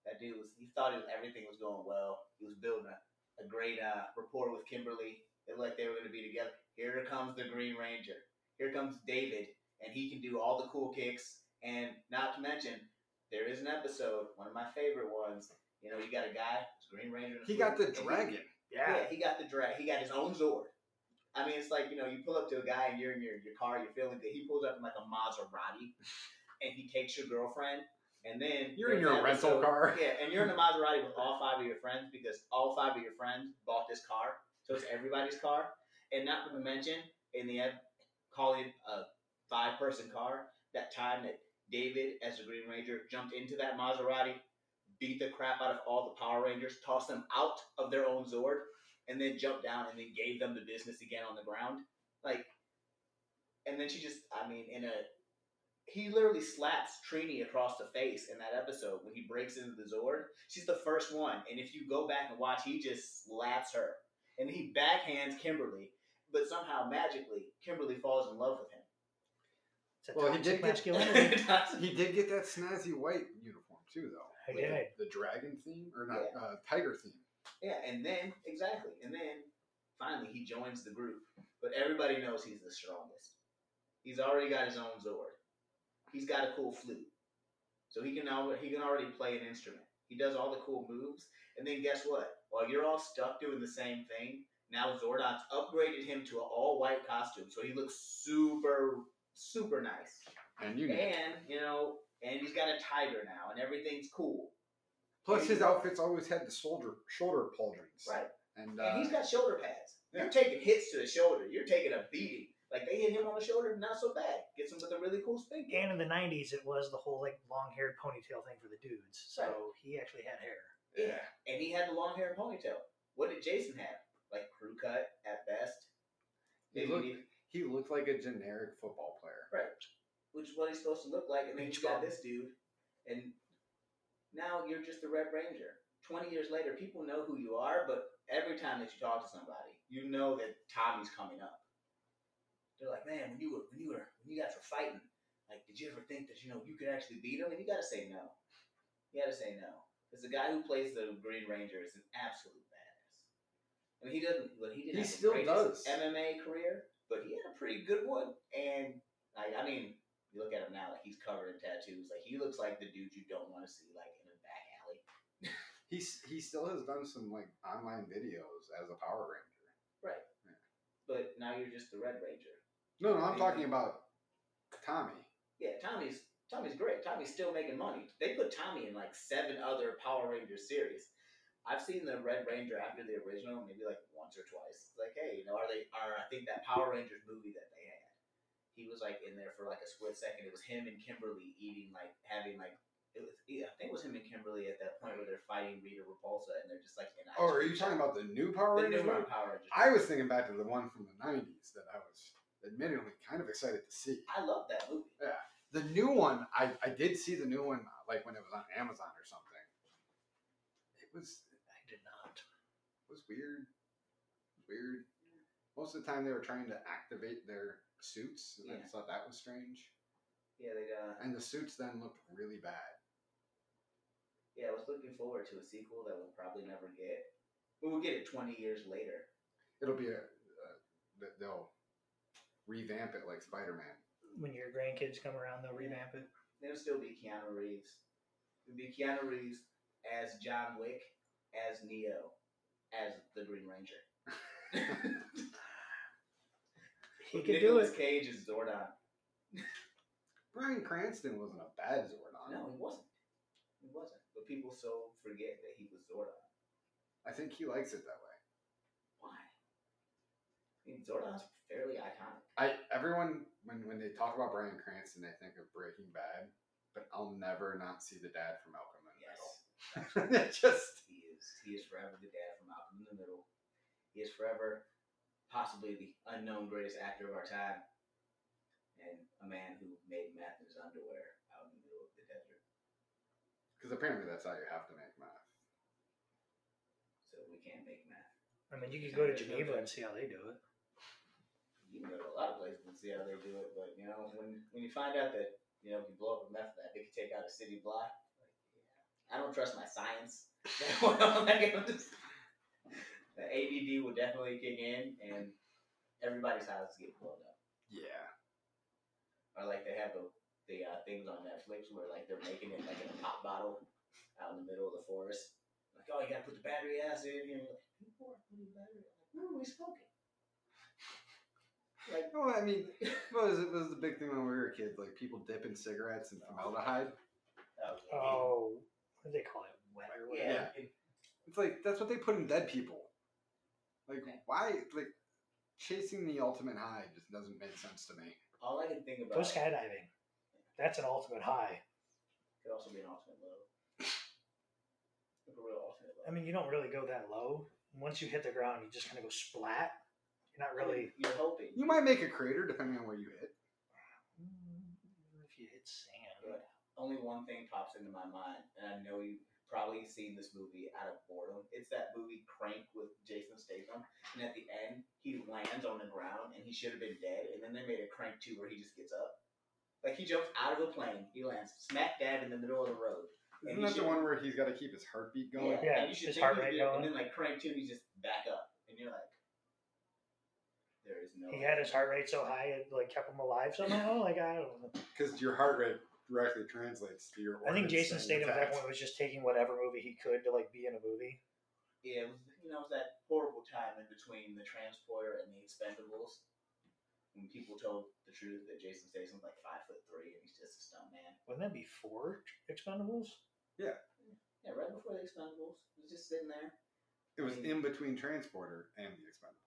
that dude was he thought it was, everything was going well. He was building a, a great uh, rapport with Kimberly. It looked like they were going to be together. Here comes the Green Ranger. Here comes David, and he can do all the cool kicks. And not to mention, there is an episode, one of my favorite ones. You know, you got a guy, it's Green Ranger. He got the suit, and he- dragon. yeah. Yeah. he got the drag. He got his own Zord. I mean, it's like you know, you pull up to a guy and you're in your, your car, you're feeling good. He pulls up in like a Maserati, and he takes your girlfriend, and then You're in your rental episode- car. Yeah, and you're in a Maserati with all five of your friends because all five of your friends bought this car, so it's everybody's car. And not to mention, in the end, calling a five person car, that time that David, as the Green Ranger, jumped into that Maserati, beat the crap out of all the Power Rangers, tossed them out of their own Zord, and then jumped down and then gave them the business again on the ground. Like, and then she just, I mean, in a, he literally slaps Trini across the face in that episode when he breaks into the Zord. She's the first one, and if you go back and watch, he just slaps her, and he backhands Kimberly, but somehow magically Kimberly falls in love with him. Well, he did get- masculinity. He did get that snazzy white uniform too, though. I With did. The dragon theme or not? Yeah. Uh, tiger theme. Yeah, and then exactly, and then finally he joins the group. But everybody knows he's the strongest. He's already got his own Zord. He's got a cool flute, so he can now he can already play an instrument. He does all the cool moves, and then guess what? While you're all stuck doing the same thing, now Zordon's upgraded him to an all white costume, so he looks super super nice. And you. And you know, and he's got a tiger now, and everything's cool. Plus, his outfits always had the shoulder shoulder pauldrons. Right. And, And uh, he's got shoulder pads. You're taking hits to the shoulder. You're taking a beating. Like they hit him on the shoulder, not so bad. Gets him with a really cool spin kick. And in the '90s, it was the whole like long-haired ponytail thing for the dudes. So Right. he actually had hair. Yeah. And he had the long-haired ponytail. What did Jason have? Like crew cut at best. He looked, he- he looked like a generic football player. right. Which is what he's supposed to look like. And then you got this dude. And now you're just the Red Ranger. 20 years later, people know who you are, but every time that you talk to somebody, you know that Tommy's coming up. They're like, man, when you were when you were when you guys were fighting, like, did you ever think that you know you could actually beat him? And you got to say no. You got to say no, because the guy who plays the Green Ranger is an absolute badass. I mean, he doesn't. Well, he didn't. He still does. MMA career, but he had a pretty good one. And like, I mean, you look at him now, like he's covered in tattoos. Like he looks like the dude you don't want to see, like in a back alley. He's he still has done some like online videos as a Power Ranger. Right. But now you're just the Red Ranger. No, no, I'm talking about Tommy. Yeah, Tommy's Tommy's great. Tommy's still making money. They put Tommy in like seven other Power Ranger series. I've seen the Red Ranger after the original, maybe like once or twice. It's like, hey, you know, are they are I think that Power Rangers movie that they had. He was like in there for like a split second. It was him and Kimberly eating like having like it was yeah, I think it was him and Kimberly at that point where they're fighting Rita Repulsa and they're just like Oh, are you talking about the new Power Rangers? the new? Power Rangers? I was thinking back to the one from the '90s that I was admittedly kind of excited to see. I love that movie. Yeah. the new one, I, I did see the new one like when it was on Amazon or something. It was I did not. it was weird. Weird. Most of the time they were trying to activate their suits, and I Yeah. just thought that was strange. Yeah, they uh, And the suits then looked really bad. yeah. I was looking forward to a sequel that we'll probably never get. We'll get it twenty years later. It'll be a, uh, they'll revamp it like Spider Man. When your grandkids come around, they'll revamp it. It'll still be Keanu Reeves. It'll be Keanu Reeves as John Wick, as Neo, as the Green Ranger. He With could do Nicolas it. Cage as Zordon. Bryan Cranston wasn't a bad Zordon. No, he wasn't. He wasn't. But people so forget that he was Zordon. I think he likes it that way. Why? I mean, Zordon's fairly iconic. I everyone when when they talk about Bryan Cranston, they think of Breaking Bad, but I'll never not see the dad from Malcolm in the Yes. Middle. just He is. He is forever the dad from Malcolm in the Middle. He is forever possibly the unknown greatest actor of our time. And a man who made meth in his underwear out in the middle of the desert. because apparently that's how you have to make math. So we can't make meth. I mean, you could go to Geneva and see how they do it. You can go to a lot of places and see how they do it, but you know, when when you find out that, you know, if you blow up a meth lab, they can take out a city block. Like, yeah. I don't trust my science. like, I'm just, the ADD will definitely kick in, and everybody's houses get blown up. Yeah. Or like they have the the uh, things on Netflix where like they're making it like in a pop bottle out in the middle of the forest. Like, oh, you gotta put the battery acid in. You're like, people are putting battery. Like, where are we smoking? Like, No, I mean, what was it was the big thing when we were kids? Like people dipping cigarettes in formaldehyde. oh, Oh, what do they call it? Wet or whatever. yeah. Yeah. It's like that's what they put in dead people. Like Okay. why? Like chasing the ultimate high just doesn't make sense to me. All I can think about. Go skydiving. That's an ultimate high. could also be an ultimate low. Like a real ultimate low. I mean, you don't really go that low. Once you hit the ground, you just kind of go splat. You're not really. you're hoping. You might make a crater depending on where you hit. Mm, if you hit sand. But only one thing pops into my mind, and I know you've probably seen this movie out of boredom. It's that movie Crank with Jason Statham, and at the end he lands on the ground and he should have been dead, and then they made a Crank two where he just gets up, like he jumps out of a plane, he lands smack dab in the middle of the road. Isn't And he that the one where he's got to keep his heartbeat going? Yeah, and you should his heart rate going. and then like Crank two, he just back up, and you're like, there is no. He had his heart rate so high it like kept him alive somehow. Like I don't know. Because your heart rate directly translates to your. I think Jason staying Statham at that point was just taking whatever movie he could to like be in a movie. Yeah, it was, you know, it was that horrible time in between the Transporter and the Expendables. When people told the truth that Jason Statham's like five foot three and he's just a stunt man. Wouldn't that be four Expendables? Yeah, Yeah, right before the Expendables, he was just sitting there. It was in between Transporter and the Expendables.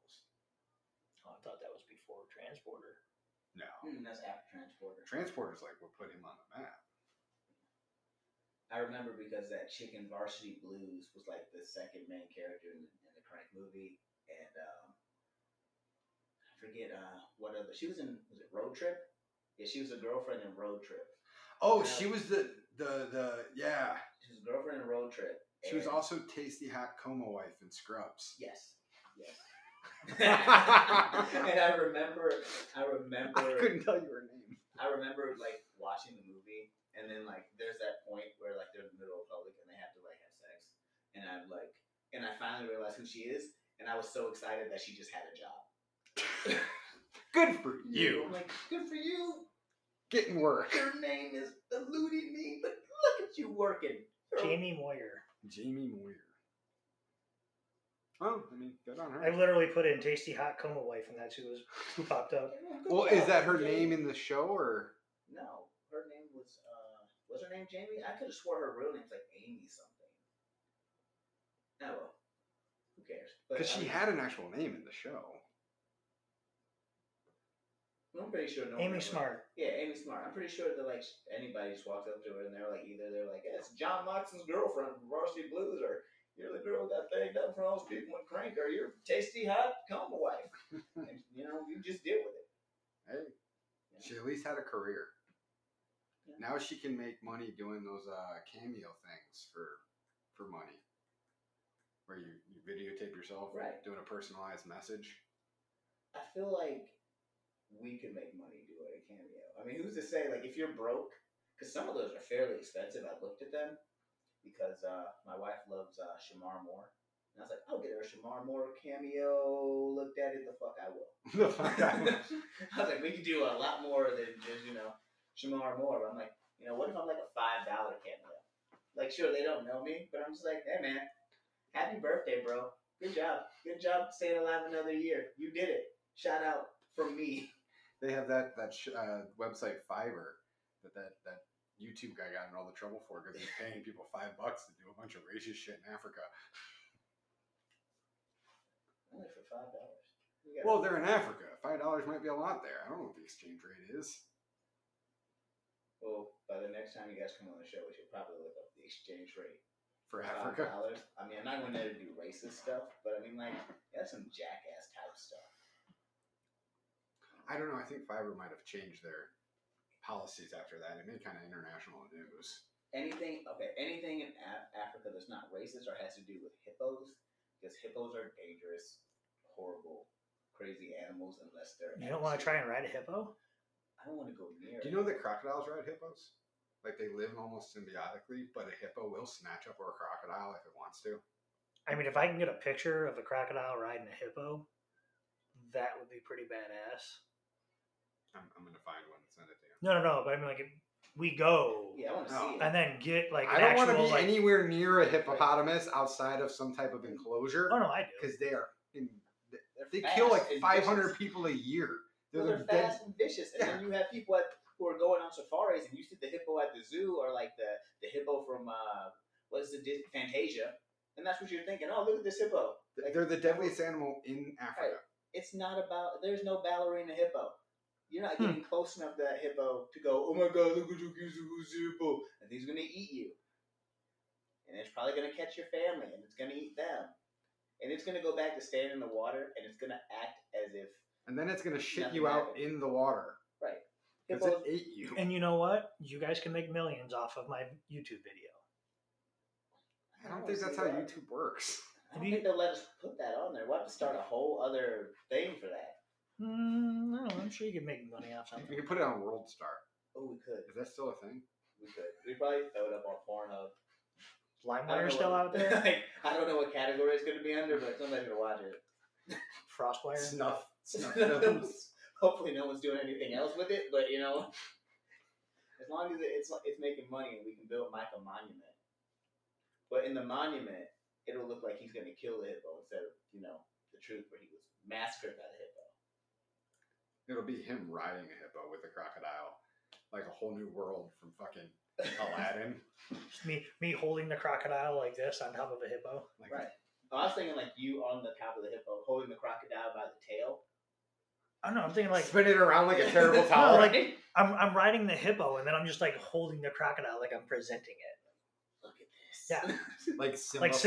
I thought that was before Transporter. No, Hmm, that's after Transporter. Transporter's like what put him on the map. I remember because that chicken Varsity Blues was like the second main character in, in the Crank movie, and um, I forget uh, what other. She was in was it Road Trip? Yeah, she was a girlfriend in Road Trip. Oh, she was the the the yeah. She was a girlfriend in Road Trip. She was and- also Tasty Hot Coma wife in Scrubs. Yes. Yes. and I remember, I remember, I couldn't tell you her name. I remember like watching the movie, and then like there's that point where like they're in the middle of public and they have to like have sex, and I'm like, and I finally realized who she is, and I was so excited that she just had a job. Good for you. I'm like, good for you. Getting work. Your name is eluding me, but look at you working. Jamie Moore. Jamie Moore. Well, I mean, good on her. I literally put in tasty hot coma wife, and that's who was who popped up. Well, is that her name in the show or? No, her name was uh was her name Jamie? I could have swore her real name's like Amy something. Oh well. Who cares? But, Because I she mean, had an actual name in the show. I'm pretty sure no Amy ever- Smart. Yeah, Amy Smart. I'm pretty sure that like anybody just walks up to her and they're like either they're like, yeah, it's John Moxon's girlfriend from Varsity Blues, or you're the girl that banged up for all those people in Crank, or you're tasty hot coma wife. and, you know, you just deal with it. Hey, she at least had a career. Now she can make money doing those uh, cameo things for for money, where you, you videotape yourself Right. doing a personalized message. I feel like we could make money doing a cameo. I mean, who's to say? Like, if you're broke, because some of those are fairly expensive. I looked at them because uh, my wife loves uh, Shemar Moore, and I was like, I'll get her a Shemar Moore cameo. Looked at it, the fuck I will. I. I was like, we could do a lot more than just you know Shemar Moore. But I'm like, you know, what if I'm like a five dollar cameo? Like, sure, they don't know me, but I'm just like, hey man, happy birthday, bro. Good job. Good job staying alive another year. You did it. Shout out from me. They have that that sh- uh, website Fiverr that that that YouTube guy got in all the trouble for because he's paying people five bucks to do a bunch of racist shit in Africa. Only for five dollars. Well, they're in Africa. Five dollars might be a lot there. I don't know what the exchange rate is. well, by the next time you guys come on the show, we should probably look up the exchange rate For Africa, dollars. I mean, I'm not going there to do racist stuff, but I mean, like, that's some jackass type stuff. I don't know. I think Fiverr might have changed their policies after that. It made kind of international news. Anything, okay, anything in Af- Africa that's not racist or has to do with hippos, because hippos are dangerous, horrible, crazy animals unless they're. You don't want to try and ride a hippo? I don't want to go near. Do you know that crocodiles ride hippos? Like they live almost symbiotically, but a hippo will snatch up or a crocodile if it wants to. I mean, if I can get a picture of a crocodile riding a hippo, that would be pretty badass. I'm, I'm gonna find one and send it to you. No, no, no. But I mean, like, we go Yeah, I want to No. see it. and then get like I an don't want to actual, be like, anywhere near a hippopotamus outside of some type of enclosure Oh no, I do. because they are in, they Fast kill like and 500 vicious. people a year. They're, Well, the they're dead. fast and vicious, and then you have people at, who are going on safaris, and you see the hippo at the zoo, or like the the hippo from uh, what's the Dis- Fantasia, and that's what you're thinking. Oh, look at this hippo. Like, They're the deadliest animal in Africa. It's not about. There's no ballerina hippo. You're not Hmm. getting close enough to that hippo to go. Oh my God! Look at you, who's the hippo, and he's gonna eat you, and it's probably gonna catch your family, and it's gonna eat them, and it's gonna go back to staying in the water, and it's gonna act as if And then it's gonna shit you out happened. in the water Right. because hippos. it ate you. And you know what? You guys can make millions off of my YouTube video. I don't wanna think that's how that. YouTube works. I don't think they'll let us put that on there. We'll have to start a whole other thing for that. Mm, I don't know. I'm sure you could make money off something. You can put it on World Star. Oh, we could. Is that still a thing? We could. We probably throw it up on Pornhub. I don't LimeWire know still what- out there? like, I don't know what category it's going to be under, but somebody's going to watch it. Frostwire? Snuff. Snuff films. Hopefully, no one's doing anything else with it. But you know, as long as it's it's making money and we can build Mike a monument. But in the monument, it'll look like he's going to kill the hippo instead of you know the truth where he was massacred by the hippo. It'll be him riding a hippo with a crocodile, like a whole new world from fucking Aladdin. Just me, me holding the crocodile like this on top of a hippo. Like, Right. I was thinking like you on the top of the hippo, holding the crocodile by the tail. I don't know. I'm thinking like spin it around like a terrible No, like- I'm, I'm riding the hippo and then I'm just like holding the crocodile like I'm presenting it. Look at this. Yeah. like Simba. Like from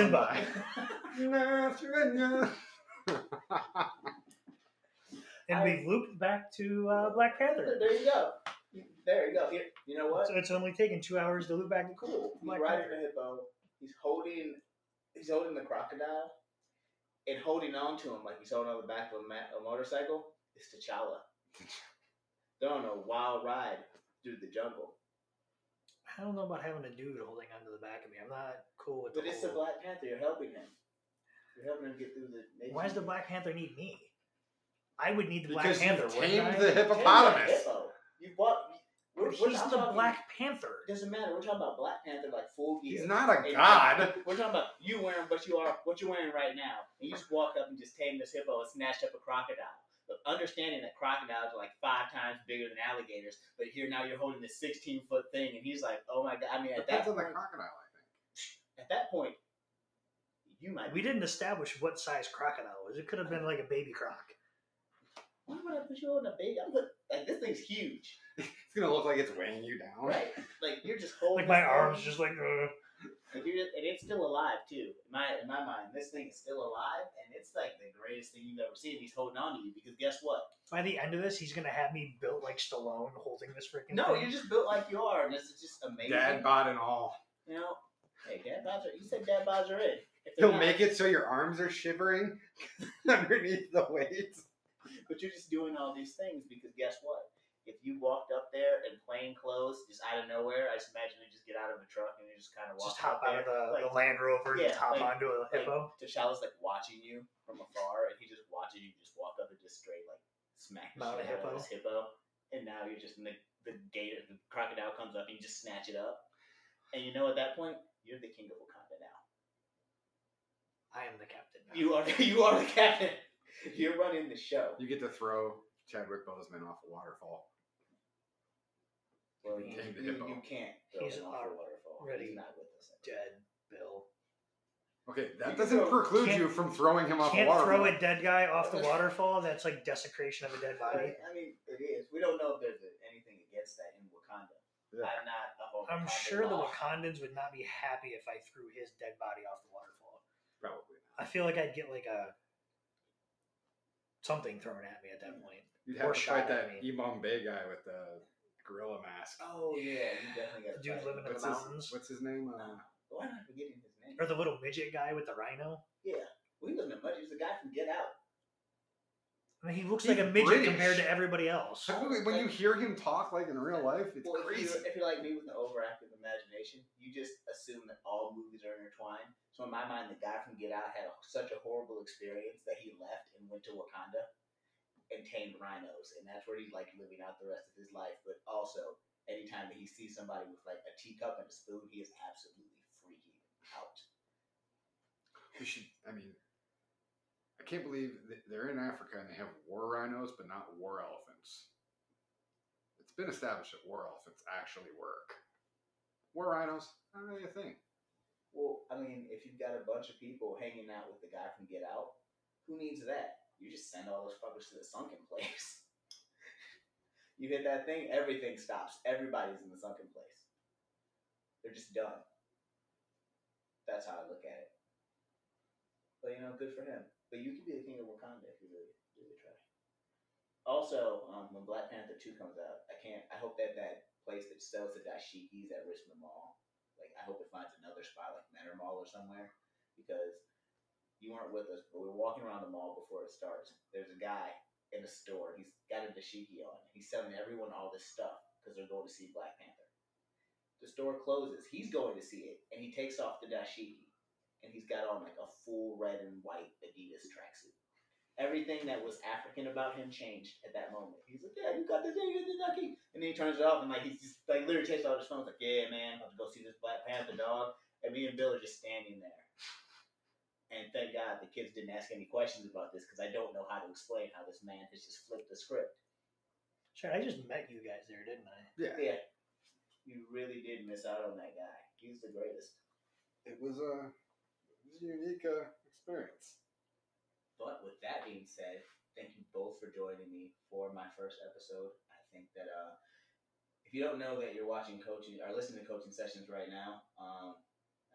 Simba. the- And I- we've looped back to uh, Black Panther. There you go. There you go. Here, you know what? So it's only taken two hours to loop back to cool. He's Black riding Panther. the hippo. He's holding. He's holding the crocodile, and holding on to him like he's holding on the back of a, ma- a motorcycle. It's T'Challa. They're on a wild ride through the jungle. I don't know about having a dude holding onto the back of me. I'm not cool with that. But the it's the Black Panther. You're helping him. You're helping him get through the. Why does the Black Panther need me? I would need the Black Because you Panther. wouldn't tamed I? the hippopotamus. hippo. You bought. We're, But we're, He's the talking- Black Panther. Doesn't matter. We're talking about Black Panther like full gear. He's not a And- god. We're talking about you wearing what you are, what you're wearing right now, and you just walk up and just tame this hippo and snatched up a crocodile. But understanding that crocodiles are like five times bigger than alligators, but here now you're holding this 16 foot thing, and he's like, oh my god. I mean, at that Depends on the point, crocodile, I think. at that point, you might. We didn't establish what size crocodile it was. It could have been like a baby croc. Why would I put you on a baby? I'm put, like this thing's huge, It's gonna look like it's weighing you down. right? Like you're just holding. Like my arms just like. Uh, If you just, and it's still alive too. In my in my mind, this thing is still alive, and it's like the greatest thing you've ever seen. He's holding on to you because guess what? By the end of this, he's gonna have me built like Stallone, holding this freaking. No, thing. you're just built like you are, and this is just amazing. Dad bod and all. You know, hey, dad bods are. You said dad bods are in. He'll not- make it so your arms are shivering underneath the weight. But you're just doing all these things because guess what? If you walked up there in plain clothes, just out of nowhere, I just imagine you just get out of a truck and you just kind of walk just hop out there, of the, like, the Land Rover and yeah, just hop like- onto a like, hippo. T'Challa's like watching you from afar, and he just watches you just walk up and just straight like smack out of hippo. his hippo, and now you're just in the the gator, the crocodile comes up, and you just snatch it up, and you know at that point you're the king of Wakanda now. I am the captain. now. You are you are the captain. You're running the show. You get to throw Chadwick Boseman off a waterfall. Well, You you, the you, hippo. you can't throw He's him off the already waterfall. He's not with us. anymore. dead, Bill. Okay, You that can doesn't throw- preclude can't- you from throwing him off a Can't waterfall. throw a dead guy off the waterfall. That's like desecration of a dead body. I mean, it is. We don't know if there's anything against that in Wakanda. Yeah. I'm not up on I'm Wakanda sure the law. Wakandans would not be happy if I threw his dead body off the waterfall. Probably. I feel like I'd get like a something thrown at me at that point. You'd Or have to shot fight that me. Imam Bay guy with the gorilla mask. Oh yeah, you definitely got The dude living in What's the his, mountains, what's his name? Uh, Why am I forgetting his name? or the little midget guy with the rhino. Yeah, well, he wasn't much. He was the guy from Get Out. I mean, he looks He's like a midget British. compared to everybody else. when when you hear him talk like in real life, it's well, if crazy. you're, if you're like me with an overactive imagination, you just assume that all movies are intertwined. So in my mind, the guy from Get Out had a, such a horrible experience that he left and went to Wakanda and tamed rhinos, and that's where he's like living out the rest of his life. But also, anytime that he sees somebody with like a teacup and a spoon, he is absolutely freaking out. We should. I mean, I can't believe they're in Africa and they have war rhinos, but not war elephants. It's been established that war elephants actually work. War rhinos, not really a thing. Well, I mean, if you've got a bunch of people hanging out with the guy from Get Out, who needs that? You just send all those fuckers to the sunken place. you hit that thing, everything stops. Everybody's in the sunken place. They're just done. That's how I look at it. But you know, good for him. But you can be the king of Wakanda if you really, really try. Also, um, when Black Panther Two comes out, I can't. I hope that that place that sells the dashikis at Richmond Mall like I hope it finds another spot like Menor Mall or somewhere because you weren't with us, but we were walking around the mall before it starts. There's a guy in a store. He's got a dashiki on. He's selling everyone all this stuff because they're going to see Black Panther. The store closes. He's going to see it, and he takes off the dashiki, and he's got on like a full red and white Adidas tracksuit. Everything that was African about him changed at that moment. He's like, "Yeah, you got this, you got this dashiki," and then he turns it off, and like he's just like literally takes out his phone. He's like, "Yeah, man, I'm about to go see this Black Panther dog." And me and Bill are just standing there. And thank God the kids didn't ask any questions about this because I don't know how to explain how this man has just flipped the script. Sure, I just met you guys there, didn't I? Yeah, Yeah, you really did miss out on that guy. He's the greatest. it was a, it was a unique uh, experience. But with that being said, thank you both for joining me for my first episode. I think that uh, if you don't know that you're watching coaching or listening to coaching sessions right now, um,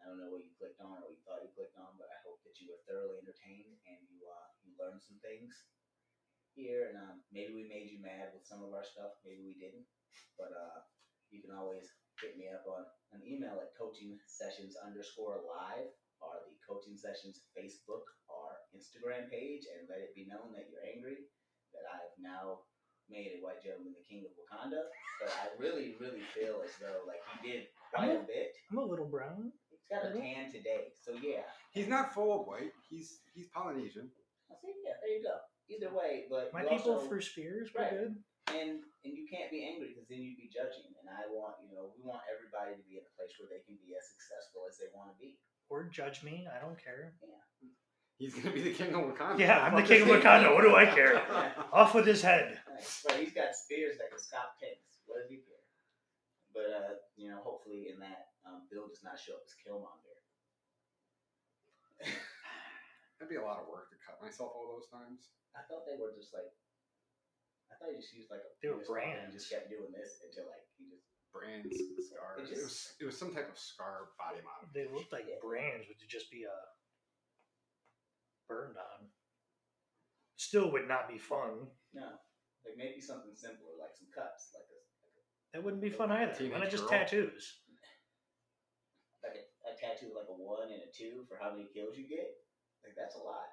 I don't know what you clicked on or what you thought you clicked on, but I hope that you were thoroughly entertained and you uh, you learned some things here. And um, maybe we made you mad with some of our stuff, maybe we didn't. But uh, you can always hit me up on an email at coaching sessions underscore live or the coaching sessions Facebook or Instagram page and let it be known that you're angry that I have now made a white gentleman the king of Wakanda. But I really, really feel as though like he did quite a bit. I'm a little brown. He's got a tan today, so yeah. He's not full white. He's he's Polynesian. I see, yeah, there you go. Either way, but My you people also- through spears were Right. good. and and you can't be angry because then you'd be judging. And I want you know we want everybody to be in a place where they can be as successful as they want to be. Or judge me. I don't care. Yeah. He's gonna be the king of Wakanda. Yeah, I'm the king of is he? Wakanda. What do I care? Off with his head. Right. But he's got spears that can stop tanks. What does he care? But uh, you know, hopefully in that um, Bill does not show up as Killmonger. That'd be a lot of work to cut myself all those times. I thought they were just like. I thought he just used like a They were penis bump and just kept doing this until like he just brands, scars. It It, was it was some type of scar body model. They looked like Yeah. brands, would just be uh, burned on. Still would not be fun. No, like maybe something simpler, like some cuts, like a That wouldn't be fun either. Why not just girl. tattoos? like a, a tattoo like a one and a two for how many kills you get. Like that's a lot.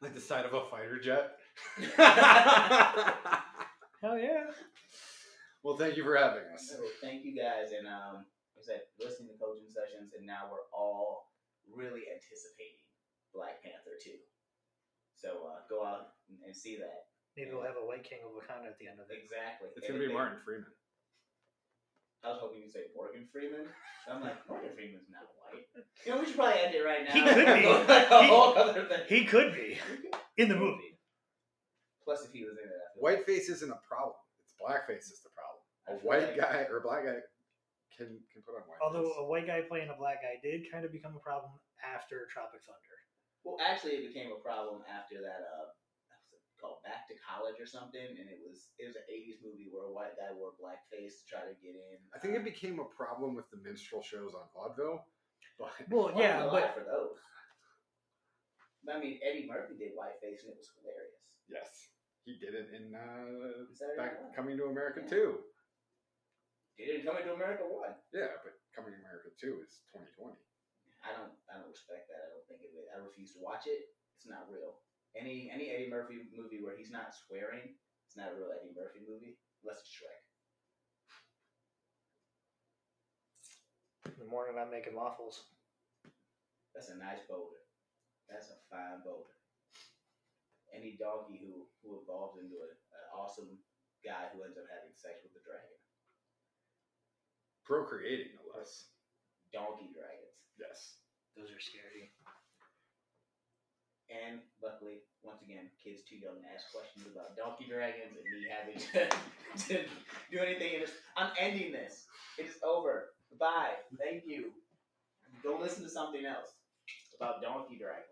Like the side of a fighter jet. Hell yeah. Well, thank you for having us. So thank you guys, and um, like I said, listening to coaching sessions, and now we're all really anticipating Black Panther two. So uh, go out and, and see that. Maybe we'll have a White King of Wakanda at the end of it. Exactly. It's And gonna be they- Martin Freeman. I was hoping you'd say Morgan Freeman. I'm like, Morgan Freeman's not white. You know, we should probably end it right now. He could be. Like a He- whole other thing. He could be in the movie. Plus, if he was in it, white face isn't a problem. It's blackface is the problem. I A white like- guy or a black guy can can put on white. Although a white guy playing a black guy did kind of become a problem after Tropic Thunder. Well, actually, it became a problem after that. Uh, what's it called Back to College or something, and it was it was an '80s movie where a white guy wore blackface to try to get in. I think it became a problem with the minstrel shows on vaudeville. But Well, Well, yeah, but for those. I mean, Eddie Murphy did whiteface, and it was hilarious. yes, he did it in uh, back Coming to America Yeah. too. He didn't come into America one. Yeah, but Coming to America two is 2020. I don't I don't respect that. I don't think it. I refuse to watch it. It's not real. Any any Eddie Murphy movie where he's not swearing, it's not a real Eddie Murphy movie. Unless it's Shrek. in the morning I'm making waffles. That's a nice boulder. That's a fine boulder. Any donkey who who evolves into a- an awesome guy who ends up having sex with the dragon. Procreating, no less. Donkey dragons. Yes. Those are scary. And luckily, once again, kids too young to ask questions about donkey dragons and me having to, to do anything. And it's, I'm ending this. It is over. Bye. Thank you. Go listen to something else about donkey dragons.